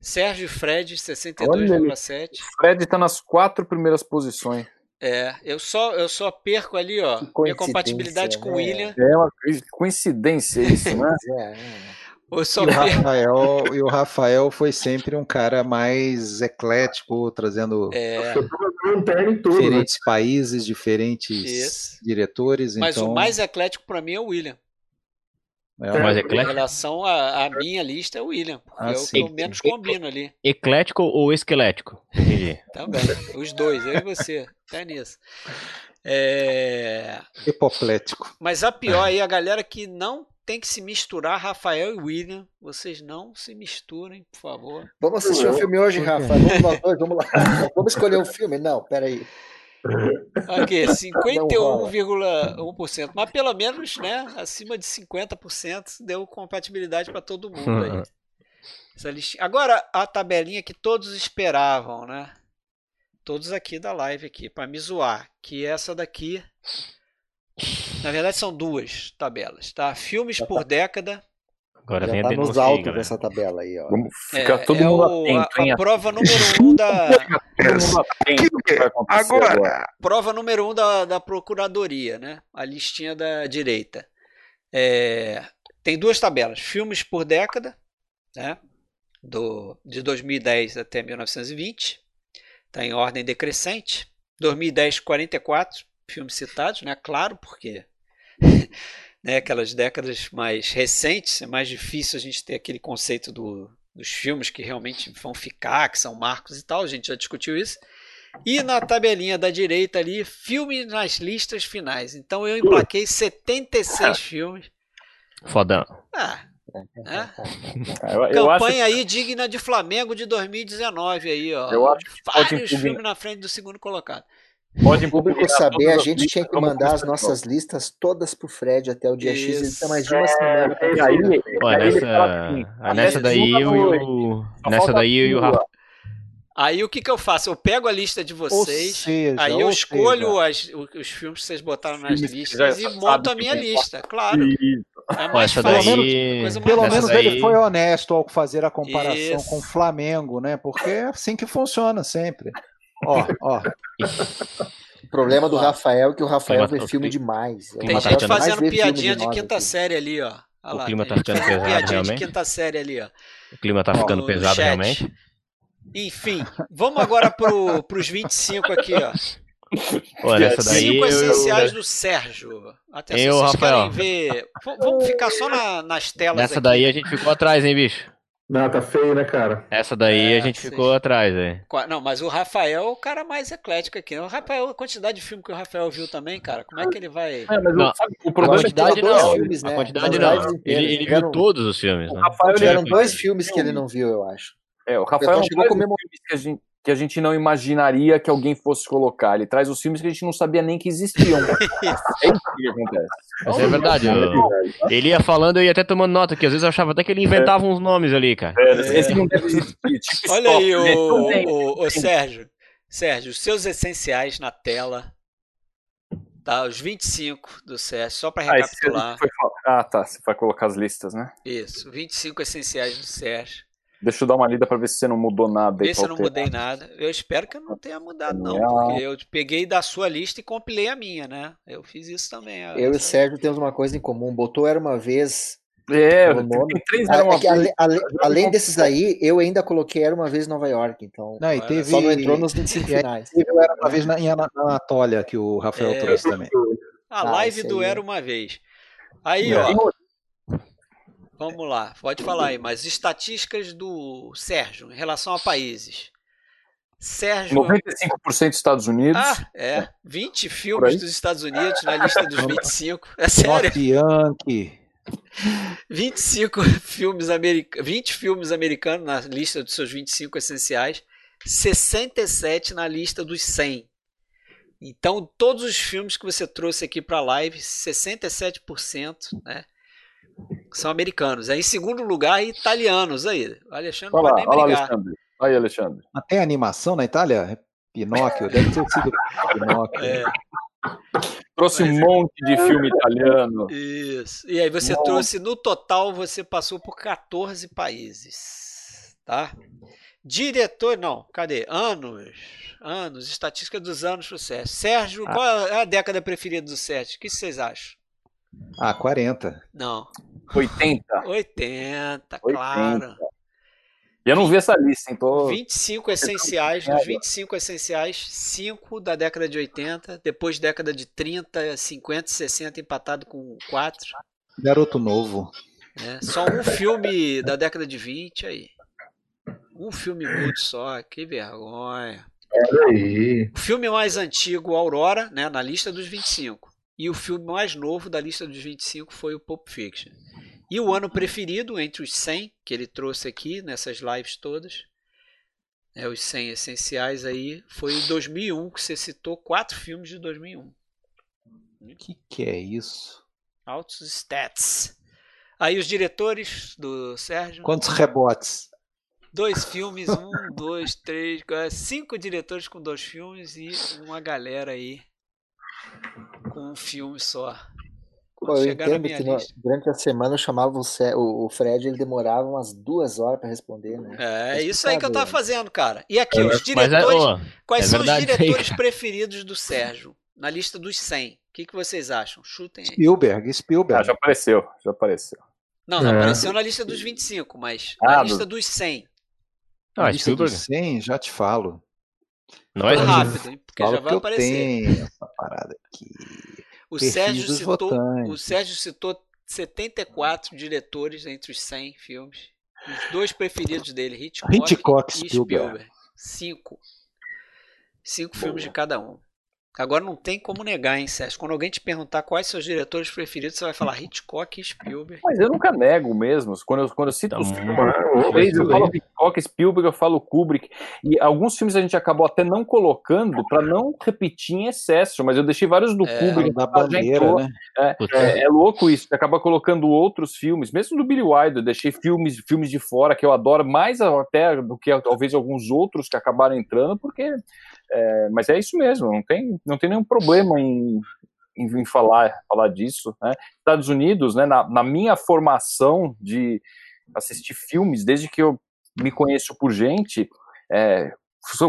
Sérgio Fred, 62,7. Fred tá nas quatro primeiras posições. É, eu só, eu só perco ali, ó, minha compatibilidade com o né? William. É uma coincidência isso, né? é, Eu só e, o Rafael, e o Rafael foi sempre um cara mais eclético, trazendo é. diferentes países, diferentes isso. diretores. Mas então... o mais eclético para mim é o William. É, mais eclético? Em relação à minha lista é o William, ah, é o que eu menos combino ali. Eclético ou esquelético? Entendi. Também, os dois, eu e você, até nisso. É... Hipoplético. Mas a pior aí, a galera que não tem que se misturar, Rafael e William, vocês não se misturem, por favor. Vamos assistir o um filme hoje, Rafa. Vamos lá, vamos lá. Vamos escolher um filme? Não, peraí. Aqui, 51,1%. Mas pelo menos, né, acima de 50% deu compatibilidade para todo mundo aí. Agora, a tabelinha que todos esperavam, né? todos aqui da live aqui, para me zoar, que essa daqui, na verdade são duas tabelas, tá? Filmes por tá. década. Agora Já vem tá a nos altos dessa tabela aí, ó. Vamos ficar é, todo é mundo o, atento, a, a prova número um da... agora, agora, prova número um da, da procuradoria, né? A listinha da direita. É, tem duas tabelas, filmes por década, né? Do, de 2010 até 1920, está em ordem decrescente. 2010, 44 filmes citados, né? Claro, porque né, aquelas décadas mais recentes é mais difícil a gente ter aquele conceito do, dos filmes que realmente vão ficar, que são marcos e tal. A gente já discutiu isso. E na tabelinha da direita ali, filmes nas listas finais. Então eu emplaquei 76 filmes. Fodão. Ah, é? Eu, eu Campanha acho... aí digna de Flamengo de 2019 aí, ó. Eu acho que Vários filmes na frente do segundo colocado. Pode público saber, a gente tinha que mandar as nossas listas todas pro Fred até o dia Isso. X, ele tá mais de uma semana. É, aí, aí, nessa, assim, nessa daí eu, nessa daí eu e o Rafa, Aí o que, que eu faço? Eu pego a lista de vocês, seja, aí eu escolho as, os filmes que vocês botaram nas listas e monto a minha lista, claro. É mais fácil. Daí, pelo menos daí... ele foi honesto ao fazer a comparação Isso. com o Flamengo, né? Porque é assim que funciona sempre. Ó, ó. O problema do Rafael é que o Rafael vê filme demais. Tem gente fazendo piadinha de, de quinta aqui. série ali, ó. Olha o lá, clima tá ficando pesado, piadinha realmente. de quinta série ali, ó. O clima tá ficando pesado, chat. realmente. Enfim, vamos agora pro, pros 25 aqui, ó. Olha, essa daí. Cinco essenciais eu... do Sérgio. Atenção, eu, vocês Rafael. querem ver. vamos ficar só na, nas telas. Nessa aqui. daí a gente ficou atrás, hein, bicho? Não, tá feio, né, cara? Essa daí é, a gente ficou atrás, velho. Não, mas o Rafael é o cara mais eclético aqui. O Rafael, a quantidade de filme que o Rafael viu também, cara, como é que ele vai. É, mas não, o, o problema a quantidade é não. Filmes, né? A quantidade não. Ele, ele viu todos os filmes. O né? Rafael tiveram dois filmes que ele não viu, eu acho. É, o Rafael o chegou a comer que a gente que a gente não imaginaria que alguém fosse colocar. Ele traz os filmes que a gente não sabia nem que existiam. é isso que acontece. Mas é verdade. Eu, ele ia falando, eu ia até tomando nota, que às vezes eu achava até que ele inventava é. uns nomes ali, cara. É, esse não deve existir. Tipo Olha aí, o, o, o, o Sérgio. Sérgio, os seus essenciais na tela. Tá, os 25 do Sérgio, só para recapitular. Ah, ah, tá. Você vai colocar as listas, né? Isso, 25 essenciais do Sérgio. Deixa eu dar uma lida para ver se você não mudou nada. Vê se eu não mudei nada. Eu espero que eu não tenha mudado, não, não, porque eu peguei da sua lista e compilei a minha, né? Eu fiz isso também. Eu e o Sérgio temos uma coisa em comum. Botou era uma vez. É, tem três era uma vez. Ale, além desses aí, eu ainda coloquei Era uma vez em Nova York, então. Não, e teve, só não entrou nos 25 finais. Teve Era uma vez na, na Anatólia, que o Rafael é, trouxe também. A live ah, do Era uma vez. Aí, é. ó. Vamos lá, pode falar aí, mas estatísticas do Sérgio em relação a países. Sérgio. 95% dos Estados Unidos. Ah, é. 20 filmes dos Estados Unidos na lista dos 25. É sério. Yankee. 25 filmes americanos, 20 filmes americanos na lista dos seus 25 essenciais, 67 na lista dos 100. Então, todos os filmes que você trouxe aqui para a live, 67%, né? São americanos. Aí, em segundo lugar, italianos. Aí, o Alexandre olha pode lá, nem brigar. Alexandre. Aí, Alexandre. Mas tem animação na Itália? Pinóquio, deve ter sido Pinóquio. É. Trouxe Mas, um monte de filme italiano. Isso. E aí você trouxe, no total, você passou por 14 países. Tá? Diretor, não, cadê? Anos. Anos, estatística dos anos pro Sérgio. Sérgio, ah. qual é a década preferida do Sérgio? O que vocês acham? Ah, 40. Não. 80. 80, claro. E eu não vi essa lista, então. 25 essenciais, dos 25 essenciais, 5 da década de 80, depois década de 30, 50, 60, empatado com 4. Garoto novo. É, só um filme da década de 20 aí. Um filme muito só, que vergonha. aí. O filme mais antigo, Aurora, né, na lista dos 25. E o filme mais novo da lista dos 25 foi o Pulp Fiction. E o ano preferido, entre os 100 que ele trouxe aqui nessas lives todas, né, os 100 essenciais aí, foi 2001, que você citou quatro filmes de 2001. O que, que é isso? Altos stats. Aí os diretores do Sérgio. Quantos rebotes? Dois filmes, um, dois, três, quatro, cinco diretores com dois filmes e uma galera aí com um filme só. Pô, eu entendo que no, durante a semana eu chamava o, o, Fred, ele demorava umas duas horas para responder, né? É, é isso aí que eu tava fazendo, cara. E aqui, é, os é, diretores. É, quais é são os diretores aí, preferidos do Sérgio? Na lista dos 100. O que, que vocês acham? Chutem aí. Spielberg, Spielberg. Ah, já apareceu, já apareceu. Não, não apareceu na lista dos 25, mas ah, na lista dos 100. Ah, lista Spielberg. dos 100, já te falo. Não é rápido, hein? Porque já vai aparecer. Tenho essa parada aqui. O Sérgio, citou, o Sérgio citou 74 diretores entre os 100 filmes. Os dois preferidos dele, Hitchcock, Hitchcock e Spielberg. Spielberg. Cinco. Cinco Boa. filmes de cada um. Agora não tem como negar, hein, Sérgio? Quando alguém te perguntar quais seus diretores preferidos, você vai falar Hitchcock e Spielberg. Mas eu nunca nego mesmo. Quando eu, quando eu cito tá os filmes, eu falo Hitchcock, Spielberg, eu falo Kubrick. E alguns filmes a gente acabou até não colocando para não repetir em excesso, mas eu deixei vários do é, Kubrick. Da bandeira, né? É, é, é, louco isso. Você acaba colocando outros filmes, mesmo do Billy Wilder, eu deixei filmes, filmes de fora que eu adoro mais até do que talvez alguns outros que acabaram entrando, porque é, mas é isso mesmo, não tem, não tem nenhum problema em, em, em falar, falar disso. Né? Estados Unidos, né, na, na minha formação de assistir filmes, desde que eu me conheço por gente, é,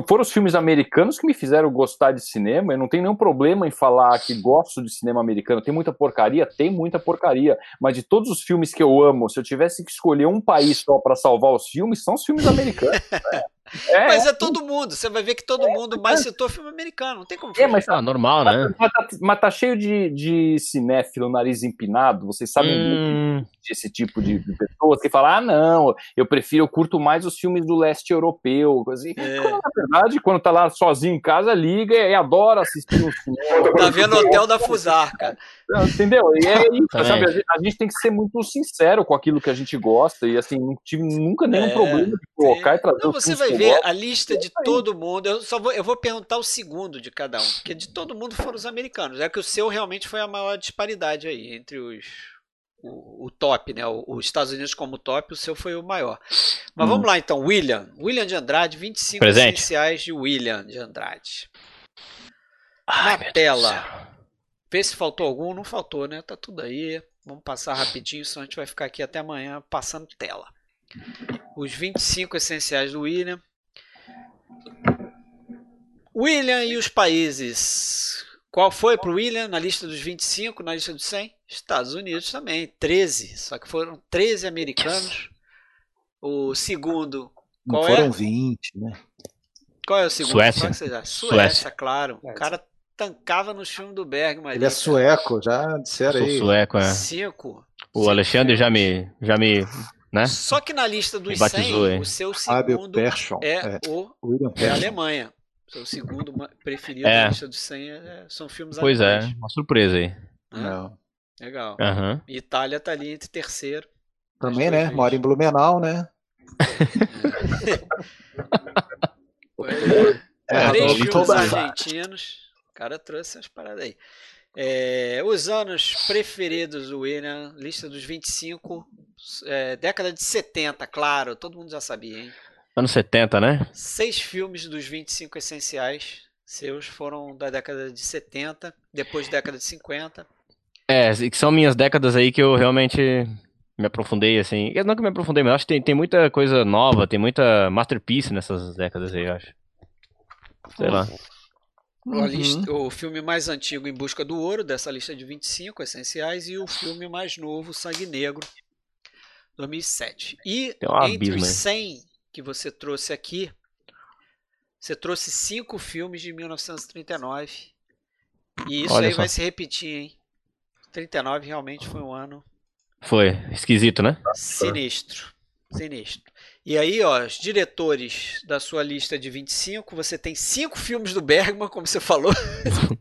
foram os filmes americanos que me fizeram gostar de cinema. Eu não tenho nenhum problema em falar que gosto de cinema americano. Tem muita porcaria? Tem muita porcaria. Mas de todos os filmes que eu amo, se eu tivesse que escolher um país só para salvar os filmes, são os filmes americanos. Né? É, mas é todo mundo. Você vai ver que todo é, mundo mais citou filme americano. Não tem como. É, mas, ah, normal, né? Mas, tá, mas, tá cheio de, de cinéfilo, nariz empinado. Vocês sabem hum. desse tipo de, de pessoas que falam: ah, não, eu prefiro, eu curto mais os filmes do leste europeu. Assim. É. Quando, na verdade, quando tá lá sozinho em casa, liga e adora assistir um filme. Tá vendo o Hotel da Fusarca. Entendeu? E é isso, sabe? A gente, a gente, tem que ser muito sincero com aquilo que a gente gosta. E assim, não tive nunca nenhum é, problema de colocar e trazer não, Você vai ver a lista de todo mundo. Eu só vou, eu vou perguntar o segundo de cada um, porque de todo mundo foram os americanos. É que o seu realmente foi a maior disparidade aí entre os. O, o top, né? Os Estados Unidos como top, o seu foi o maior. Mas hum. vamos lá então, William. William de Andrade, 25 Presente. essenciais de William de Andrade. Ai, Na tela. Vê se faltou algum, não faltou, né? Tá tudo aí. Vamos passar rapidinho, senão a gente vai ficar aqui até amanhã passando tela. Os 25 essenciais do William. William e os países. Qual foi para o William na lista dos 25, na lista dos 100? Estados Unidos também, 13. Só que foram 13 americanos. O segundo. Qual Não foram é? 20, né? Qual é o segundo? Suécia. Suécia, Suécia, claro. O cara tancava no filme do Bergman. Ele é sueco, já disseram aí. sueco, é. Cinco. O. Alexandre já me, já me né? Só que na lista dos batizou, 100, o seu segundo é, é, o é a Alemanha. O seu segundo preferido é. na lista dos 100 é, são filmes Pois é, alemães. é, uma surpresa aí. Não. Legal. Uhum. Itália tá ali entre terceiro. Também, né? Mora em Blumenau, né? é. Três filmes argentinos. O cara trouxe as paradas aí. É, os anos preferidos do William, lista dos 25, é, década de 70, claro, todo mundo já sabia, hein? Anos 70, né? Seis filmes dos 25 essenciais seus foram da década de 70, depois da década de 50. É, que são minhas décadas aí que eu realmente me aprofundei, assim. Eu não que me aprofundei, mas acho que tem, tem muita coisa nova, tem muita masterpiece nessas décadas aí, eu acho. Sei lá. Uhum. Lista, o filme mais antigo Em Busca do Ouro, dessa lista de 25 essenciais, e o filme mais novo, Sangue Negro, 2007. E um entre os 100 que você trouxe aqui, você trouxe cinco filmes de 1939. E isso Olha aí só. vai se repetir, hein? 39 realmente foi um ano. Foi, esquisito, né? Sinistro. Sinistro. E aí, ó, os diretores da sua lista de 25, você tem cinco filmes do Bergman, como você falou.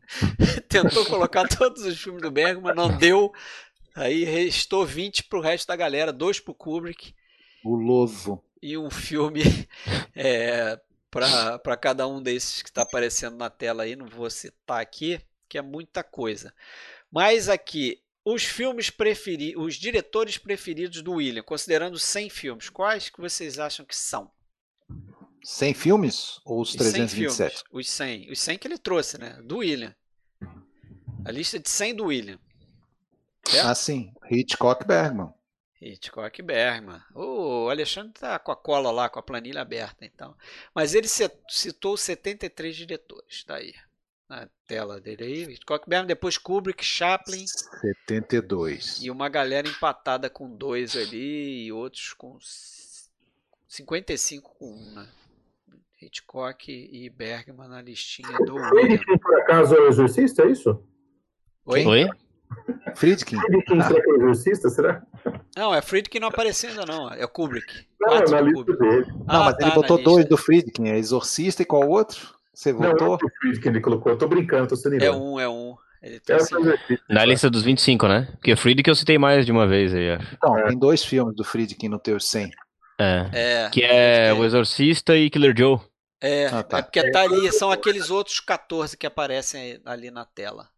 Tentou colocar todos os filmes do Bergman, não deu. Aí restou 20 pro resto da galera, dois pro Kubrick. Guloso. E um filme é, para cada um desses que está aparecendo na tela aí, não vou citar aqui, que é muita coisa. Mas aqui, os filmes preferidos, os diretores preferidos do William, considerando 100 filmes, quais que vocês acham que são? 100 filmes ou os Os 100 327? filmes. Os 100. Os 100 que ele trouxe, né? Do William. A lista de 100 do William. Certo? Ah, sim. Hitchcock Bergman. Hitchcock Bergman. O Alexandre tá com a cola lá, com a planilha aberta, então. Mas ele citou 73 diretores, tá aí. Na tela dele aí. Hitchcock e Bergman, depois Kubrick, Chaplin 72. e uma galera empatada com dois ali e outros com c- 55 com um, né? Hitchcock e Bergman na listinha do. Friedkin, por acaso, é o exorcista, é isso? Oi? Oi? Friedkin. Friedkin, será que é o exorcista, será? Não, é Friedkin não apareceu ainda não, é Kubrick. Não, Quatro na lista Kubrick. dele. Não, Ah, mas tá, ele botou lista. dois do Friedkin. É Exorcista e qual outro? Você Não, é votou? o Friedkin ele colocou. Eu tô brincando, tô sendo É um, é um. Ele É o exorcista. Na lista dos 25, né? Porque Friedkin eu citei mais de uma vez aí, acho. Então, É. tem dois filmes do Friedkin no teu 100. É. É, Que é O Exorcista e Killer Joe. é, Ah, tá. é porque tá ali, são aqueles outros 14 que aparecem ali na tela.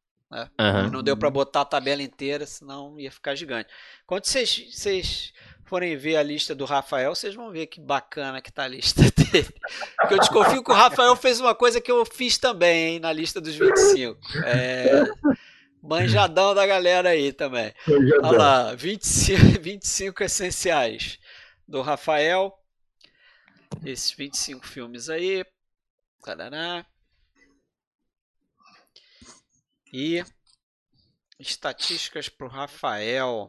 Aham. E não deu pra botar a tabela inteira, senão ia ficar gigante. Quando vocês, forem ver a lista do Rafael, vocês vão ver que bacana que tá a lista dele. Porque eu desconfio que o Rafael fez uma coisa que eu fiz também, hein, na lista dos 25. É, manjadão da galera aí também. Olha lá, 25, 25 essenciais do Rafael. Esses 25 filmes aí. Tarará. E estatísticas para o Rafael.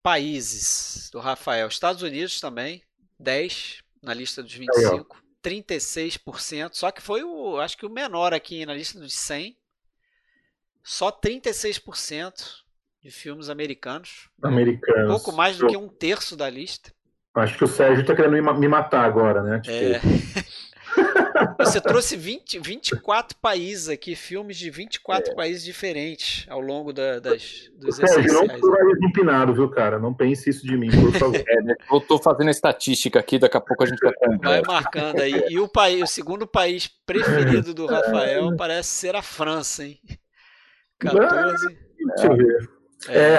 Países do Rafael. Estados Unidos também, 10 na lista dos 25. 36%, só que foi o, acho que o menor aqui na lista dos 100. Só 36% de filmes americanos. Americanos. Pouco mais do que um terço da lista. Acho que o Sérgio tá querendo me ma- me matar agora, né? Tipo, É. Você trouxe 20, 24 países aqui, filmes de 24 países diferentes ao longo da- das, dos Sérgio, não essenciais. sou nariz empinado, viu, cara? Não pense isso de mim, por favor. É, né? Eu tô fazendo a estatística aqui, daqui a pouco a gente vai Vai comprar. marcando aí. E o, país, o segundo país preferido do Rafael parece ser a França, hein? 14. Deixa eu ver. É,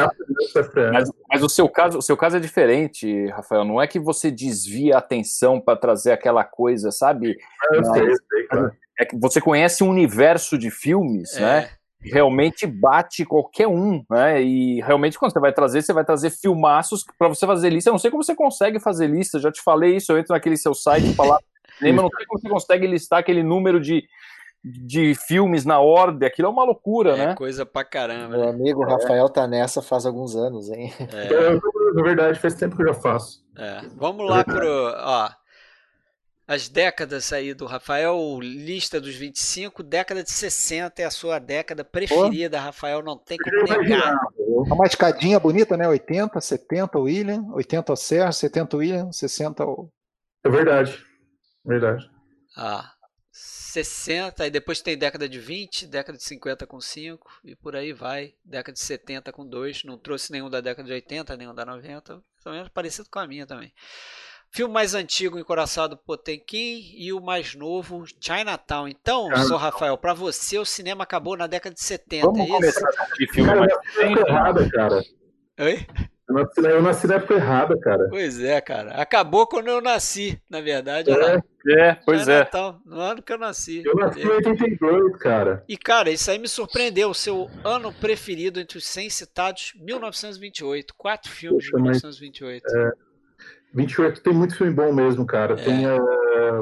França. Mas, mas o seu caso, o seu caso é diferente, Rafael. Não é que você desvia a atenção para trazer aquela coisa, sabe? eu sei, eu sei, claro. É que você conhece um universo de filmes, né? É, realmente bate qualquer um, né? E realmente quando você vai trazer, você vai trazer filmaços para você fazer lista. Eu não sei como você consegue fazer lista, já te falei isso, eu entro naquele seu site falar, eu não sei como você consegue listar aquele número de, de filmes na ordem, aquilo é uma loucura, é né? coisa pra caramba. Meu Né? amigo Rafael tá nessa faz alguns anos, hein? É, Eu, na verdade, faz tempo que eu já faço. é. Vamos lá pro. Ó, as décadas aí do Rafael, lista dos 25, década de 60 é a sua década preferida, Rafael, não tem como negar. É uma escadinha bonita, né? 80, 70 o William, 80 o Sérgio, 70 o William, 60 o. É verdade. Verdade. Ah, 60, e depois tem década de 20, década de 50 com 5, e por aí vai. Década de 70 com 2, não trouxe nenhum da década de 80, nenhum da 90, mais ou menos parecido com a minha também. Filme mais antigo, Encoraçado Potemkin, e o mais novo, Chinatown. Então, Chinatown. sou Rafael, para você o cinema acabou na década de 70, Vamos é isso? começar de filme Cara, mais errada, cara. Oi? Eu nasci, na- eu nasci na época errada, cara. Pois é, cara. Acabou quando eu nasci, na verdade. lá. É, pois é. Chinatown, no ano que eu nasci. Eu nasci em 82, cara. E cara, isso aí me surpreendeu. O seu ano preferido entre os 100 citados, 1928. Quatro filmes de Poxa, mas- 1928. 28 tem muito filme bom mesmo, cara. Tem, eh,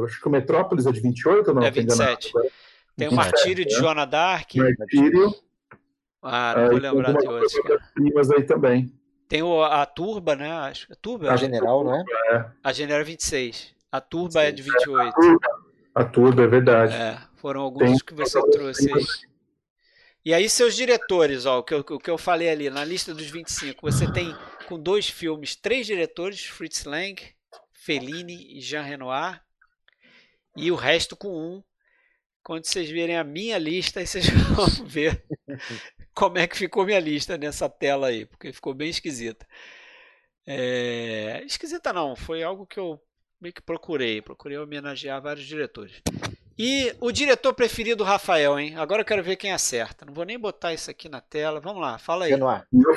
acho que o Metrópolis é de 28 ou não? É Tô enganado 27. agora. Tem o 27, Martírio de né? Joana Dark. Martírio. Ah, não vou tem lembrar de outros, cara. primas aí também. Tem o, a Turba, né? Acho que é Turba. A general, não é? A General 26. A Turba é de 28. A Turba, é verdade. É, foram alguns Tem- que você trouxe aí. E aí, seus diretores, ó, o que, eu, o que eu falei ali, na lista dos 25, você tem com dois filmes, três diretores, Fritz Lang, Fellini e Jean Renoir, e o resto com um. Quando vocês verem a minha lista, aí vocês vão ver como é que ficou minha lista nessa tela aí, porque ficou bem esquisita. É, Esquisita não, foi algo que eu meio que procurei, procurei homenagear vários diretores. E o diretor preferido do Rafael, hein? Agora eu quero ver quem acerta. Não vou nem botar isso aqui na tela. Vamos lá, fala aí. Renoir. Meu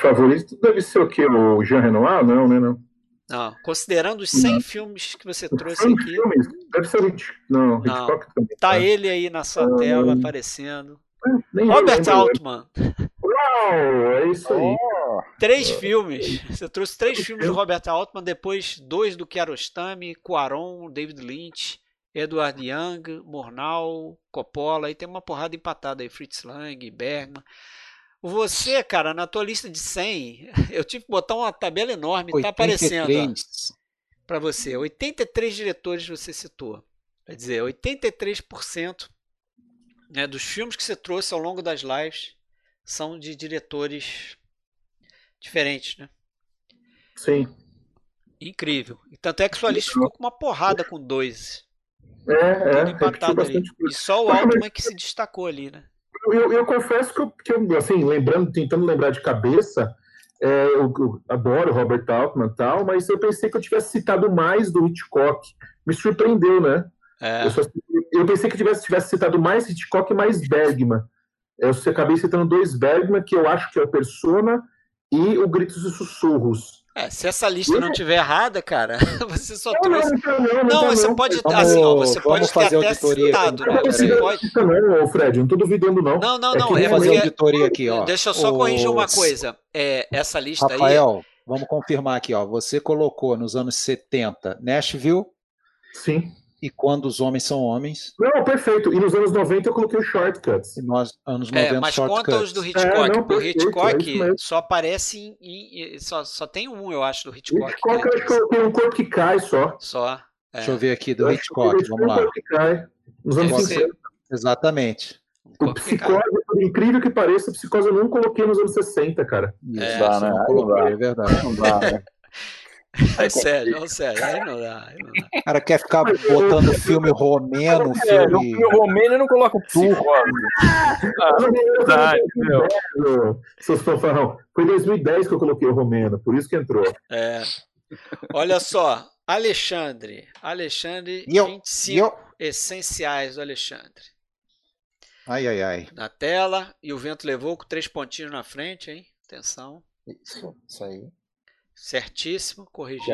favorito deve ser o quê? O Jean Renoir? Não, né? Não. Não, considerando os 100 filmes que você trouxe 100 aqui, filmes? Deve ser o Hitch... Não, Não. Hitchcock também. tá ele aí na sua Ah. tela aparecendo. Nem Robert lembro. Altman, Uau, é isso aí. Oh, três filmes. Você trouxe três filmes do Robert Altman, depois dois do Kiarostami, Cuaron, David Lynch, Edward Young, Murnau, Coppola, e tem uma porrada empatada aí, Fritz Lang, Bergman. Você, cara, na tua lista de 100, eu tive que botar uma tabela enorme, tá aparecendo 83. para você. 83 diretores você citou. Quer dizer, 83% né, dos filmes que você trouxe ao longo das lives são de diretores diferentes, né? Sim. Incrível. E tanto é que sua lista ficou com uma porrada com dois. É, é. Tudo empatado ali. E só o Altman que se destacou ali, né? Eu, eu confesso que eu, que eu, assim, lembrando, tentando lembrar de cabeça, é, eu, eu adoro Robert Altman e tal, mas eu pensei que eu tivesse citado mais do Hitchcock. Me surpreendeu, né? É, Eu, só- eu pensei que tivesse, tivesse citado mais Hitchcock e mais Bergman. Eu acabei citando dois Bergman, que eu acho que é o Persona e o Gritos e Sussurros. é, se essa lista não tiver errada, cara, você só Não, trouxe. não, não, não, Não, não, você pode, Vamos- assim, ó, você pode ter fazer até citado, né? Você pode. Não, Fred, não tô duvidando, não. Não, não, É não. É Vamos fazer auditoria aqui, ó. Deixa eu só O- corrigir uma coisa. É, essa lista aí. Rafael, vamos confirmar aqui, ó. Você colocou nos anos 70 Nashville Sim. E Quando os Homens São Homens, Não, perfeito. E nos anos 90 eu coloquei o Shortcuts. e nós, anos 90 É, mas Shortcuts. conta os do É, Hitchcock. não, o perfeito, é Hitchcock mesmo. só aparece em. em- só, só tem um, eu acho, do Hitchcock. Hitchcock, eu né? acho que eu coloquei um corpo que cai só. Só. É, Deixa eu ver aqui Eu do eu Hitchcock, coloquei vamos um lá. corpo que cai. Nos anos Deve 50. Exatamente. um O. Psicose, por incrível que pareça, Psicose eu não coloquei nos anos 60, cara. É, não né? Não dá. é verdade. Não dá, né? É sério, não, sério. Aí não dá. Aí não dá. O cara quer ficar botando filme romeno, É, no filme. filme romeno eu não coloco o. Ah, verdade, meu. Seus fanfarrão. Foi em 2010 que eu coloquei o Romeno, por isso que entrou. É. Olha só, Alexandre. Alexandre, E eu- 25 E eu... essenciais do Alexandre. Ai, ai, ai. Na tela, e o vento levou com três pontinhos na frente, hein? Atenção. Isso, isso aí. Certíssimo, corrigido.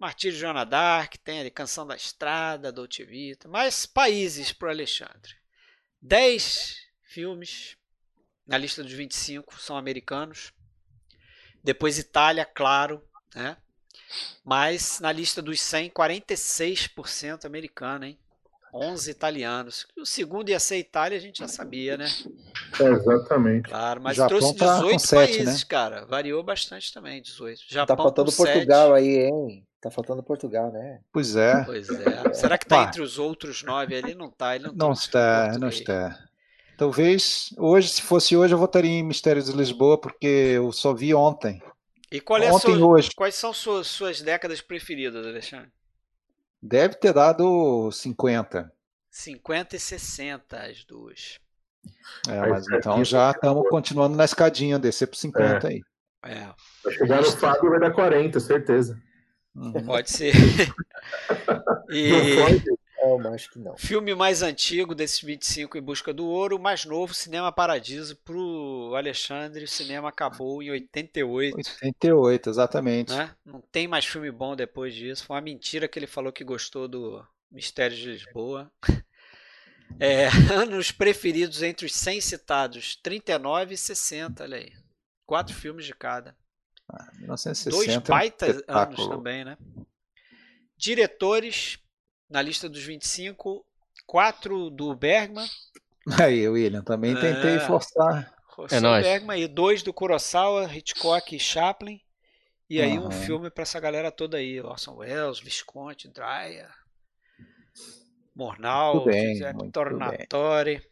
Martírio Joana Dark, tem ali Canção da Estrada, Dolce Vita. Mais países para o Alexandre. 10 filmes na lista dos 25 são americanos. Depois Itália, claro, né? Mas na lista dos 100, 46% americano, hein? 11 italianos. O segundo ia ser Itália, a gente já sabia, né? É, exatamente. Claro, mas Japão trouxe tá com 18 sete, países, né? cara. Variou bastante também, 18. Tá Japão faltando com sete. Portugal aí, hein? Tá faltando Portugal, né? Pois é. Pois é. Será que tá entre os outros nove ali? Não tá. Ele não, Não está, não está. Talvez hoje, se fosse hoje, eu votaria em Mistérios de Lisboa, porque eu só vi ontem. E qual é a Ontem sua- hoje. quais são suas, suas décadas preferidas, Alexandre? Deve ter dado 50. 50 e 60 as duas. É, mas então já estamos continuando na escadinha, descer para 50 aí. É, Vai chegar no Fábio vai dar 40, certeza. Uhum. pode ser. Não e pode? Não, acho que não. filme mais antigo desses 25 em busca do ouro, o mais novo, Cinema Paradiso, pro Alexandre, o cinema acabou em 88. 88, exatamente. né? Não tem mais filme bom depois disso. Foi uma mentira que ele falou que gostou do Mistério de Lisboa. É, anos preferidos entre os 100 citados, 39 e 60, olha aí. Quatro filmes de cada. 1960. Dois é um anos também, né? Diretores, na lista dos 25, quatro do Bergman. Aí, William, também tentei É. forçar. José nóis. Bergman e dois do Kurosawa, Hitchcock e Chaplin. E aí um Aham. filme pra essa galera toda aí, Orson Welles, Visconti, Dreyer, Mornal, Muito bem, Tornatore.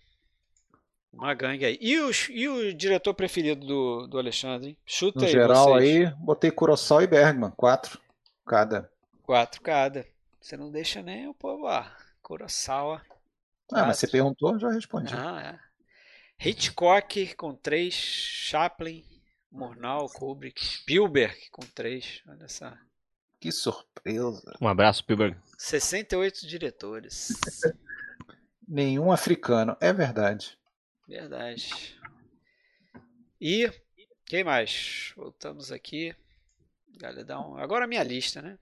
Uma gangue aí. E, os, e o diretor preferido do, do Alexandre? Chuta No aí geral, vocês. aí, botei Kurosawa e Bergman, quatro cada. Quatro cada. Você não deixa nem o povo lá. Kurosawa. Ah, mas você perguntou, já respondi. Ah, é. Hitchcock com três, Chaplin, Murnau, Kubrick, Spielberg com três. Olha só. Que surpresa. Um abraço, Spielberg. 68 diretores. Nenhum africano, é verdade. Verdade. E quem mais? Voltamos aqui. Galera, dá um... Agora a minha lista, né?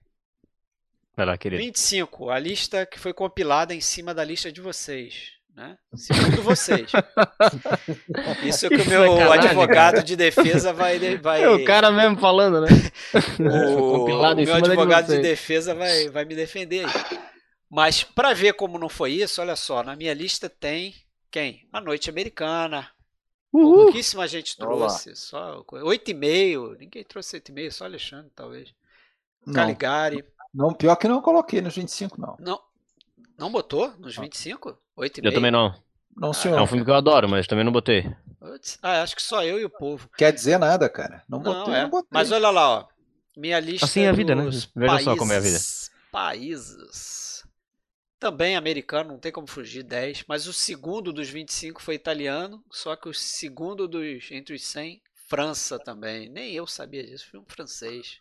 Vai lá, querido. 25, a lista que foi compilada em cima da lista de vocês. Né? Segundo vocês. Isso que o meu Sacanagem, advogado de defesa vai. vai É o cara mesmo falando, né? o, o em meu de advogado de vocês. defesa vai, vai me defender aí. Mas para ver como não foi isso, olha só, na minha lista tem quem? A Noite Americana. Uhul. Pouquíssima gente trouxe, só 8,5. Ninguém trouxe 8,5, só Alexandre, talvez. Não, Caligari. não, pior que não coloquei nos 25, não. Não, não botou nos 25? 8,5? Eu também não. Não, É senhor. um filme que eu adoro, mas também não botei. Ah, acho que só eu e o povo. Quer dizer nada, cara. Não Não, botei, é. não botei. Mas olha lá, ó. Minha lista Assim é a vida, né? Veja só como é a vida. países- Países. Também americano, não tem como fugir, 10. Mas o segundo dos 25 foi italiano. Só que o segundo dos entre os 100, França também. Nem eu sabia disso. Filme francês.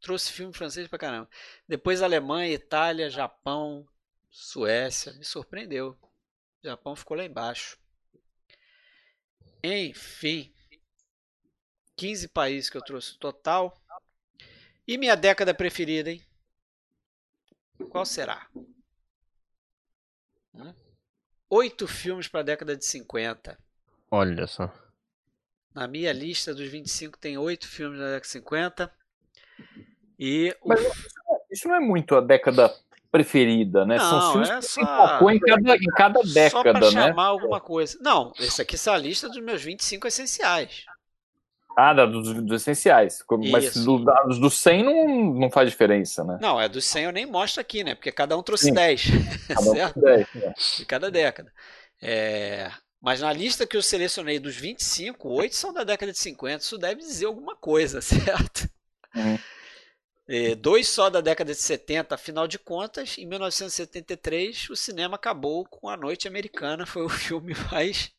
Trouxe filme francês pra caramba. Depois Alemanha, Itália, Japão, Suécia. Me surpreendeu. O Japão ficou lá embaixo. Enfim. 15 países que eu trouxe total. E minha década preferida, hein? Qual será? Hum? Oito filmes para a década de 50. Olha só. Na minha lista dos 25 tem oito filmes da década de 50. E o Mas Isso não é muito a década preferida, né? Não, São filmes é que só- se focou em cada, em cada só década, né? chamar alguma coisa. Não, esse aqui é a lista dos meus 25 essenciais. Ah, dos, dos essenciais. Mas do, dados dos 100 não, não faz diferença, né? Não, é dos 100 eu nem mostro aqui, né? Porque cada um trouxe Sim. 10. Cada um certo? com 10, né? de cada década. É, mas na lista que eu selecionei dos 25, 8 são da década de 50. Isso deve dizer alguma coisa, certo? Uhum. É, dois só da década de 70, afinal de contas, em 1973 o cinema acabou com A Noite Americana, foi o filme mais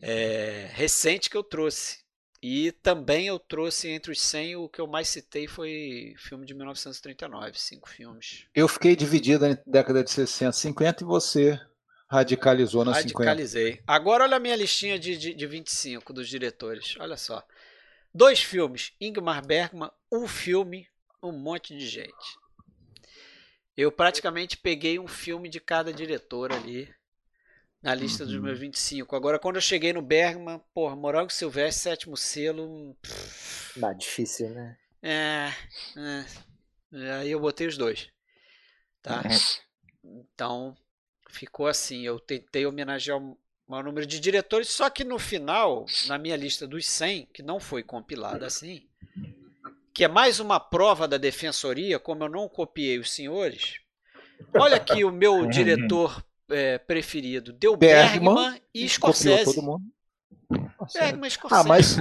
é, recente que eu trouxe. E também eu trouxe entre os 100, o que eu mais citei foi filme de 1939, cinco filmes. Eu fiquei dividido entre década de 60 e 50 e você radicalizou na 50. Radicalizei. Agora olha a minha listinha de, de, de 25 dos diretores. Olha só. Dois filmes, Ingmar Bergman, um filme, um monte de gente. Eu praticamente peguei um filme de cada diretor ali na lista dos meus 25. Agora, quando eu cheguei no Bergman, porra, Morango Silvestre, sétimo selo. pff, difícil, né? é, é. Aí eu botei os dois. Tá? Então, ficou assim. Eu tentei homenagear o maior número de diretores, só que no final, na minha lista dos 100, que não foi compilada assim, que é mais uma prova da defensoria, como eu não copiei os senhores. Olha aqui o meu diretor é, preferido. Deu Bergman, Bergman e Scorsese. todo mundo. Bergman e Scorsese. Ah, mas,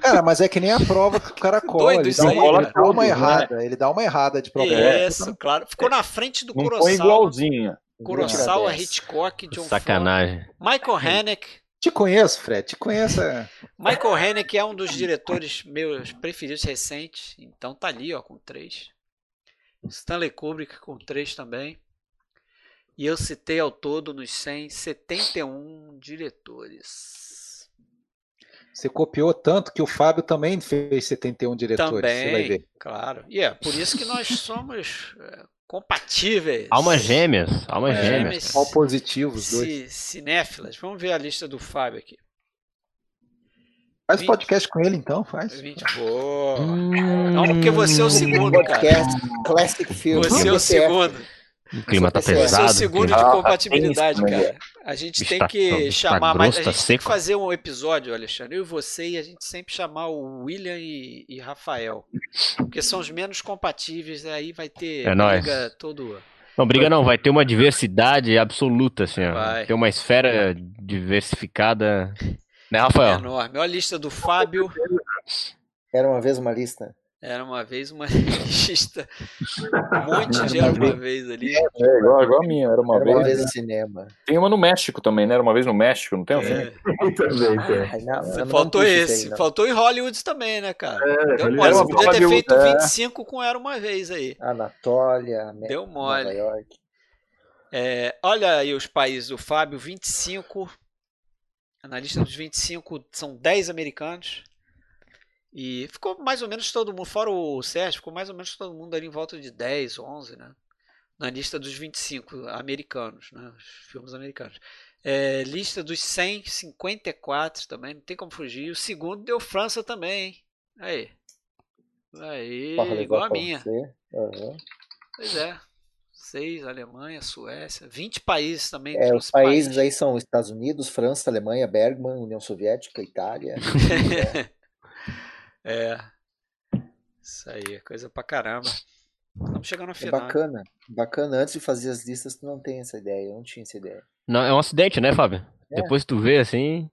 cara, mas é que nem a prova que o cara cola. Doido Ele dá, aí, uma, né? ele dá uma Né? errada. Ele dá uma errada de propósito. Isso, claro. Ficou na frente do Kurosawa. igualzinha. Kurosawa, Tira dez. Hitchcock, John Ford. Sacanagem. Michael Haneke. Te conheço, Fred. Te conheço. é. Michael Haneke é um dos diretores meus preferidos recentes. Então tá ali, ó, com três. Stanley Kubrick com três também. E eu citei ao todo nos 100, 71 diretores. Você copiou tanto que o Fábio também fez 71 diretores. Você vai também, ver. claro. E é por isso que nós somos é, compatíveis. Almas gêmeas. Almas É, gêmeas. mas- Qual positivo os dois. Ci- cinéfilas. Vamos ver a lista do Fábio aqui. Faz vinte- podcast com ele então, faz. 20. Boa. Hum, Não, porque você é o segundo, cara. Podcast Classic Film. Você é o segundo. O clima tá Você é o Você é o pesado. segundo de Ah, compatibilidade, cara. A gente tem tá- que tá chamar mais. grosso, A tá gente tem que fazer um episódio, Alexandre, eu e você, e a gente sempre chamar o William e, e Rafael. Porque são os menos compatíveis, aí vai ter É nóis. briga todo. Não, briga não, vai ter uma diversidade absoluta, assim, ó. Vai. Ter uma esfera diversificada. Né, É Rafael? enorme. Olha a lista do Fábio. Era uma vez uma lista. Era uma vez uma lista. Um monte de era uma vez ali. É, igual, igual a minha, era uma Era vez. uma vez no cinema. Tem uma no México também, né? Era uma vez no México, não tem um filme? É. também, não Faltou esse. aí. Faltou em Hollywood também, né, cara? É, Deu mole. era Você uma podia ter Hollywood, feito é. 25 com Era uma vez aí. Anatólia, Deu mole. Nova York. É, olha aí os países do Fábio, 25. Na lista dos 25 são 10 americanos E ficou mais ou menos todo mundo, fora o Sérgio, ficou mais ou menos todo mundo ali em volta de 10, 11, né? Na lista dos 25 americanos, né? Os filmes americanos. É, lista dos 100, 54 também, não tem como fugir. O segundo deu França também, hein? Aí. Aí, igual a minha. Aham. Pois é. Seis, Alemanha, Suécia, 20 países também. É, os países aí são Estados Unidos, França, Alemanha, Bergman, União Soviética, Itália. é. Isso aí, coisa pra caramba. Vamos chegar no É final. bacana. Bacana. Antes de fazer as listas, tu não tem essa ideia. Eu não tinha essa ideia. Não, é um acidente, né, Fábio? É. Depois tu vê assim.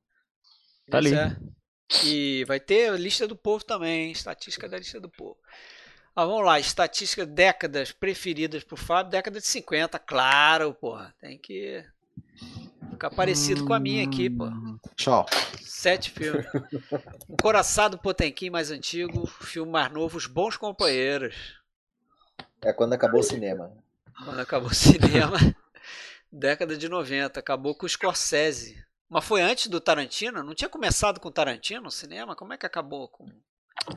Tá ali. é. E vai ter a lista do povo também, hein? estatística da lista do povo. Ah, vamos lá, estatística décadas preferidas pro Fábio, década de 50, claro, porra. Tem que ficar parecido com a minha aqui, pô. Tchau. Sete filmes. Coraçado Potemkin mais antigo, filme mais novo, Os Bons Companheiros. É quando acabou o cinema. Quando acabou o cinema, década de 90, acabou com o Scorsese. Mas foi antes do Tarantino? Não tinha começado com o Tarantino no cinema? Como é que acabou com.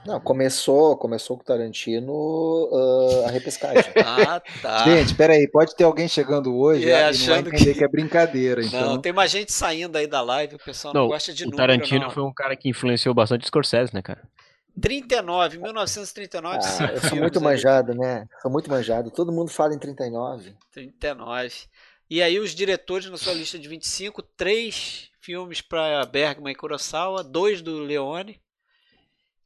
Não, começou, começou com o Tarantino ah, a repescagem. Ah, tá. Gente, peraí, pode ter alguém chegando hoje É, e não entender que- que... é brincadeira. Então, Não, tem mais gente saindo aí da live, o pessoal não, Não, gosta de o número, Tarantino não. foi um cara que influenciou bastante o Scorsese, né, cara? 39, 1939, Ah, eu sou muito aí. manjado, né? Sou muito manjado. Todo mundo fala em 39. 39. E aí os diretores na sua lista de 25, três filmes para Bergman e Kurosawa, dois do Leone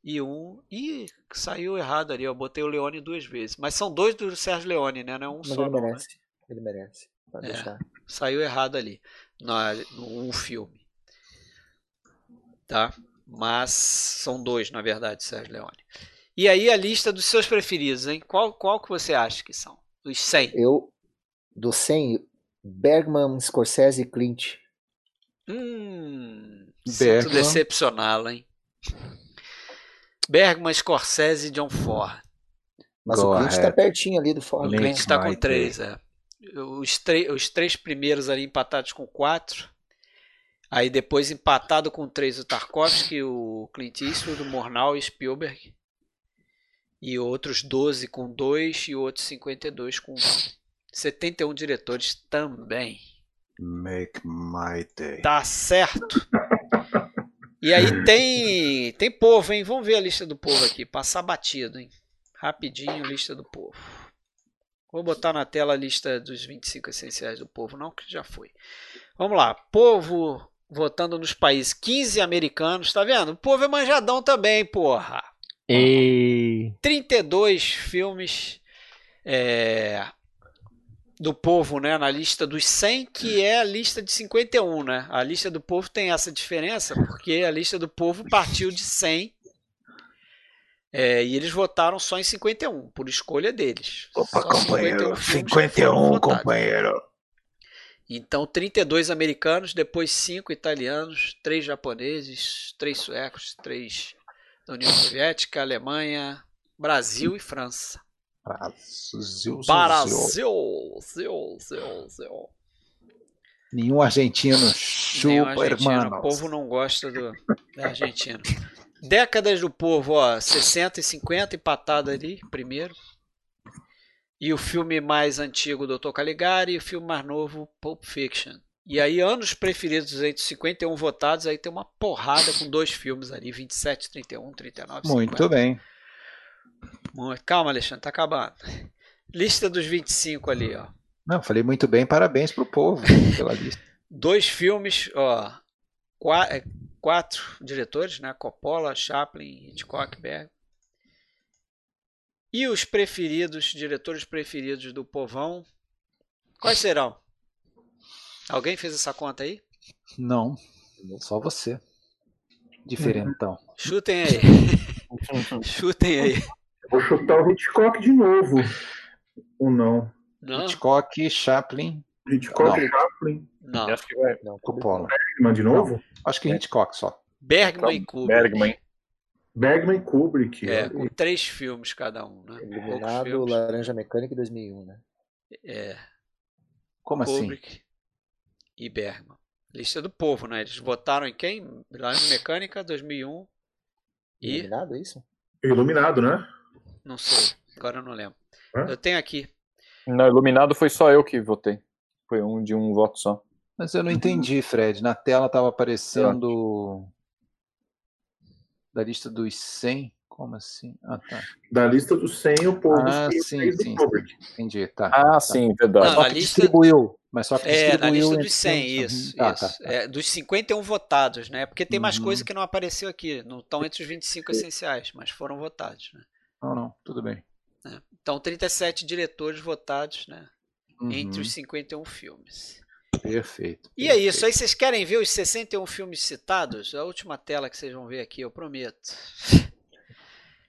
e um... Ih, saiu errado ali, eu botei o Leone duas vezes. Mas são dois do Sérgio Leone, né? Não é um Mas só ele né? merece. Ele merece. Pode É. deixar. Saiu errado ali, na, no um filme. Tá? Mas são dois, na verdade, Sérgio Leone. E aí a lista dos seus preferidos, hein? Qual, qual que você acha que são? Dos 100? Eu, do 100, Bergman, Scorsese e Clint. Hum, Bergman. sinto decepcioná-lo, hein? Bergman, Scorsese e John Ford. Mas Go o Clint tá ahead. pertinho ali do Ford. O Clint está com três, é. Os, os três primeiros ali empatados com quatro. Aí depois empatado com três o Tarkovsky, o Clint Eastwood, o Murnau e Spielberg. E outros 12 com dois e outros 52 com um. 71 diretores também. Make my day. Tá certo. E aí tem tem povo, hein? Vamos ver a lista do povo aqui, passar batido, hein? Rapidinho, lista do povo. Vou botar na tela a lista dos 25 essenciais do povo, não, que já foi. Vamos lá, povo votando nos países, 15 americanos, tá vendo? O povo é manjadão também, porra. E 32 filmes é, do povo, né, na lista dos 100, que é a lista de 51, né? A lista do povo tem essa diferença porque a lista do povo partiu de 100 é, e eles votaram só em 51, por escolha deles. Opa, Só companheiro. 51 filmes que 51, foram votados. companheiro. Então, 32 americanos, depois 5 italianos, 3 japoneses, 3 suecos, 3 da União Soviética, Alemanha, Brasil e França. Brasil, Brasil. Zil, Zil, Zil. Nenhum argentino Nenhum chupa, argentino, hermanos. O povo não gosta do, da Argentina. Décadas do povo, ó, 60 e 50, empatado ali, primeiro. E o filme mais antigo, Dr. Caligari, e o filme mais novo, Pulp Fiction. E aí, anos preferidos entre os 51 votados, aí tem uma porrada com dois filmes ali, 27, 31, 39, Muito 50. bem. Muito- Calma, Alexandre, tá acabando. Lista dos 25 ali, ó. Não, falei muito bem, parabéns pro povo pela lista. Dois filmes, ó. qua- é, Quatro diretores, né? Coppola, Chaplin, Hitchcock, Berg. E os preferidos, diretores preferidos do povão, quais serão? Alguém fez essa conta aí? Não, só você. Diferentão. Chutem aí. Chutem aí. Vou chutar o Hitchcock de novo. Ou não? Não? Hitchcock, Chaplin, Hitchcock, Não. Chaplin, Não. Acho que vai. Não, Coppola. Bergman de novo? Acho que Hitchcock só. Bergman e Kubrick. Bergman. Bergman e Kubrick. É, com três filmes cada um, né? Iluminado. Laranja Mecânica em 2001, né? É, Como assim? Kubrick e Bergman. Lista do povo, né? Eles votaram em quem? Laranja Mecânica, 2001. E? Iluminado, é isso? Iluminado, né? Não sei, agora eu não lembro. Hã? Eu tenho aqui. Não, iluminado foi só eu que votei. Foi um de um voto só. Mas eu não entendi, Fred. Na tela estava aparecendo da lista dos 100. Como assim? Ah, tá. Da lista dos 100, o povo Ah, sim, sim, Robert. Entendi, tá. Ah, sim, verdade. Não, só que lista- distribuiu. Mas só que É, na lista entre dos 100, filmes. isso. Tá, isso. tá, tá. É, dos 51 votados, né? Porque tem mais Uhum. coisa que não apareceu aqui. Não estão entre os 25 essenciais, mas foram votados, né? Não, não, tudo bem. Então, 37 diretores votados, né? Entre Uhum, os 51 filmes. Perfeito. E é isso. Aí vocês querem ver os 61 filmes citados? A última tela que vocês vão ver aqui, eu prometo.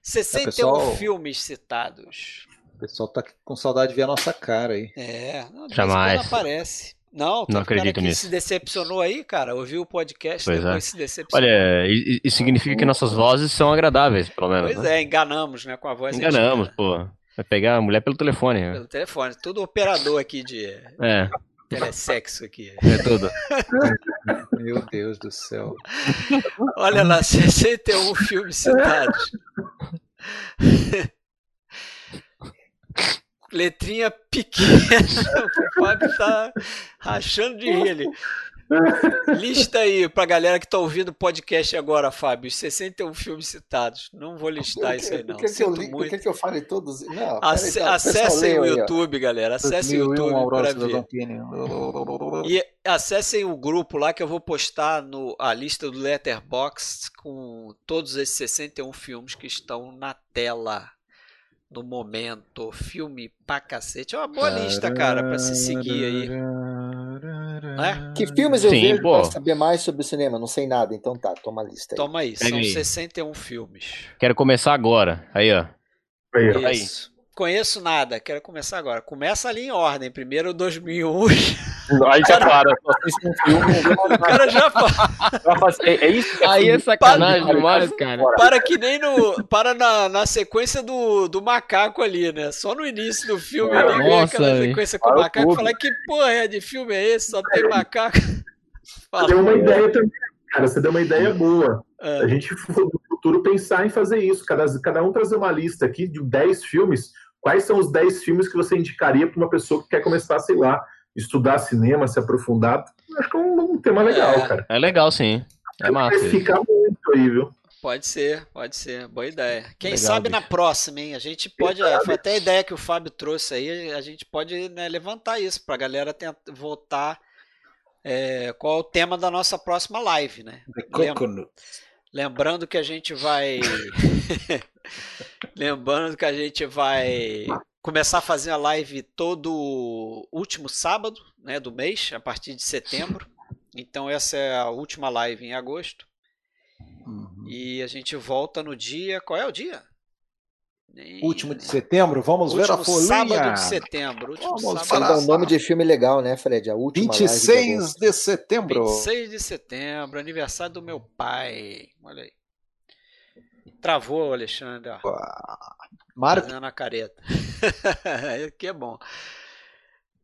61 pessoal- filmes citados. O pessoal tá com saudade de ver a nossa cara aí. É, não, Jamais. aparece. Não, Não acredito nisso. se decepcionou aí, cara. Ouviu o podcast, Pois depois é. se decepcionou. Olha, isso significa que nossas vozes são agradáveis, pelo menos. Pois né? é, enganamos, né, com a voz Enganamos, pô. Vai pegar a mulher pelo telefone. né? pelo telefone. Tudo operador aqui de É, telesexo aqui. é tudo. Meu Deus do céu. Olha lá, 61 filmes citados. Letrinha pequena, o Fábio tá rachando de rir ali. Lista aí pra galera que tá ouvindo o podcast agora, Fábio, os 61 filmes citados. Não vou listar isso aí, não. Por que, que eu, li- muito. que, que eu falei todos? Não, Ace- peraí, o pessoal acessem o aí. YouTube, galera. Acessem o 2001, YouTube Aurora pra ver. E acessem o grupo lá que eu vou postar no, a lista do Letterboxd com todos esses 61 filmes que estão na tela no momento. Filme pra cacete. É uma boa lista, cara, pra se seguir aí. É? Que filmes eu Sim, vejo pô. pra saber mais sobre o cinema? Não sei nada, então tá, toma a lista aí. Toma aí, Pega são aí. 61 filmes. Quero começar agora. Aí, ó. Ó. Aí. Isso. Conheço nada, quero começar agora. Começa ali em ordem. Primeiro 2001. Aí já para, só assiste um filme. o cara já fazer- É, é isso que é Aí é sacanagem Para, demais, para, cara. Para que nem no. Para na, na sequência do, do macaco ali, né? Só no início do filme Nossa, ali vem aquela sequência com o macaco e falar que porra é de filme é esse? Só tem macaco. Fala. Deu uma ideia também, cara. Você deu uma ideia boa. Ah, A gente no futuro pensar em fazer isso. Cada, cada um trazer uma lista aqui de 10 filmes. Quais são os 10 filmes que você indicaria para uma pessoa que quer começar, sei lá, estudar cinema, se aprofundar? Acho que é um, um tema legal, É. cara. É legal, sim. É massa. Vai ficar muito aí, viu? Pode ser, pode ser. Boa ideia. Quem Legal, sabe na bicho. próxima, hein? A gente pode. Foi até a ideia que o Fábio trouxe aí. A gente pode né, levantar isso pra galera tentar votar. é, qual é o tema da nossa próxima live, né? Lembra-. Lembrando que a gente vai. Lembrando que a gente vai começar a fazer a live todo último sábado né, do mês, a partir de setembro. Então, essa é a última live em agosto. Uhum. E a gente volta no dia. Qual é o dia? Nem- Último de setembro, vamos ver a Último folhinha. sábado de setembro. Último Vamos sábado dar um nome de filme legal, né, Fred? A última live de 26 de setembro. 26 de setembro, aniversário do meu pai. Olha aí. Travou, Alexandre. Ó. Marco, Fazendo a careta. que é bom.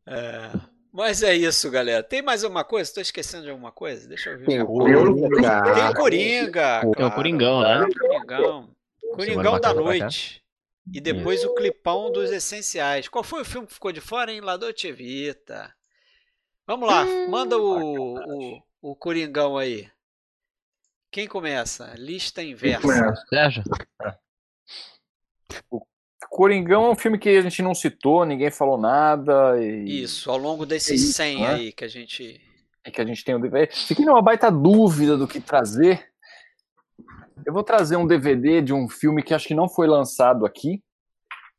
É, mas é isso, galera. Tem mais alguma coisa? Estou esquecendo de alguma coisa? Deixa eu ver. Tem o Coringa. Tem o Coringa. Tem o claro. Coringão, né? Coringão. Coringão da noite. E depois o clipão dos essenciais. Qual foi o filme que ficou de fora, hein? La Dolce Vita. Vamos lá, manda o, o, o Coringão aí. Quem começa? Lista inversa. Sérgio? Coringão é um filme que a gente não citou, ninguém falou nada. E... Isso, ao longo desses Isso, 100 né? aí que a gente. é que a gente tem um DVD. Fiquei numa baita dúvida do que trazer. Eu vou trazer um DVD de um filme que acho que não foi lançado aqui,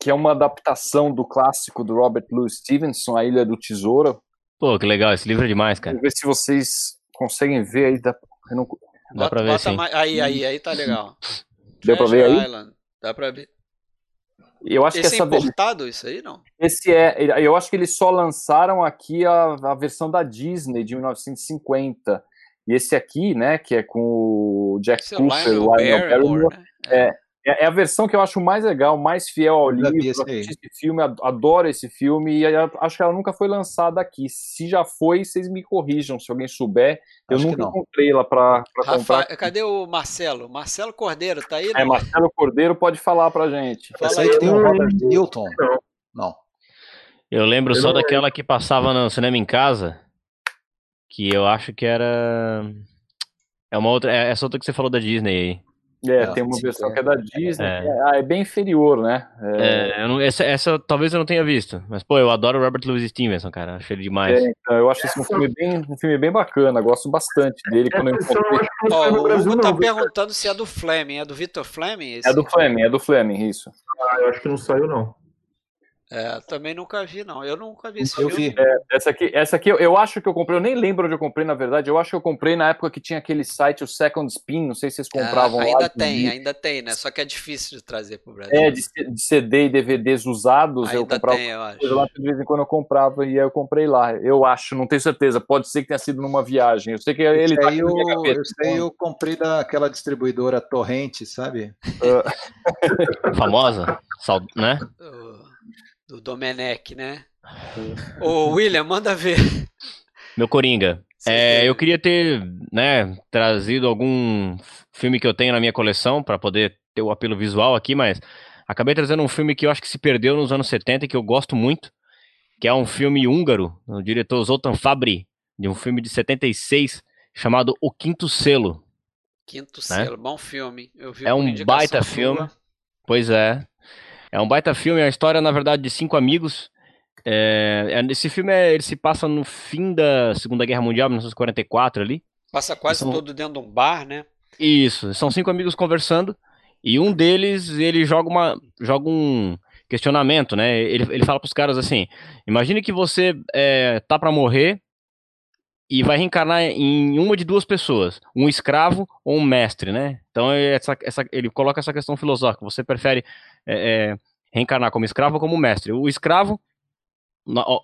que é uma adaptação do clássico do Robert Louis Stevenson, A Ilha do Tesouro. Pô, que legal. Esse livro é demais, cara. Vamos ver se vocês conseguem ver aí. Dá, eu não- Dá pra ver, bota sim. mais- Aí, aí, aí tá legal. Deu pra Treasure ver aí? Island. Dá pra ver. eu acho que Esse é essa ve- importado, isso aí não? esse é, eu acho que eles só lançaram aqui a, a versão da Disney de 1950. E esse aqui, né, que é com o Jack Esse é o Cooper, Lionel o Lionel Barrymore, Barrymore, né? É, é a versão que eu acho mais legal, mais fiel ao Eu livro. esse filme, ad- adoro esse filme e acho que ela nunca foi lançada aqui. Se já foi, vocês me corrijam, se alguém souber. Eu Acho nunca não. encontrei ela para comprar. Cadê o Marcelo? Marcelo Cordeiro, tá aí? É, não? Marcelo Cordeiro pode falar pra gente. Fala Essa aí. tem o eu- Robert Newton. Não. Não. Eu lembro Eu só não daquela que passava no cinema em casa, que eu acho que era. É uma outra. É essa outra que você falou da Disney aí. É, tem uma versão é. que é da Disney. É. é- ah, é bem inferior, né? É, É, eu não- essa, essa talvez eu não tenha visto. Mas, pô, eu adoro o Robert Louis Stevenson, cara. Acho ele demais. é, então, eu acho esse um filme bem, um filme bem bacana. Gosto bastante dele quando eu encontrei. Ó, o Hugo tá perguntando se é do Fleming. É do Victor Fleming? esse? É do Fleming, é do Fleming, isso. Ah, eu acho que não saiu, não. É, também nunca vi, não. Eu nunca vi esse Eu filme. vi. Essa aqui, essa aqui eu, eu acho que eu comprei, eu nem lembro onde eu comprei, na verdade. Eu acho que eu comprei na época que tinha aquele site, o Second Spin, não sei se vocês compravam Ah, lá. ainda de tem, ainda tem, né? Só que é difícil de trazer pro Brasil. É, de, de CD e DVDs usados, eu ainda comprava tem, eu acho. lá, de vez em quando eu comprava e aí eu comprei lá. Eu acho, não tenho certeza. Pode ser que tenha sido numa viagem. Eu sei que ele Esse tá aí aqui na eu, minha cabeça. esse aí eu comprei daquela distribuidora Torrente, sabe? Famosa, sal- né? Do, do Domenech, né? Ô, William, manda ver. Meu Coringa. É, eu queria ter, né, trazido algum filme que eu tenho na minha coleção para poder ter o apelo visual aqui, mas acabei trazendo um filme que eu acho que se perdeu nos anos 70 e que eu gosto muito, que é um filme húngaro, do diretor Zoltan Fabri, de um filme de 76 chamado O Quinto Selo. Quinto né? selo, bom filme. Eu vi É um baita sua. filme. Pois é. É um baita filme, é a história, na verdade, de cinco amigos. É, é- esse filme é- ele se passa no fim da Segunda Guerra Mundial, 1944 ali. Passa quase São- todo dentro de um bar, né? Isso, são cinco amigos conversando e um deles ele joga uma joga um questionamento, né? Ele, ele fala pros caras assim: imagine que você é, tá para morrer e vai reencarnar em uma de duas pessoas, um escravo ou um mestre, né? Então essa, essa, ele coloca essa questão filosófica: você prefere é, é, reencarnar como escravo ou como mestre? O escravo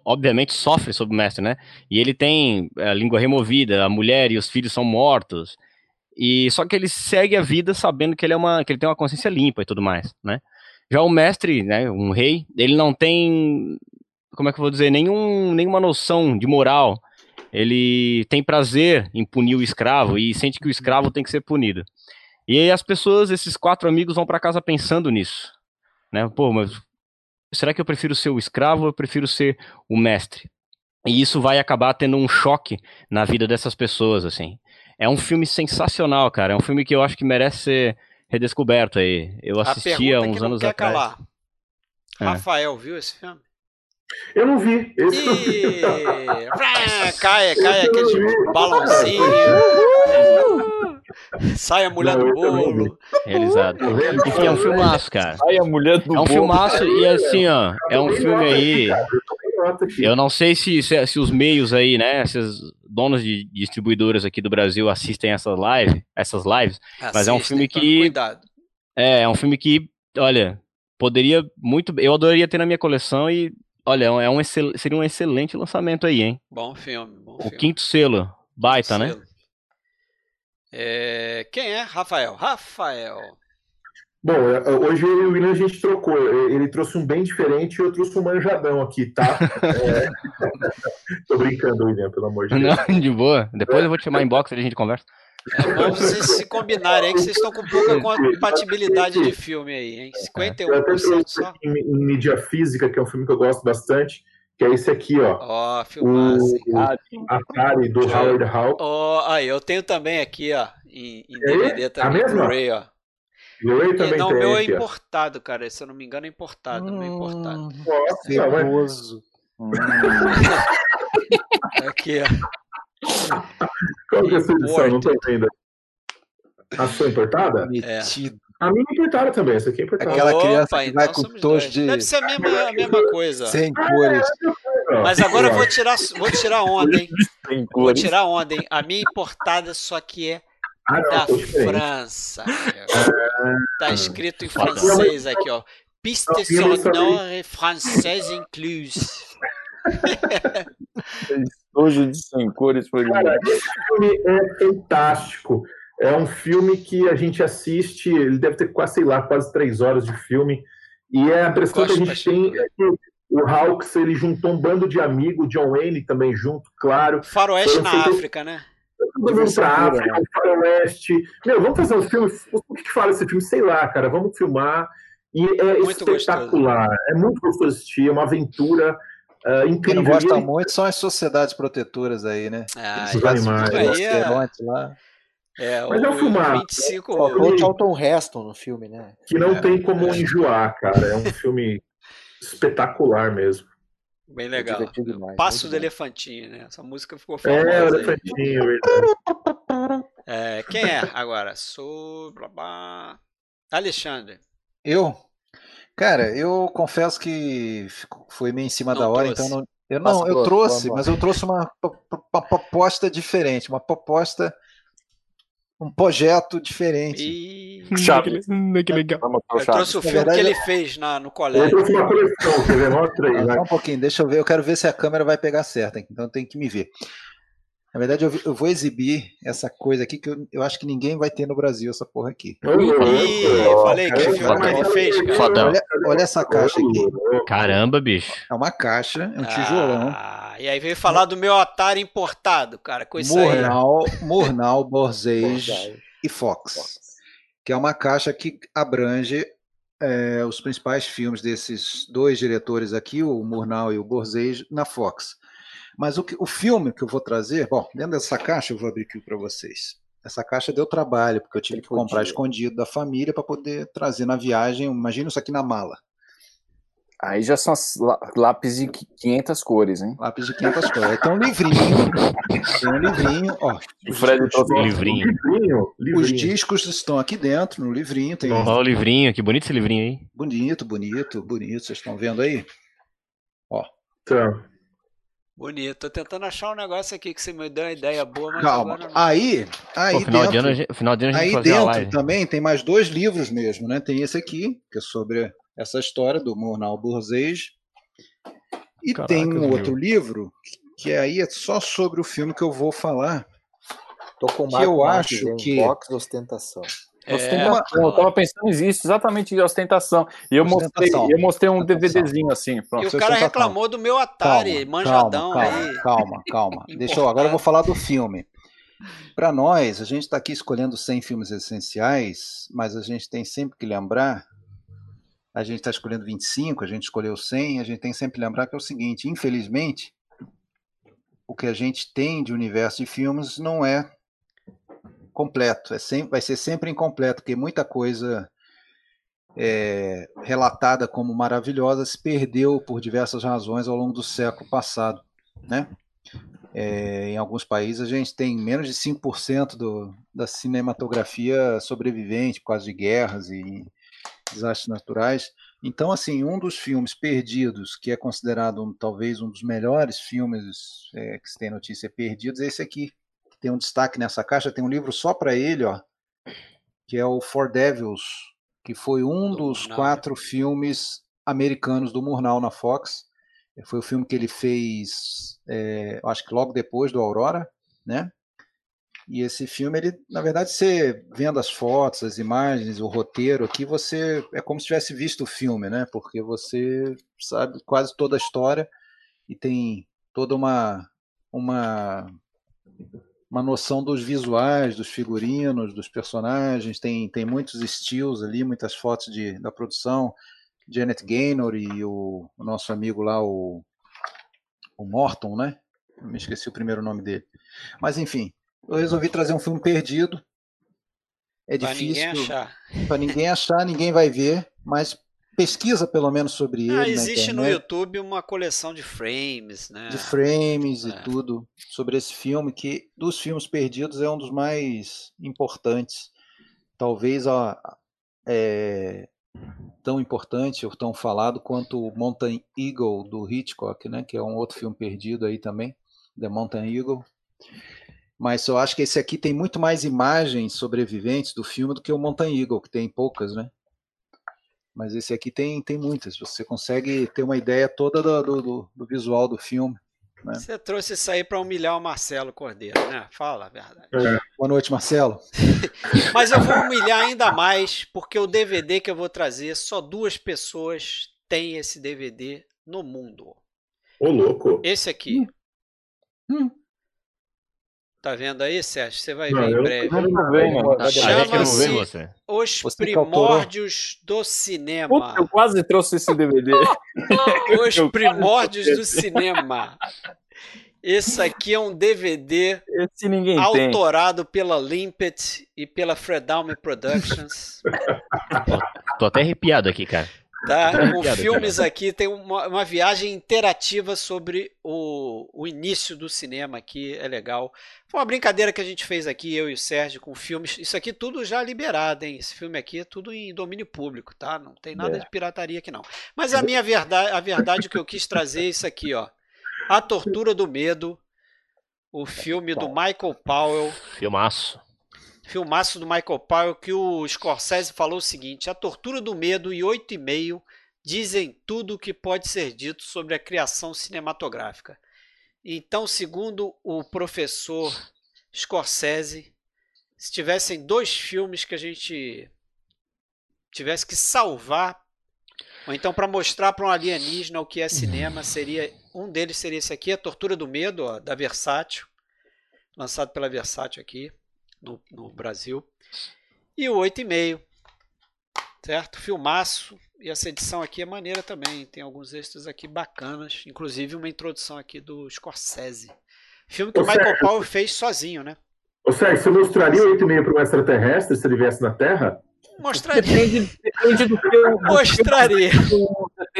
obviamente sofre sob o mestre, né? E ele tem a língua removida, a mulher e os filhos são mortos. E só que ele segue a vida sabendo que ele é uma que ele tem uma consciência limpa e tudo mais, né? Já o mestre, né, um rei, ele não tem como é que eu vou dizer, nenhum nenhuma noção de moral. Ele tem prazer em punir o escravo e sente que o escravo tem que ser punido. E aí as pessoas, esses quatro amigos vão para casa pensando nisso, né? Pô, mas será que eu prefiro ser o escravo ou eu prefiro ser o mestre? E isso vai acabar tendo um choque na vida dessas pessoas, assim. É um filme sensacional, cara. É um filme que eu acho que merece ser redescoberto aí. Eu assisti há que uns anos atrás. calar. É. Rafael, viu esse filme? Eu não vi. Esse eu não vi. Cai, cai aquele balãozinho. Sai a mulher Não, do bolo. Realizado. Enfim, é um filmaço, cara. Ai, a mulher do É um bolo. filmaço e assim, ó, é um filme aí. Eu não sei se, se, se os meios aí, né, esses donos de distribuidoras aqui do Brasil assistem essas lives, essas lives. Mas é um Assistem, filme que- Cuidado. É, é um filme que, olha, poderia muito, eu adoraria ter na minha coleção e, olha, é um excel- seria um excelente lançamento aí, hein? Bom filme, bom O filme. quinto selo, baita, né? Selo. É, quem é? Rafael. Rafael. Bom, é, hoje eu e o William a gente trocou. Ele trouxe um bem diferente e eu trouxe um manjadão aqui, tá? É... Tô brincando, William, pelo amor de Deus. Não, de boa. Depois eu vou te chamar em box e a gente conversa. É bom vocês se combinarem aí, que vocês estão com pouca compatibilidade de filme aí, hein? Eu até 51% trouxe só. em, em mídia física, que é um filme que eu gosto bastante, que é esse aqui, ó. Ó, filmaço, hein? O Atari, do Howard Hawks. Ó, aí, eu tenho também aqui, ó, em, em É? DVD A também, mesma? Blu-ray, ó. Blu-ray E, também não, o tem meu é ó. importado, cara. Se eu não me engano, é importado. o meu é importado. Hum, Nossa, não, mas- Ferroso. Aqui, ó. Qual que é a sua edição? Não tô vendo. A sua importada? Metido. A minha é importada também, essa aqui é importada. Aquela criança que vai então com dois. de- Deve ser a mesma, a mesma coisa. Sem cores. Ó, Mas agora eu vou tirar, vou tirar onda, hein? Vou cores. tirar onda, hein? A minha importada só que é Ah, não, da. França. Tá escrito em francês aqui, ó. Piste sonore française incluse. Hoje de sem cores foi Cara, esse filme é fantástico. É um filme que a gente assiste, ele deve ter quase, sei lá, quase três horas de filme. E é a impressão que a gente tem é que o Hawks ele juntou um bando de amigos, John Wayne também junto, claro. Faroeste na África, né? Mundo pra África, né? Faroeste. Meu, vamos fazer um filme. O que, que fala esse filme? Sei lá, cara. Vamos filmar. E é muito espetacular. Gostoso. É muito gostoso assistir, é uma aventura. Uh, incrível. Quem não gosta muito são as sociedades protetoras aí, né? Ah, Esses animais. Aí é... lá. É, Mas é um filmar. 25... Faltou Charlton Heston no filme, né? Que não é, tem como é. enjoar, cara. É um filme espetacular mesmo. Bem legal. Demais, Passo do Elefantinho, né? Essa música ficou famosa. É, o Elefantinho, verdade. É, quem é agora? Sou. Blá, blá. Alexandre. Eu? Cara, eu confesso que foi meio em cima não da hora, trouxe. então não. Eu não, eu trouxe, mas eu trouxe uma, uma proposta diferente, uma proposta um projeto diferente. E... Chato. Que legal. Eu trouxe o filme verdade, que ele fez na, no colégio. Eu trouxe uma coleção, quer ver? Mostra aí. Só um pouquinho, deixa eu ver. Eu quero ver se a câmera vai pegar certo, então tem que me ver. Na verdade, eu, eu, vou exibir essa coisa aqui que eu, eu, acho que ninguém vai ter no Brasil, essa porra aqui. Ih, falei que filme ele fez, cara. Olha, olha, essa caixa aqui. Caramba, bicho. É uma caixa, é um tijolão. Ah, e aí veio falar do meu Atari importado, cara. Coisa Murnau, Murnau, Borzage e Fox. Que é uma caixa que abrange é, os principais filmes desses dois diretores aqui, o Murnau e o Borzage, na Fox. Mas o, que, o filme que eu vou trazer, bom, dentro dessa caixa eu vou abrir aqui para vocês. Essa caixa deu trabalho, porque eu tive que comprar escondido da família para poder trazer na viagem. Imagina isso aqui na mala. Aí já são lápis de 500 cores, hein? Lápis de 500 cores. Aí tem um livrinho. tem um livrinho, ó. O Fred trouxe um livrinho. livrinho. Os discos estão aqui dentro, no livrinho. Tem... Ó, o livrinho, que bonito esse livrinho aí. Bonito, bonito, bonito. Vocês estão vendo aí? Ó. Tá. Bonito. Tô tentando achar um negócio aqui que você me deu uma ideia boa, mas Calma. Agora não... Aí, aí Pô, final dentro, de ano, final de ano a gente aí dentro também tem mais dois livros mesmo, né? Tem esse aqui, que é sobre essa história do Murnau Burzage. E Caraca, tem um outro livro que aí é só sobre o filme que eu vou falar. Tô com que eu acho que box ostentação. É, ostentação. Eu tava pensando nisso, exatamente de ostentação. E eu mostrei, eu mostrei um DVDzinho assim. Pronto. E o cara reclamou do meu Atari, calma, manjadão calma, aí. Calma, calma. Deixa eu, agora eu vou falar do filme. Para nós, a gente está aqui escolhendo 100 filmes essenciais, mas a gente tem sempre que lembrar. A gente está escolhendo 25, a gente escolheu 100, a gente tem sempre que lembrar que é o seguinte: infelizmente, o que a gente tem de universo de filmes não é completo. É sempre, vai ser sempre incompleto, porque muita coisa é, relatada como maravilhosa se perdeu por diversas razões ao longo do século passado. Né? É, em alguns países a gente tem menos de 5% do, da cinematografia sobrevivente por causa de guerras e desastres naturais. Então, assim, um dos filmes perdidos, que é considerado um, talvez um dos melhores filmes é, que se tem notícia perdidos, é esse aqui, tem um destaque nessa caixa, tem um livro só para ele, ó, que é o For Devils, que foi um do dos Murnau. quatro filmes americanos do Murnau na Fox. Foi o filme que ele fez, é, acho que logo depois do Aurora, né? E esse filme, ele, na verdade, você vendo as fotos, as imagens, o roteiro aqui, você é como se tivesse visto o filme, né? Porque você sabe quase toda a história e tem toda uma uma uma noção dos visuais, dos figurinos, dos personagens, tem, tem muitos estilos ali, muitas fotos de, da produção. Janet Gaynor e o, o nosso amigo lá, o, o Morton, né? Me esqueci o primeiro nome dele. Mas enfim, eu resolvi trazer um filme perdido. É pra difícil. Para ninguém achar, ninguém vai ver, mas pesquisa pelo menos sobre ah, ele. Existe no YouTube uma coleção de frames, né? De frames é. e tudo sobre esse filme, que dos filmes perdidos é um dos mais importantes. Talvez a, é, tão importante ou tão falado quanto o Mountain Eagle do Hitchcock, né? Que é um outro filme perdido aí também, The Mountain Eagle. Mas eu acho que esse aqui tem muito mais imagens sobreviventes do filme do que o Mountain Eagle, que tem poucas, né? Mas esse aqui tem, tem muitas. Você consegue ter uma ideia toda do, do, do visual do filme. Né? Você trouxe isso aí para humilhar o Marcelo Cordeiro, né? Fala a verdade. Boa noite, Marcelo. Mas eu vou humilhar ainda mais, porque o DVD que eu vou trazer, só duas pessoas têm esse DVD no mundo. Ô, louco. Esse aqui. Hum. Tá vendo aí, Sérgio? Você vai Não, ver em breve. Vê Chama-se você. Os Você. Primórdios do Cinema. Puta, eu quase trouxe esse DVD. Os eu Primórdios do Cinema. Esse aqui é um DVD Esse ninguém tem. autorado pela Limpet e pela Fredalme Productions. Tô até arrepiado aqui, cara. Tá? Com Obrigado, filmes aqui, tem uma, uma viagem interativa sobre o, o início do cinema aqui, é legal. Foi uma brincadeira que a gente fez aqui, eu e o Sérgio, com filmes. Isso aqui tudo já liberado, hein? Esse filme aqui é tudo em domínio público, tá? Não tem nada É. de pirataria aqui, não. Mas a minha verdade, a verdade que eu quis trazer é isso aqui, ó. A Tortura do Medo, o filme do Michael Powell. Filmaço. Filmaço do Michael Powell que o Scorsese falou o seguinte: A tortura do medo e oito e meio dizem tudo o que pode ser dito sobre a criação cinematográfica. Então, segundo o professor Scorsese, se tivessem dois filmes que a gente tivesse que salvar, ou então para mostrar para um alienígena o que é cinema, seria um deles seria esse aqui, A Tortura do Medo, ó, da Versátil, lançado pela Versátil aqui no, no Brasil. E o 8,5. Certo? Filmaço. E essa edição aqui é maneira também. Tem alguns extras aqui bacanas. Inclusive uma introdução aqui do Scorsese. Filme que Ô, o Michael Sérgio. Powell fez sozinho, né? Ô, Sérgio, você mostraria o 8,5 para um extraterrestre se ele viesse na Terra? Mostraria. Depende, depende do que eu, Mostraria.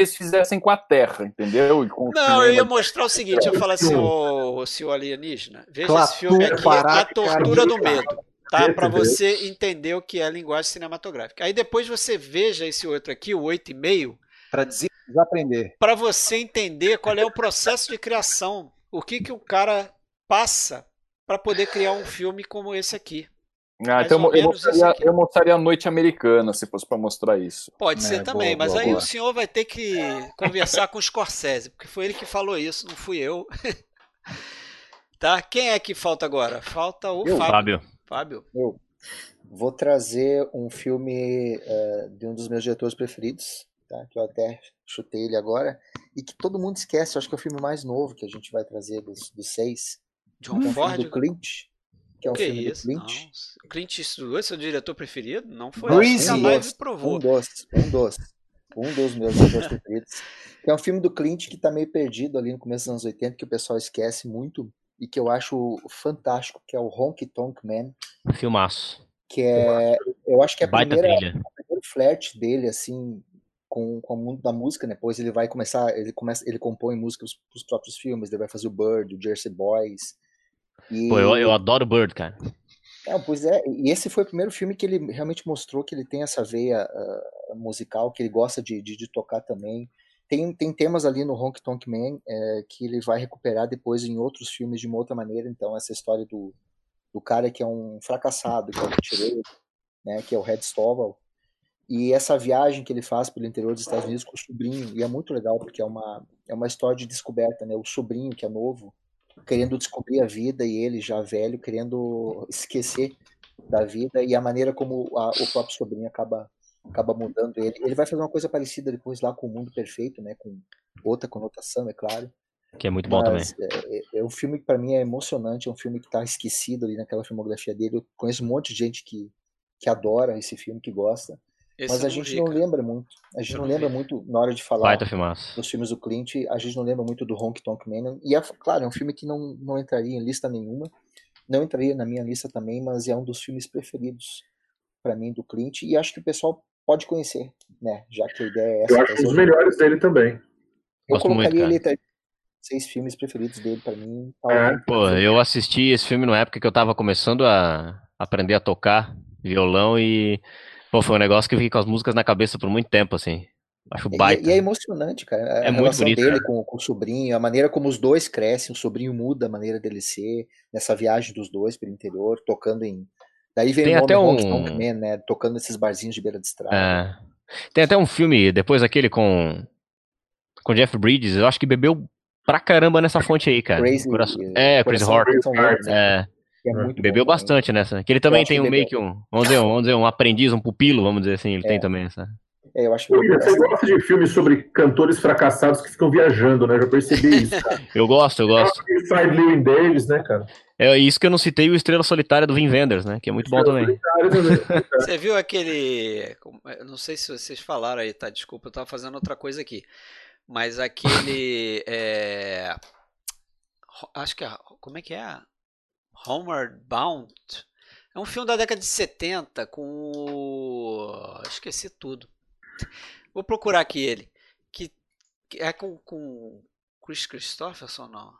Eles fizessem com a Terra, entendeu? E com o Não, eu ia mostrar o seguinte, eu falar assim, ô, senhor alienígena, veja Clatum, esse filme aqui, A Pará, Tortura do. Medo, tá? Para você entender o que é linguagem cinematográfica. Aí depois você veja esse outro aqui, o 8,5, Para desaprender. para você entender qual é o processo de criação, o que que o cara passa para poder criar um filme como esse aqui. Ah, então eu, mostraria, eu mostraria a Noite Americana, se fosse para mostrar isso. Pode É, ser boa, também, mas boa, aí boa. o senhor vai ter que conversar com o Scorsese, porque foi ele que falou isso, não fui eu. tá? Quem é que falta agora? Falta o Eu. Fábio. Fábio. Fábio. Eu vou trazer um filme eh, de um dos meus diretores preferidos, tá? que eu até chutei ele agora, e que todo mundo esquece, eu acho que é o filme mais novo que a gente vai trazer dos, dos seis, John é um filme Ford. do Clint, que é um que filme isso? do Não. Clint. Clint Eastwood é seu diretor preferido? Não foi que a live provou. Um dos, um dos, um dos meus diretores preferidos. Que é um filme do Clint que tá meio perdido ali no começo dos anos 80, que o pessoal esquece muito, e que eu acho fantástico, que é o Honky Tonk Man, Filmaço. que é, eu acho que é a Baita primeira, trilha. o primeiro flerte dele, assim, com, com o mundo da música, né? depois ele vai começar, ele começa, ele compõe músicas para os próprios filmes, ele vai fazer o Bird, o Jersey Boys. E, Pô, eu, eu adoro Bird, cara. Não, pois é, e esse foi o primeiro filme que ele realmente mostrou que ele tem essa veia ah, musical, que ele gosta de, de, de tocar também. Tem, tem temas ali no Honky Tonk Man eh, que ele vai recuperar depois em outros filmes de uma outra maneira. Então, essa história do, do cara que é um fracassado, que é um tireiro, né, que é o Red Stovall, e essa viagem que ele faz pelo interior dos Estados Unidos com o sobrinho, e é muito legal porque é uma, é uma história de descoberta, né? O sobrinho que é novo, querendo descobrir a vida e ele já velho querendo esquecer da vida e a maneira como a- o próprio sobrinho acaba acaba mudando ele. Ele vai fazer uma coisa parecida depois lá com o Mundo Perfeito, né? Com outra conotação, é claro. Que é muito bom também. Mas é, é- é um filme que para mim é emocionante, é um filme que tá esquecido ali naquela filmografia dele. Eu conheço um monte de gente que, que adora esse filme, que gosta, Esse mas a gente vi, não cara. lembra muito. A gente não não lembra vi. muito na hora de falar dos filmes do Clint, a gente não lembra muito do Honky Tonk Man. E é claro, é um filme que não, não entraria em lista nenhuma. Não entraria na minha lista também, mas é um dos filmes preferidos para mim do Clint e acho que o pessoal pode conhecer, né? Já que a ideia é essa. Eu acho um trazer dos melhores dele também. eu Gosto muito, colocaria cara. ele seis filmes preferidos dele para mim. tá É. Pô, eu assisti esse filme na época que eu tava começando a aprender a tocar violão e, pô, foi um negócio que eu fiquei com as músicas na cabeça por muito tempo, assim. Acho E- baita. E, é emocionante, cara. A, É muito bonito, dele cara. com, com o sobrinho, a maneira como os dois crescem, o sobrinho muda a maneira dele ser, nessa viagem dos dois pelo interior, tocando em. Daí vem Tem o até um- Man, né? Tocando nesses barzinhos de beira de estrada. É. Tem até um filme, depois aquele com com Jeff Bridges, eu acho que bebeu pra caramba nessa fonte aí, cara. Crazy, Coração- É, Crazy do Coração Verde, É, é muito bebeu bom também. bastante nessa. Que ele também tem um meio que um, vamos dizer, um, vamos dizer, um aprendiz, um pupilo, vamos dizer assim, ele É. tem também essa. É, eu acho que você gosta de filmes sobre cantores fracassados que ficam viajando, né? Já percebi isso. Cara. Eu gosto, eu gosto. Inside Lewin Davis, né, cara? É isso que eu não citei o Estrela Solitária do Vin Wenders, né? Que é muito bom também. Você viu aquele. eu Não sei se vocês falaram aí, tá? Desculpa, eu tava fazendo outra coisa aqui. Mas aquele. é, Ho- Acho que é. Como é que é? Homeward Bound. É um filme da década de 70 com o. Esqueci tudo. Vou procurar aqui ele. Que, é com, com Chris Christopherson, não?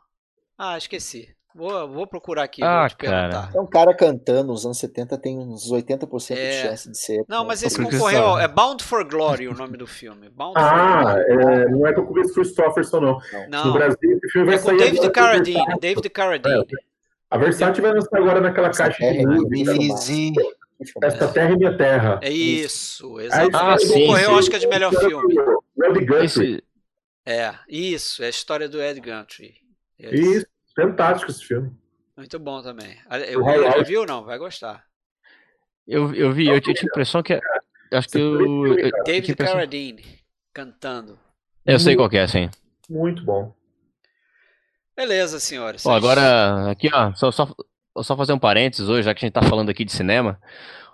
Ah, esqueci. Vou, vou procurar aqui. Ah, vou te cara. É um cara cantando nos anos 70 tem uns 80% É. de chance de ser. Não, mas esse concorreu. É Bound for Glory o nome do filme. Bound Ah, é, não é com o Chris Christopherson, não. No Não. Brasil, esse filme vai É com sair David. Carradine. David Carradine. A Versátil vai lançar agora naquela Essa caixa terra de é. Easy. Esta terra é minha terra. É isso, exatamente. Ah, sim, concorreu sim. Oscar de melhor filme. O Ed Guthrie. É, isso, é a história do Ed Guntry. Esse. Isso, fantástico esse filme. Muito bom também. O O Will já viu? Não, vai gostar. eu, eu vi, eu, tinha a impressão que. é- Acho que eu. eu, eu David Carradine cantando. Eu sei qual que é, sim. Muito bom. Beleza, senhores. Ó, agora, aqui, ó, só, só, só fazer um parênteses hoje, já que a gente tá falando aqui de cinema.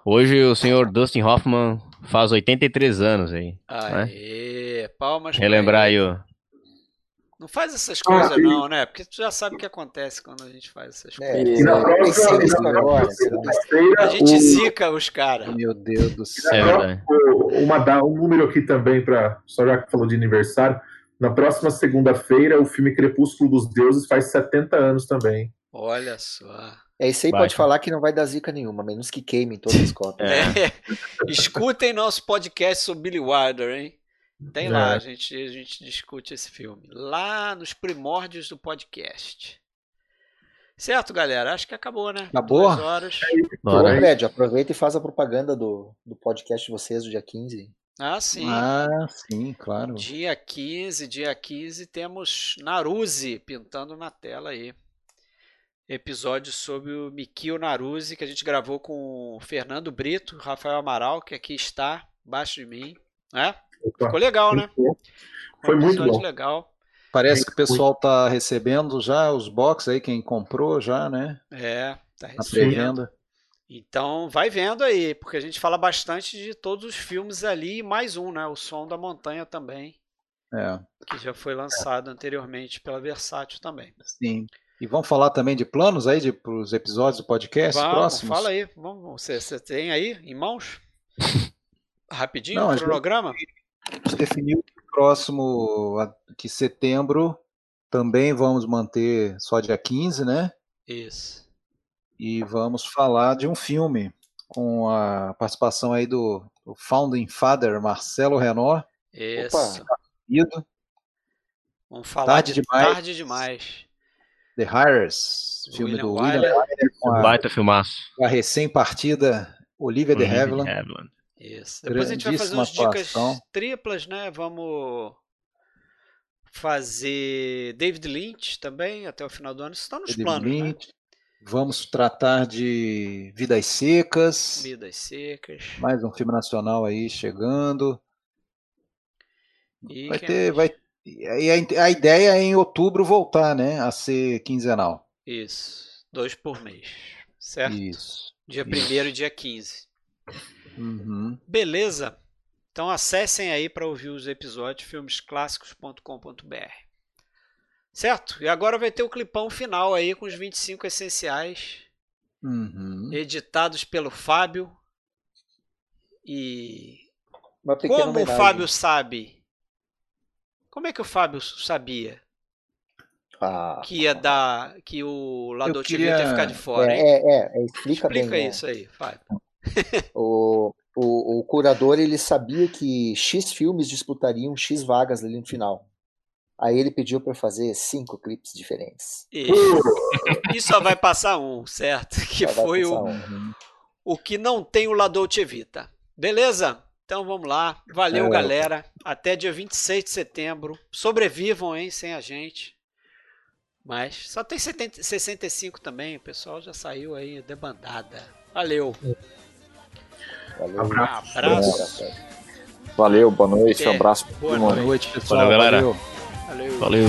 Hoje o senhor Dustin Hoffman faz 83 anos aí. Aê, palmas pra Relembrar ele. aí o. Não faz essas coisas e- não, né? Porque tu já sabe o que acontece quando a gente faz essas É, coisas. Na eu próxima, pensei nisso na agora. próxima segunda-feira, A gente o- zica os caras. Meu Deus do e céu. É verdade. uma, um número aqui também, para só já que falou de aniversário. Na próxima segunda-feira, o filme Crepúsculo dos Deuses faz 70 anos também. Olha só. É isso aí, Vai, pode falar que não vai dar zica nenhuma, menos que queimem todas as cópias. É. É. Escutem nosso podcast sobre Billy Wilder, hein? Tem lá, É. a gente, a gente discute esse filme. Lá nos primórdios do podcast. Certo, galera? Acho que acabou, né? Acabou? Duas horas. Ô, Bora. Fred, aproveita e faz a propaganda do, do podcast de vocês do dia 15. Ah, sim. Ah, sim, claro. Dia 15, dia 15, temos Naruse pintando na tela aí. Episódio sobre o Mikio Naruse, que a gente gravou com o Fernando Brito, Rafael Amaral, que aqui está, abaixo de mim. Né? Opa, Ficou legal, né? Foi Um muito bom. legal. Parece que o pessoal tá recebendo já os box aí, quem comprou já, né? É, tá Na recebendo. Então vai vendo aí, porque a gente fala bastante de todos os filmes ali e mais um, né? O Som da Montanha também, É, que já foi lançado anteriormente pela Versátil também. sim. E vamos falar também de planos aí de, para os episódios do podcast Vamos, próximos? fala aí. Vamos, você, você tem aí em mãos? Rapidinho, Não, o cronograma? A gente definiu que próximo, que setembro, também vamos manter só dia 15, né? Isso. E vamos falar de um filme com a participação aí do, do Founding Father Marcelo Renor, Isso. ido, Vamos falar Tarde de demais. tarde demais. The Hires, filme William do. William Wyler, com a, Baita filmaço. a recém-partida Olivia de Havilland. Havilland. Isso. Depois a gente vai fazer umas dicas atuação. triplas, né? Vamos fazer David Lynch também até o final do ano. Isso está nos David planos, né? Vamos tratar de Vidas Secas, Vidas secas. mais um filme nacional aí chegando. E Vai ter, mais? vai, e a, a ideia é em outubro voltar, né, a ser quinzenal. Isso. Dois por mês. Certo? Isso. Dia. 1 e dia 15. Uhum. Beleza? Então acessem aí para ouvir os episódios filmesclássicos.com.br. Certo? E agora vai ter o clipão final aí com os 25 essenciais, Uhum. editados pelo Fábio. E como o homenagem. Fábio sabe? Como é que o Fábio sabia Ah, que ia dar que o Lado TV ia queria- ficar de fora, é, é, é, explica, Explica bem. né? isso aí, Fábio. O, o, o curador ele sabia que X filmes disputariam X vagas ali no final. Aí ele pediu para fazer cinco clipes diferentes. E, e só vai passar um, certo? Que Só foi o, um. o que não tem o La Dolce Vita. Beleza? Então vamos lá. Valeu, É. galera. Até dia 26 de setembro. Sobrevivam, hein, sem a gente. Mas só tem 70, 65 também, o pessoal já saiu aí debandada. Valeu. Valeu. Abraço. Abraço. Valeu, boa noite, É, um abraço. Boa noite, pessoal. Valeu, galera. Valeu. Valeu. Valeu.